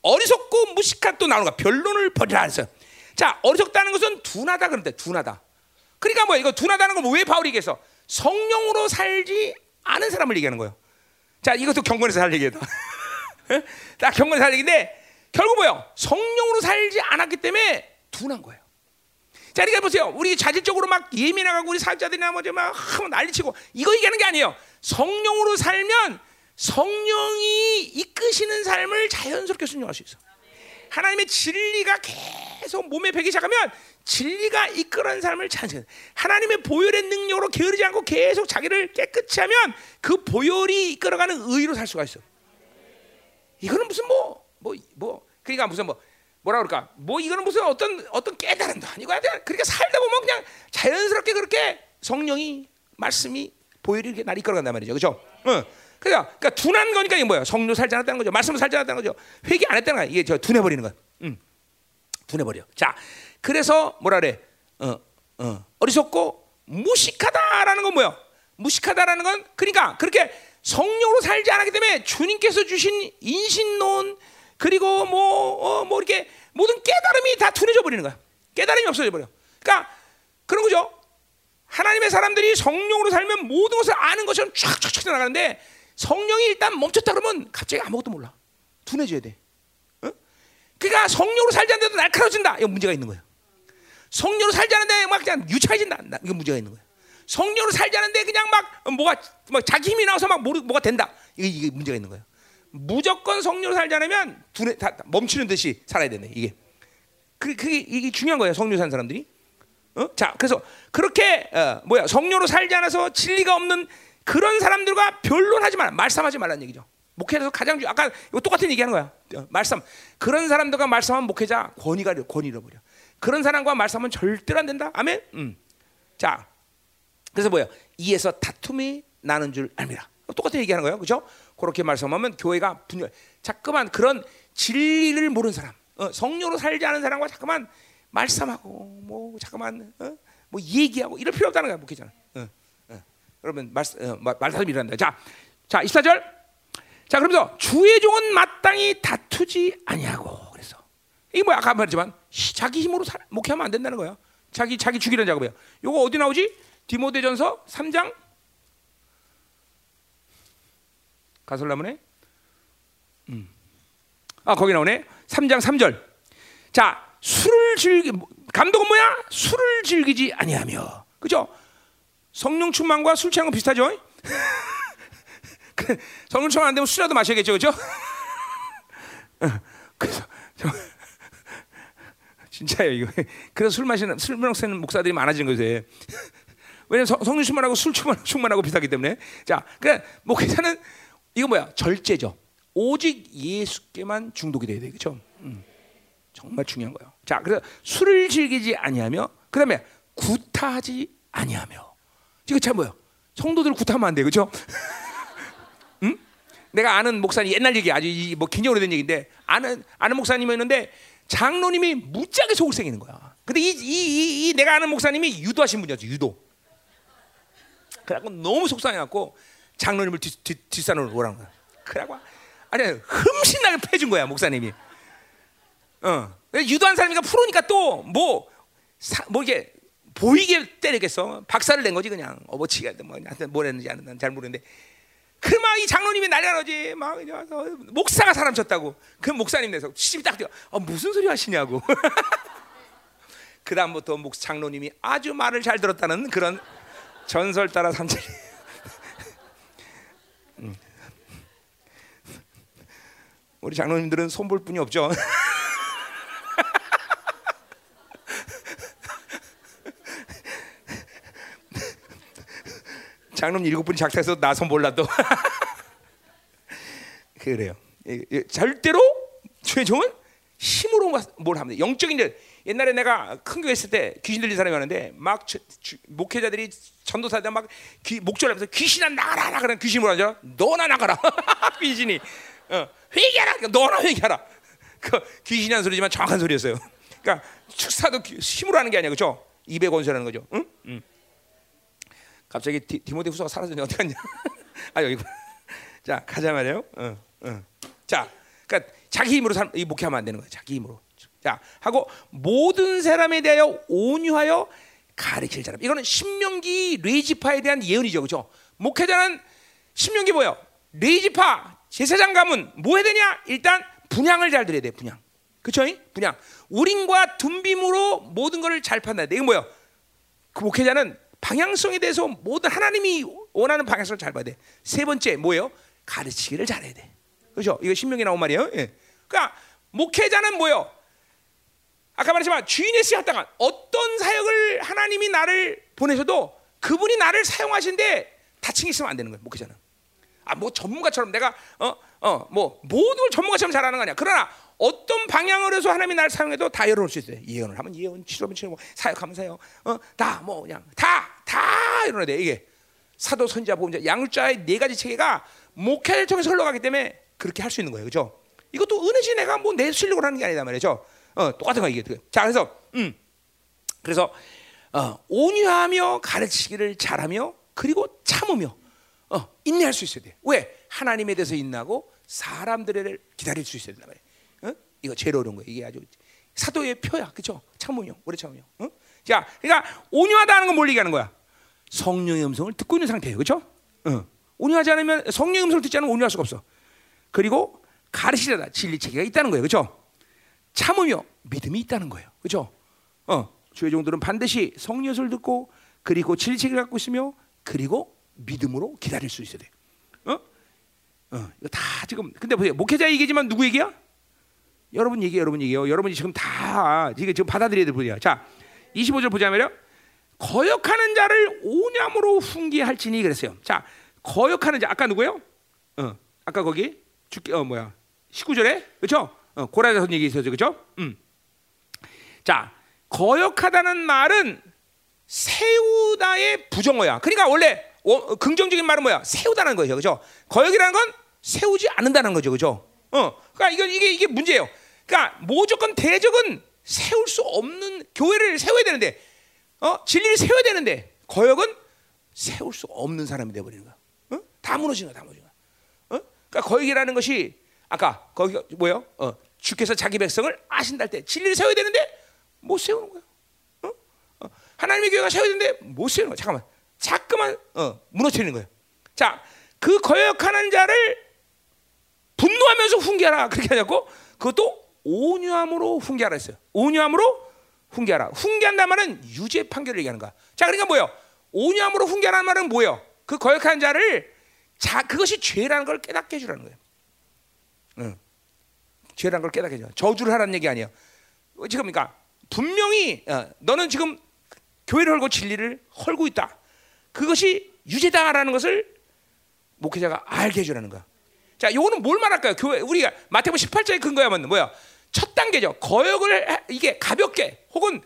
어리석고 무식한 또 나오는 거 변론을 버리라 했어요. 자 어리석다는 것은 둔하다 그런데 둔하다. 그러니까 뭐 이거 둔하다는 건왜 바울이 얘기했어? 성령으로 살지 않은 사람을 얘기하는 거예요. 자 이것도 경건에서 살 얘기다. 딱 경건에서 살 얘기인데 결국 뭐요? 성령으로 살지 않았기 때문에 둔한 거예요. 자, 그러니까 보세요. 우리 자질적으로 막 예민하고 우리 사역자들이나 뭐지 막 난리치고 이거 얘기하는 게 아니에요. 성령으로 살면 성령이 이끄시는 삶을 자연스럽게 순종할 수 있어. 하나님의 진리가 계속 몸에 배기 시작하면 진리가 이끌어낸 삶을 찬성. 하나님의 보혈의 능력으로 게으르지 않고 계속 자기를 깨끗이 하면 그 보혈이 이끌어가는 의로 살 수가 있어. 이거는 무슨 뭐 뭐, 뭐, 그러니까 무슨 뭐, 뭐라 그럴까? 뭐 이거는 무슨 어떤 어떤 깨달음도 아니고 그렇게 살다 보면 그냥 자연스럽게 그렇게 성령이 말씀이 보혈이 이렇게 날 이끌어간단 말이죠, 그렇죠? 응. 그러니까, 그러니까 둔한 거니까 이게 뭐야? 성령 살지 않았다는 거죠. 말씀을 살지 않았다는 거죠. 회개 안 했다는 거야. 이게 저 둔해 버리는 거야. 응. 둔해 버려. 자, 그래서 뭐라 그래? 어, 어, 어리석고 무식하다라는 건 뭐야? 무식하다라는 건 그러니까 그렇게 성령으로 살지 않았기 때문에 주님께서 주신 인신론 그리고 뭐, 어, 뭐 이렇게 모든 깨달음이 다 둔해져 버리는 거야. 깨달음이 없어져 버려. 그러니까 그런 거죠. 하나님의 사람들이 성령으로 살면 모든 것을 아는 것처럼 쫙쫙쫙 나가는데 성령이 일단 멈췄다 그러면 갑자기 아무것도 몰라. 둔해져야 돼. 어? 그러니까 성령으로 살지 않는데도 날카로워진다. 이거 문제가 있는 거예요. 성령으로 살지 않는데 막 그냥 유창해진다. 이거 문제가 있는 거예요. 성령으로 살지 않는데 그냥 막 뭐가 막 자기 힘이 나와서 막 모르, 뭐가 된다. 이게, 이게 문제가 있는 거예요. 무조건 성령으로 살지 않으면 두뇌 다 멈추는 듯이 살아야 되네 이게. 그 그게 이게 중요한 거예요. 성령 산 사람들이. 어? 자, 그래서 그렇게 어, 뭐야 성령으로 살지 않아서 진리가 없는 그런 사람들과 변론하지 말, 말씀하지 말라는 얘기죠. 목회에서 가장 중 아까 이거 똑같은 얘기하는 거야. 어, 말씀 그런 사람들과 말씀하면 목회자 권위가 권위 잃어버려. 그런 사람과 말씀하면 절대로 안 된다. 아멘. 음. 자, 그래서 뭐야 이에서 다툼이 나는 줄 알미라. 똑같은 얘기하는 거예요, 그렇죠? 그렇게 말씀하면 교회가 분열. 자꾸만 그런 진리를 모르는 사람, 어, 성령으로 살지 않은 사람과 자꾸만 말씀하고 뭐 자꾸만 어? 뭐 얘기하고 이럴 필요 없다는 거야, 목회자는. 어, 어. 여러분 말씀 어, 말씀이 일어난다. 자, 자 24절. 자, 그러면서 주의 종은 마땅히 다투지 아니하고 그래서 이게 뭐 아까 말했지만 자기 힘으로 살, 목회하면 안 된다는 거야. 자기 자기 죽이는 작업이야. 요거 어디 나오지? 디모데전서 3장 가솔라문에 음. 아 거기 나오네 3장 3절 자 술을 즐기 감독은 뭐야 술을 즐기지 아니하며 그죠 성령 충만과 술 취한 거 비슷하죠 성령 충만 안 되면 술이라도 마셔야겠죠 그죠 그래서 진짜요 이거 그래서 술 마시는 술 먹는 목사들이 많아진 거예요 왜냐면 성령 충만하고 술 충만, 충만하고 비슷하기 때문에 자 그러니까 목회자는 이거 뭐야? 절제죠. 오직 예수께만 중독이 돼야 돼. 그렇죠? 음. 정말 중요한 거예요. 자, 그래서 술을 즐기지 아니하며 그다음에 구타하지 아니하며. 이거 참 뭐야? 성도들 구타하면 안 돼. 그렇죠? 응? 내가 아는 목사님 옛날 얘기 아주 뭐 굉장히 오래된 얘기인데 아는 아는 목사님이었는데 장로님이 무지하게 속을 생기는 거야. 근데 이, 이, 이, 이 내가 아는 목사님이 유도하신 분이었죠. 유도. 그래갖고 너무 속상해갖고 장로님을 뒷산으로 오라는 거야. 그러고 아니 흠신하게 패준 거야 목사님이. 어. 유도한 사람이니까 프로니까 또 뭐뭐 뭐 이게 보이게 때리겠어. 박살을 낸 거지 그냥 어버치가 뭐 하여튼 뭘 했는지 잘 모르는데. 그막 이 장로님이 난리가 나지. 막 목사가 사람 쳤다고. 그 목사님 내서 시비 딱 뛰어. 어, 무슨 소리 하시냐고. 그 다음부터 목 장로님이 아주 말을 잘 들었다는 그런 전설 따라 삼천이. 우리 장로님들은 손볼 뿐이 없죠. 장로님 일곱 분이 작사해서 나 손볼라 또. 그래요. 절대로 주의 종은 힘으로 뭘 합니다. 영적인 일. 옛날에 내가 큰 교회 있을 때 귀신 들린 사람이 왔는데 막 주, 주, 목회자들이 전도사들 막 귀, 목절하면서 귀신아 나가라 나가라 귀신이 뭐라죠? 너나 나가라 귀신이 어, 회개하라. 너나 회개하라. 그 귀신이 한 소리지만 정확한 소리였어요. 그러니까 축사도 힘으로 하는 게 아니야, 그렇죠? 200원수라는 거죠. 응? 응. 갑자기 디, 디모데 후서가 사라졌네 어디 갔냐? 아 여기. 자 가자 말이에요. 응, 응. 자, 그러니까 자기 힘으로 살, 이 목회하면 안 되는 거야. 자기 힘으로. 자 하고 모든 사람에 대하여 온유하여 가르칠 사람. 이거는 신명기 레지파에 대한 예언이죠, 그렇죠? 목회자는 신명기 뭐요? 레지파 제사장 가문 뭐 해야 되냐? 일단 분양을 잘 드려야 돼, 분양. 그렇죠? 분양. 우린과 둔빔으로 모든 것을 잘 판단해야 돼. 이거 뭐요? 그 목회자는 방향성에 대해서 모든 하나님이 원하는 방향성을 잘 봐야 돼. 세 번째 뭐예요? 가르치기를 잘해야 돼. 그렇죠? 이거 신명기 나온 말이에요. 예. 그러니까 목회자는 뭐예요? 아까 말했지만 주인의 씨 하다가 어떤 사역을 하나님이 나를 보내셔도 그분이 나를 사용하신데 다친 게 있으면 안 되는 거예요. 목회자는. 아 뭐 전문가처럼 내가 어 어 뭐 모든 걸 전문가처럼 잘하는 거 아니야. 그러나 어떤 방향으로 해서 하나님이 나를 사용해도 다 열어놓을 수 있어요. 예언을 하면 예언, 치료하면 치료, 뭐 사역하면 사역, 어 다 뭐 그냥 다다 이러야 돼. 이게 사도, 선지자, 보험자, 양자의 네 가지 체계가 목회를 통해서 흘러가기 때문에 그렇게 할 수 있는 거예요, 그렇죠? 이것도 은혜지 내가 뭐 내 실력으로 하는 게 아니다 말이죠. 어 똑같은 거 이게. 자 그래서 음 그래서 어, 온유하며 가르치기를 잘하며 그리고 참으며 어, 인내할 수 있어야 돼. 왜? 하나님에 대해서 인나고 사람들을 기다릴 수 있어야 된다 말이야. 어? 이거 제일 어려운 거야. 이게 아주 사도의 표야, 그렇죠? 참으며, 오래 참으며. 어? 자, 그러니까 온유하다는 건 뭘 얘기하는 거야? 성령의 음성을 듣고 있는 상태예요, 그렇죠? 어. 온유하지 않으면 성령의 음성을 듣지 않으면 온유할 수가 없어. 그리고 가르치려다 진리 체계가 있다는 거예요, 그렇죠? 참으며 믿음이 있다는 거예요, 그렇죠? 어, 주의 종들은 반드시 성령의 소리를 듣고 그리고 진리 체계를 갖고 있으며 그리고 믿음으로 기다릴 수 있어야 돼. 어? 어, 이거 다 지금 근데 보세요. 목회자 얘기지만 누구 얘기야? 여러분 얘기, 여러분 얘기요. 여러분이 지금 다 이게 지금 받아들여야 될 분이야. 자, 25절 보자면요. 거역하는 자를 오냠으로 훈계할지니 그랬어요. 자, 거역하는 자 아까 누구요? 어, 아까 거기 죽기 어 뭐야? 19절에 그렇죠? 어, 고라자선 얘기 있었죠, 그렇죠? 음. 자, 거역하다는 말은 세우다의 부정어야. 그러니까 원래 어, 긍정적인 말은 뭐야? 세우다는 거죠, 그렇죠? 거역이라는 건 세우지 않는다는 거죠, 그렇죠? 어, 그러니까 이거 이게 이게 문제예요. 그러니까 무조건 대적은 세울 수 없는 교회를 세워야 되는데, 어, 진리를 세워야 되는데 거역은 세울 수 없는 사람이 되어버리는 거야. 어? 다 무너지는 거야, 다 무너지는 거야. 어? 그러니까 거역이라는 것이 아까 거기 뭐요? 어, 주께서 자기 백성을 아신다 할 때 진리를 세워야 되는데 못 세우는 거야. 어? 어, 하나님의 교회가 세워야 되는데 못 세우는 거야. 잠깐만. 자꾸만 어, 무너뜨리는 거예요. 자, 그 거역하는 자를 분노하면서 훈계하라 그렇게 하냐고? 그것도 온유함으로 훈계하라 했어요. 온유함으로 훈계하라. 훈계한다는 말은 유죄 판결을 얘기하는 거야. 자, 그러니까 뭐예요? 온유함으로 훈계하라는 말은 뭐예요? 그 거역하는 자를 자 그것이 죄라는 걸 깨닫게 해주라는 거예요. 응. 죄라는 걸 깨닫게 해줘. 저주를 하라는 얘기 아니에요. 지금 그러니까 분명히 어, 너는 지금 교회를 헐고 진리를 헐고 있다. 그것이 유죄다라는 것을 목회자가 알게 해주라는 거야. 자, 이거는 뭘 말할까요? 교회 우리가 마태복음 18장의 근거야만 뭐야? 첫 단계죠. 거역을 이게 가볍게 혹은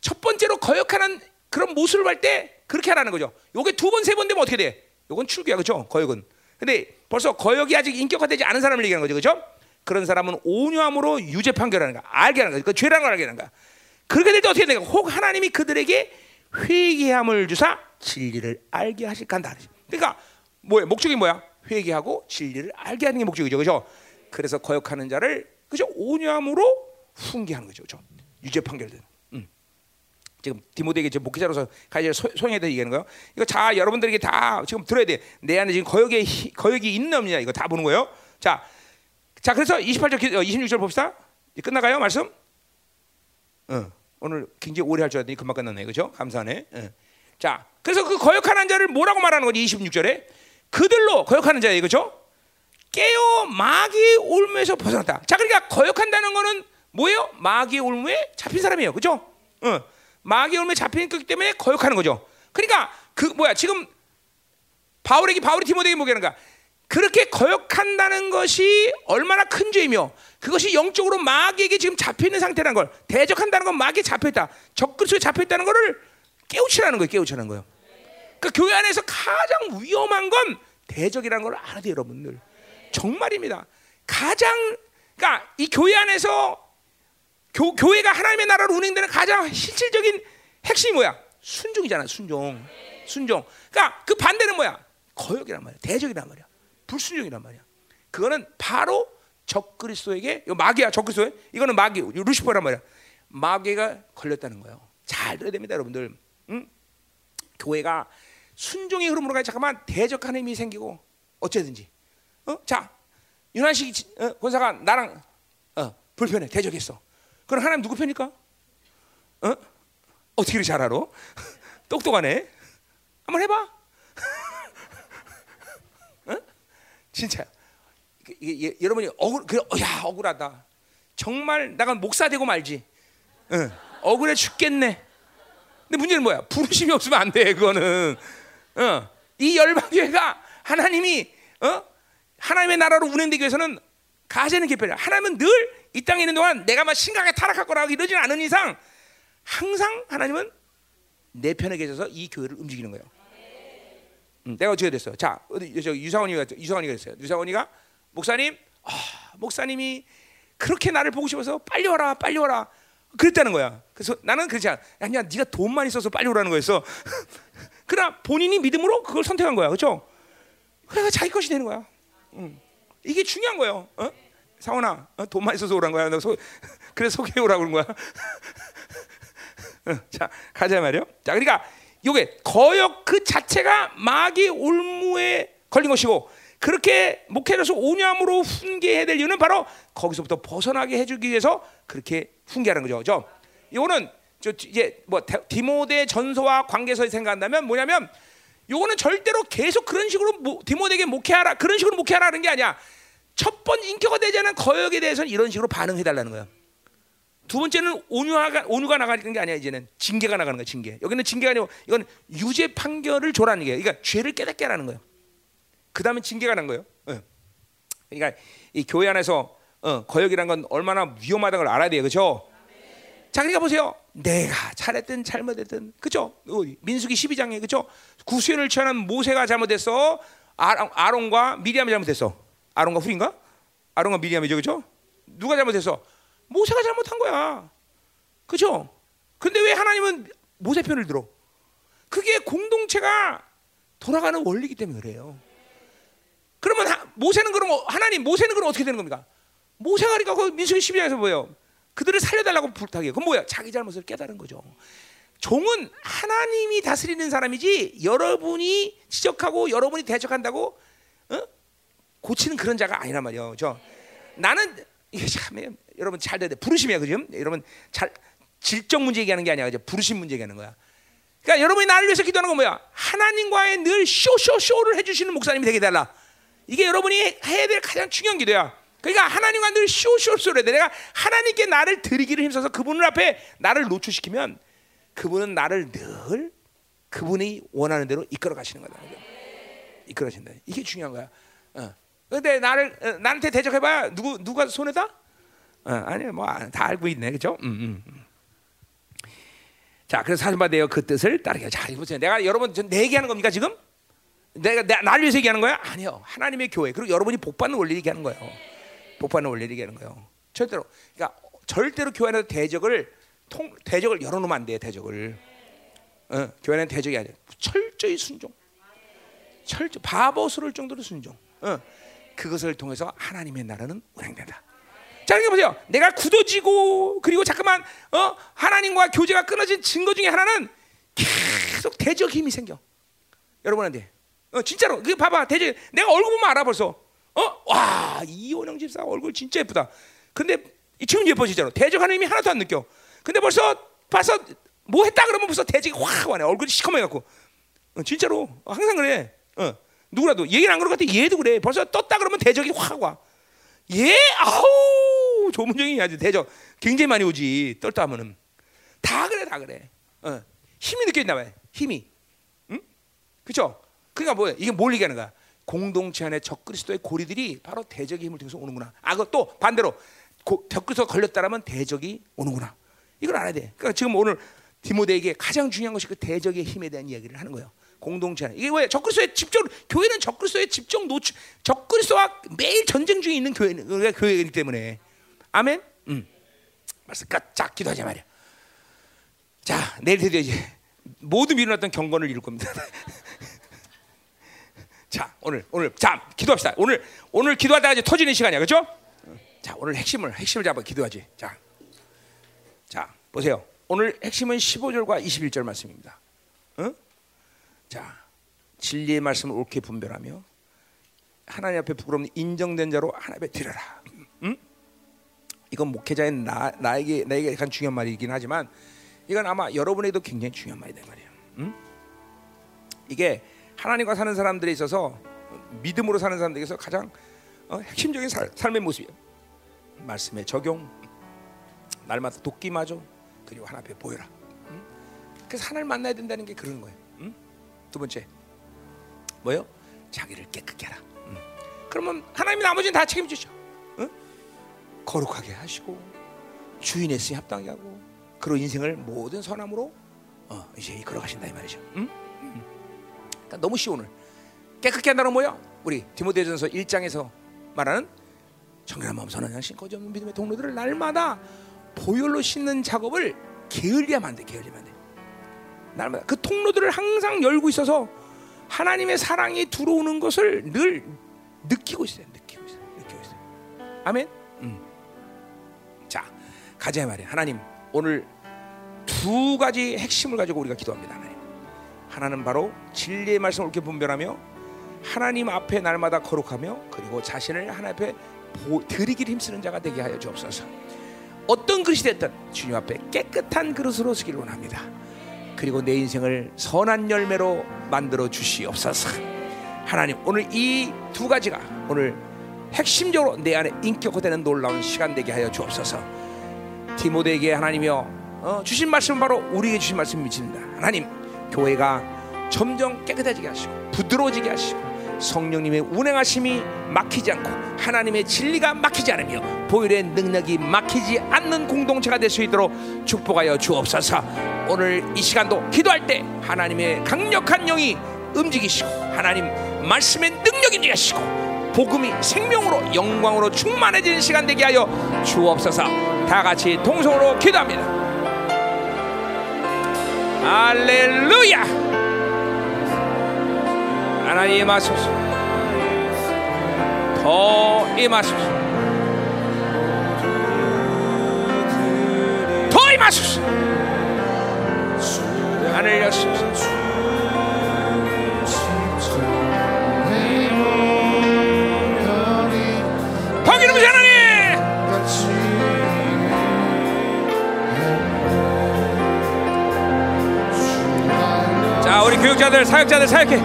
첫 번째로 거역하는 그런 모습을 할때 그렇게 하라는 거죠. 요게 두 번, 세 번 되면 어떻게 돼? 요건 출교야, 그렇죠? 거역은. 근데 벌써 거역이 아직 인격화되지 않은 사람을 얘기하는 거죠, 그렇죠? 그런 사람은 온유함으로 유죄 판결하는 거야. 알게 하는 거야. 그 죄라는 걸 알게 하는 거야. 그렇게 될 때 어떻게 되는가? 혹 하나님이 그들에게 회개함을 주사 진리를 알게 하실 간다. 그러니까 뭐야? 목적이 뭐야? 회개하고 진리를 알게 하는 게 목적이죠. 그죠? 그래서 거역하는 자를 그죠? 온유함으로 훈계하는 거죠. 그죠? 유죄 판결된. 음. 지금 디모데에게 지금 목회자로서 가이제 소용에 대해 얘기하는 거예요. 이거 자 여러분들에게 다 지금 들어야 돼. 내 안에 지금 거역이 거역이 있는 없냐 이거 다 보는 거예요. 자, 자 그래서 28절 26절 봅시다. 끝나가요 말씀? 어, 오늘 굉장히 오래 할 줄 알았더니 금방 끝났네, 그죠? 감사하네. 어. 자, 그래서 그 거역하는 자를 뭐라고 말하는 거지? 26절에 그들로 거역하는 자예요, 그죠? 깨어 마귀의 올무에서 벗어났다. 자, 그러니까 거역한다는 거는 뭐예요? 마귀의 올무에 잡힌 사람이에요, 그죠? 어, 마귀의 올무에 잡힌 거기 때문에 거역하는 거죠. 그러니까 그 뭐야? 지금 바울에게 바울이 디모데에게 뭐하는 거야? 그렇게 거역한다는 것이 얼마나 큰 죄이며 그것이 영적으로 마귀에게 지금 잡혀 있는 상태라는 걸 대적한다는 건 마귀에 잡혀 있다. 적그리스도에 잡혀 있다는 것을 깨우치라는 거예요. 깨우치라는 거예요. 그 교회 안에서 가장 위험한 건 대적이라는 걸 알아야 돼요, 여러분들. 정말입니다. 가장 그러니까 이 교회 안에서 교, 교회가 하나님의 나라로 운행되는 가장 실질적인 핵심이 뭐야? 순종이잖아, 순종. 순종. 그러니까 그 반대는 뭐야? 거역이란 말이야. 대적이란 말이야. 불순종이란 말이야. 그거는 바로 적그리스도에게 이 마귀야, 적그리스도에. 이거는 마귀, 루시퍼란 말이야. 마귀가 걸렸다는 거예요. 잘 들어야 됩니다, 여러분들. 응? 교회가 순종의 흐름으로 가야 잠깐만 대적하는 힘이 생기고 어쩌든지. 어? 자, 윤한식 어, 권사가 나랑 어, 불편해 대적했어. 그럼 하나님 누구 편일까? 어? 어떻게 잘 알아? 똑똑하네. 한번 해봐. 어? 진짜. 이게, 이게, 여러분이 억울, 그, 야 억울하다. 정말 나가 목사 되고 말지. 어, 억울해 죽겠네. 근데 문제는 뭐야? 부르심이 없으면 안 돼. 그거는. 어, 이 열방교회가 하나님이 어? 하나님의 나라로 운행되기 위해서는 가제는 개편이야. 하나님은 늘 이 땅에 있는 동안 내가 막 심각하게 타락할 거라고 이러지 않은 이상 항상 하나님은 내 편에 계셔서 이 교회를 움직이는 거예요. 음, 내가 어떻게 됐어? 자, 어디 저 유사원이가 유사원이가 됐어요. 유사원이가 목사님, 아, 목사님이 그렇게 나를 보고 싶어서 빨리 와라, 빨리 와라. 그랬다는 거야. 그래서 나는 그렇지 않아. 야, 네가 돈만 있어서 빨리 오라는 거였어. 그러나 본인이 믿음으로 그걸 선택한 거야, 그렇죠? 그래서 자기 것이 되는 거야. 음. 이게 중요한 거예요. 어? 상원아, 어? 돈만 있어서 오란 거야. 너 소, 그래서 소개해 오라고 그런 거야. 어, 자, 가자 말이요. 자, 그러니까 이게 거역 그 자체가 마귀 올무에 걸린 것이고 그렇게 목회로서 오념으로 훈계해야 될 이유는 바로 거기서부터 벗어나게 해주기 위해서 그렇게 훈계하는 거죠. 죠 이거는 저 이제 뭐 디모데 전서와 관계에서 생각한다면 뭐냐면 요거는 절대로 계속 그런 식으로 디모데에게 목회하라 그런 식으로 목회하라는 게 아니야. 첫 번 인격화 되지 않은 거역에 대해서는 이런 식으로 반응해 달라는 거야. 두 번째는 온유가 온유가 나가는 게 아니야 이제는 징계가 나가는 거야 징계. 여기는 징계가 아니고 이건 유죄 판결을 줘라는 게. 그러니까 죄를 깨닫게 하라는 거예요. 그 다음에 징계가 난 거예요. 어. 그러니까 이 교회 안에서 어, 거역이란 건 얼마나 위험하다는 걸 알아야 돼요, 그렇죠? 자, 그러니까 보세요. 내가 잘했든 잘못했든, 그죠? 민수기 12장에 그죠? 구수연을 취하는 모세가 잘못했어. 아론, 과 미리암이 잘못했어. 아론과 후인가? 아론과 미리암이죠, 그죠? 누가 잘못했어? 모세가 잘못한 거야. 그죠? 근데 왜 하나님은 모세 편을 들어? 그게 공동체가 돌아가는 원리이기 때문에 그래요. 그러면 하, 모세는 그럼 하나님 모세는 그럼 어떻게 되는 겁니까? 모세가 그러니까 그 민수기 12장에서 뭐예요? 그들을 살려달라고 부탁해요. 그건 뭐야? 자기 잘못을 깨달은 거죠. 종은 하나님이 다스리는 사람이지 여러분이 지적하고 여러분이 대적한다고 어? 고치는 그런 자가 아니란 말이에요. 저 나는 이게 참 여러분 잘 돼야 돼. 부르심이야, 그죠? 여러분 잘 질적 문제 얘기하는 게 아니야, 그죠? 부르심 문제 얘기하는 거야. 그러니까 여러분이 나를 위해서 기도하는 건 뭐야? 하나님과의 늘 쇼쇼쇼를 해주시는 목사님이 되게 달라. 이게 여러분이 해야 될 가장 중요한 기도야. 그러니까 하나님과 늘 쇼쇼쇼를 해. 내가 하나님께 나를 드리기를 힘써서 그분을 앞에 나를 노출시키면 그분은 나를 늘 그분이 원하는 대로 이끌어 가시는 거다. 이끌어 가신다. 이게 중요한 거야. 어. 근데 나를 어, 나한테 대적해봐 누구 누가 손해다? 어, 아니 뭐다 알고 있네, 그죠? 음, 음. 자, 그래서 사슴바대요 그 뜻을 따르게. 자, 보세요. 내가 여러분 내 얘기하는 겁니까 지금? 내가 나, 나를 위해서 얘기하는 거야? 아니요. 하나님의 교회 그리고 여러분이 복 받는 원리 얘기하는 거예요. 복 받는 원리 얘기하는 거예요. 절대로. 그러니까 절대로 교회 안에서 대적을 통 대적을 열어놓으면 안 돼요. 대적을. 어, 교회 는 대적이 아니라 철저히 순종. 철저 바보스러울 정도로 순종. 어, 그것을 통해서 하나님의 나라는 운행된다. 자, 그러니까 보세요. 내가 굳어지고 그리고 잠깐만 어, 하나님과 교제가 끊어진 증거 중에 하나는 계속 대적 힘이 생겨. 여러분한테 어, 진짜로 그 봐봐 대제 내가 얼굴 보면 알아 벌써. 어? 와 이원영 집사 얼굴 진짜 예쁘다. 근데 지금 예뻐지잖아. 대적하는 힘이 하나도 안 느껴. 근데 벌써 봐서 뭐 했다 그러면 벌써 대적이 확 와네. 얼굴이 시커매 갖고. 어, 진짜로 어, 항상 그래. 어. 누구라도 얘기는 안 그럴 것 같아. 얘도 그래. 벌써 떴다 그러면 대적이 확 와. 얘 아우 조문정이 아주 대적 굉장히 많이 오지. 떨다 하면은 다 그래 다 그래. 어. 힘이 느껴진다 말 힘이. 응? 그렇죠? 그러니까 뭐야? 이게 뭘 얘기하는 거야? 공동체 안에 적그리스도의 고리들이 바로 대적의 힘을 통해서 오는구나. 아, 그또 반대로 적그리스도 걸렸다라면 대적이 오는구나. 이걸 알아야 돼. 그러니까 지금 오늘 디모데에게 가장 중요한 것이 그 대적의 힘에 대한 이야기를 하는 거예요. 공동체 안에 이게 왜 적그리스도의 집적 교회는 적그리스도의 집적 노출 적그리스도와 매일 전쟁 중에 있는 교회는 우리가 교회이기 때문에 아멘. 음. 말씀 끝. 자, 기도하자 말이야. 자, 내일 드디어 이제 모든 미뤄놨던 경건을 이룰 겁니다. 자, 오늘 오늘 자 기도합시다. 오늘 오늘 기도하다가 이제 터지는 시간이야, 그렇죠? 자, 오늘 핵심을 핵심을 잡아 기도하지. 자, 자 보세요. 오늘 핵심은 15절과 21절 말씀입니다. 응? 자, 진리의 말씀을 옳게 분별하며 하나님 앞에 부끄러움 인정된 자로 하나님 앞에 드려라. 응? 이건 목회자의 나, 나에게 나에게 간 중요한 말이긴 하지만 이건 아마 여러분에게도 굉장히 중요한 말이다 말이에요. 응? 이게 하나님과 사는 사람들에 있어서 믿음으로 사는 사람들에게서 가장 어, 핵심적인 살, 삶의 모습이에요. 말씀의 적용, 날마다 돕기마저 그리고 하나 앞에 보여라. 응? 그래서 하나님 만나야 된다는 게 그런 거예요. 응? 두 번째 뭐요? 자기를 깨끗게 하라. 응. 그러면 하나님이 나머지는 다 책임지죠. 응? 거룩하게 하시고 주인의 쓰임 합당하게 하고 그런 인생을 모든 선함으로 어, 이제 이끌어 가신다 이 말이죠. 응? 응. 그러니까 너무 쉬워 오늘 깨끗게 한다는 뭐야? 우리 디모데전서 1장에서 말하는 정결한 마음 선한 양심 거짓 없는 믿음의 동료들을 날마다 보혈로 씻는 작업을 게을리하면 안 돼. 게을리하면 안 돼. 날마다 그 통로들을 항상 열고 있어서 하나님의 사랑이 들어오는 것을 늘 느끼고 있어요. 느끼고 있어요. 느끼고 있어요. 아멘. 음. 자, 가자 말이야. 하나님 오늘 두 가지 핵심을 가지고 우리가 기도합니다. 하나는 바로 진리의 말씀을 옳게 분별하며 하나님 앞에 날마다 거룩하며 그리고 자신을 하나님 앞에 보, 드리기를 힘쓰는 자가 되게 하여 주옵소서. 어떤 그릇이 됐든 주님 앞에 깨끗한 그릇으로 쓰기를 원합니다. 그리고 내 인생을 선한 열매로 만들어 주시옵소서. 하나님 오늘 이 두 가지가 오늘 핵심적으로 내 안에 인격화되는 놀라운 시간 되게 하여 주옵소서. 디모데에게 하나님이여 어, 주신 말씀은 바로 우리에게 주신 말씀 미칩니다. 하나님 교회가 점점 깨끗해지게 하시고 부드러워지게 하시고 성령님의 운행하심이 막히지 않고 하나님의 진리가 막히지 않으며 보혈의 능력이 막히지 않는 공동체가 될 수 있도록 축복하여 주옵소서. 오늘 이 시간도 기도할 때 하나님의 강력한 영이 움직이시고 하나님 말씀의 능력이 임하시고 복음이 생명으로 영광으로 충만해지는 시간 되게 하여 주옵소서. 다 같이 동성으로 기도합니다. 할렐루야. 하나님 임하소서 더 임하소서 더 임하소서 하늘 여소서 교육자들 사역자들 사역해.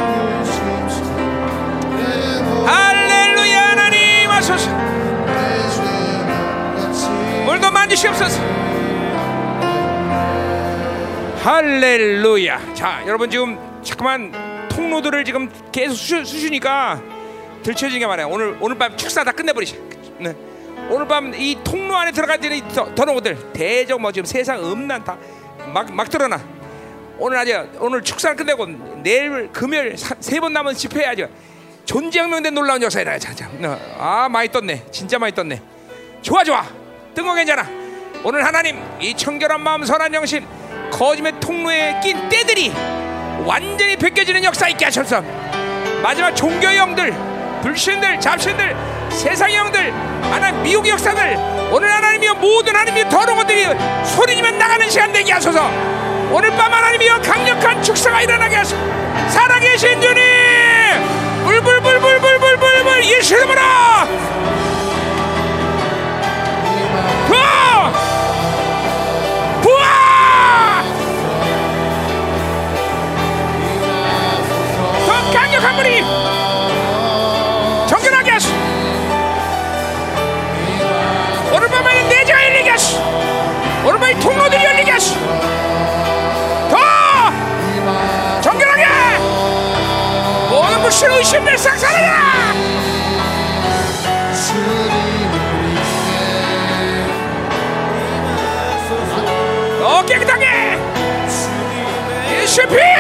할렐루야 하나님 하소서. 오늘도 만지시옵소서. 할렐루야. 자 여러분 지금 잠깐만 통로들을 지금 계속 쑤, 쑤시니까 들춰지는 게 많아요. 오늘 오늘 밤 축사 다 끝내버리자. 네. 오늘 밤 이 통로 안에 더- 더러운 것들 대적 뭐 지금 세상 음란 다막 막 드러나 오늘 아주 오늘 축사를 끝내고 내일 금요일 세 번 남은 집회해야죠. 존재혁명된 놀라운 역사이다. 자, 자. 어, 아 많이 떴네. 진짜 많이 떴네. 좋아 좋아. 뜬 거 괜찮아. 오늘 하나님 이 청결한 마음 선한 영신 거짓의 통로에 낀 때들이 완전히 벗겨지는 역사 있게 하셔서 마지막 종교의 영들 불신들 잡신들 세상의 영들 하나님 미혹의 역사들 오늘 하나님이여 모든 하나님이여 더러운 것들이 소리지며 나가는 시간 되게 하소서 오늘 밤 하나님이여 강력한 축사가 일어나게 하시고 살아계신 주님! 울불불불불불불불 예수 이름으로! 부하 부하 강력한 분이 정결하게 하시 오늘 밤에 내자 열리게 하시 오늘 밤에 통로 주로 오신 내 상상하라! 어 깨끗하게! 예수의 피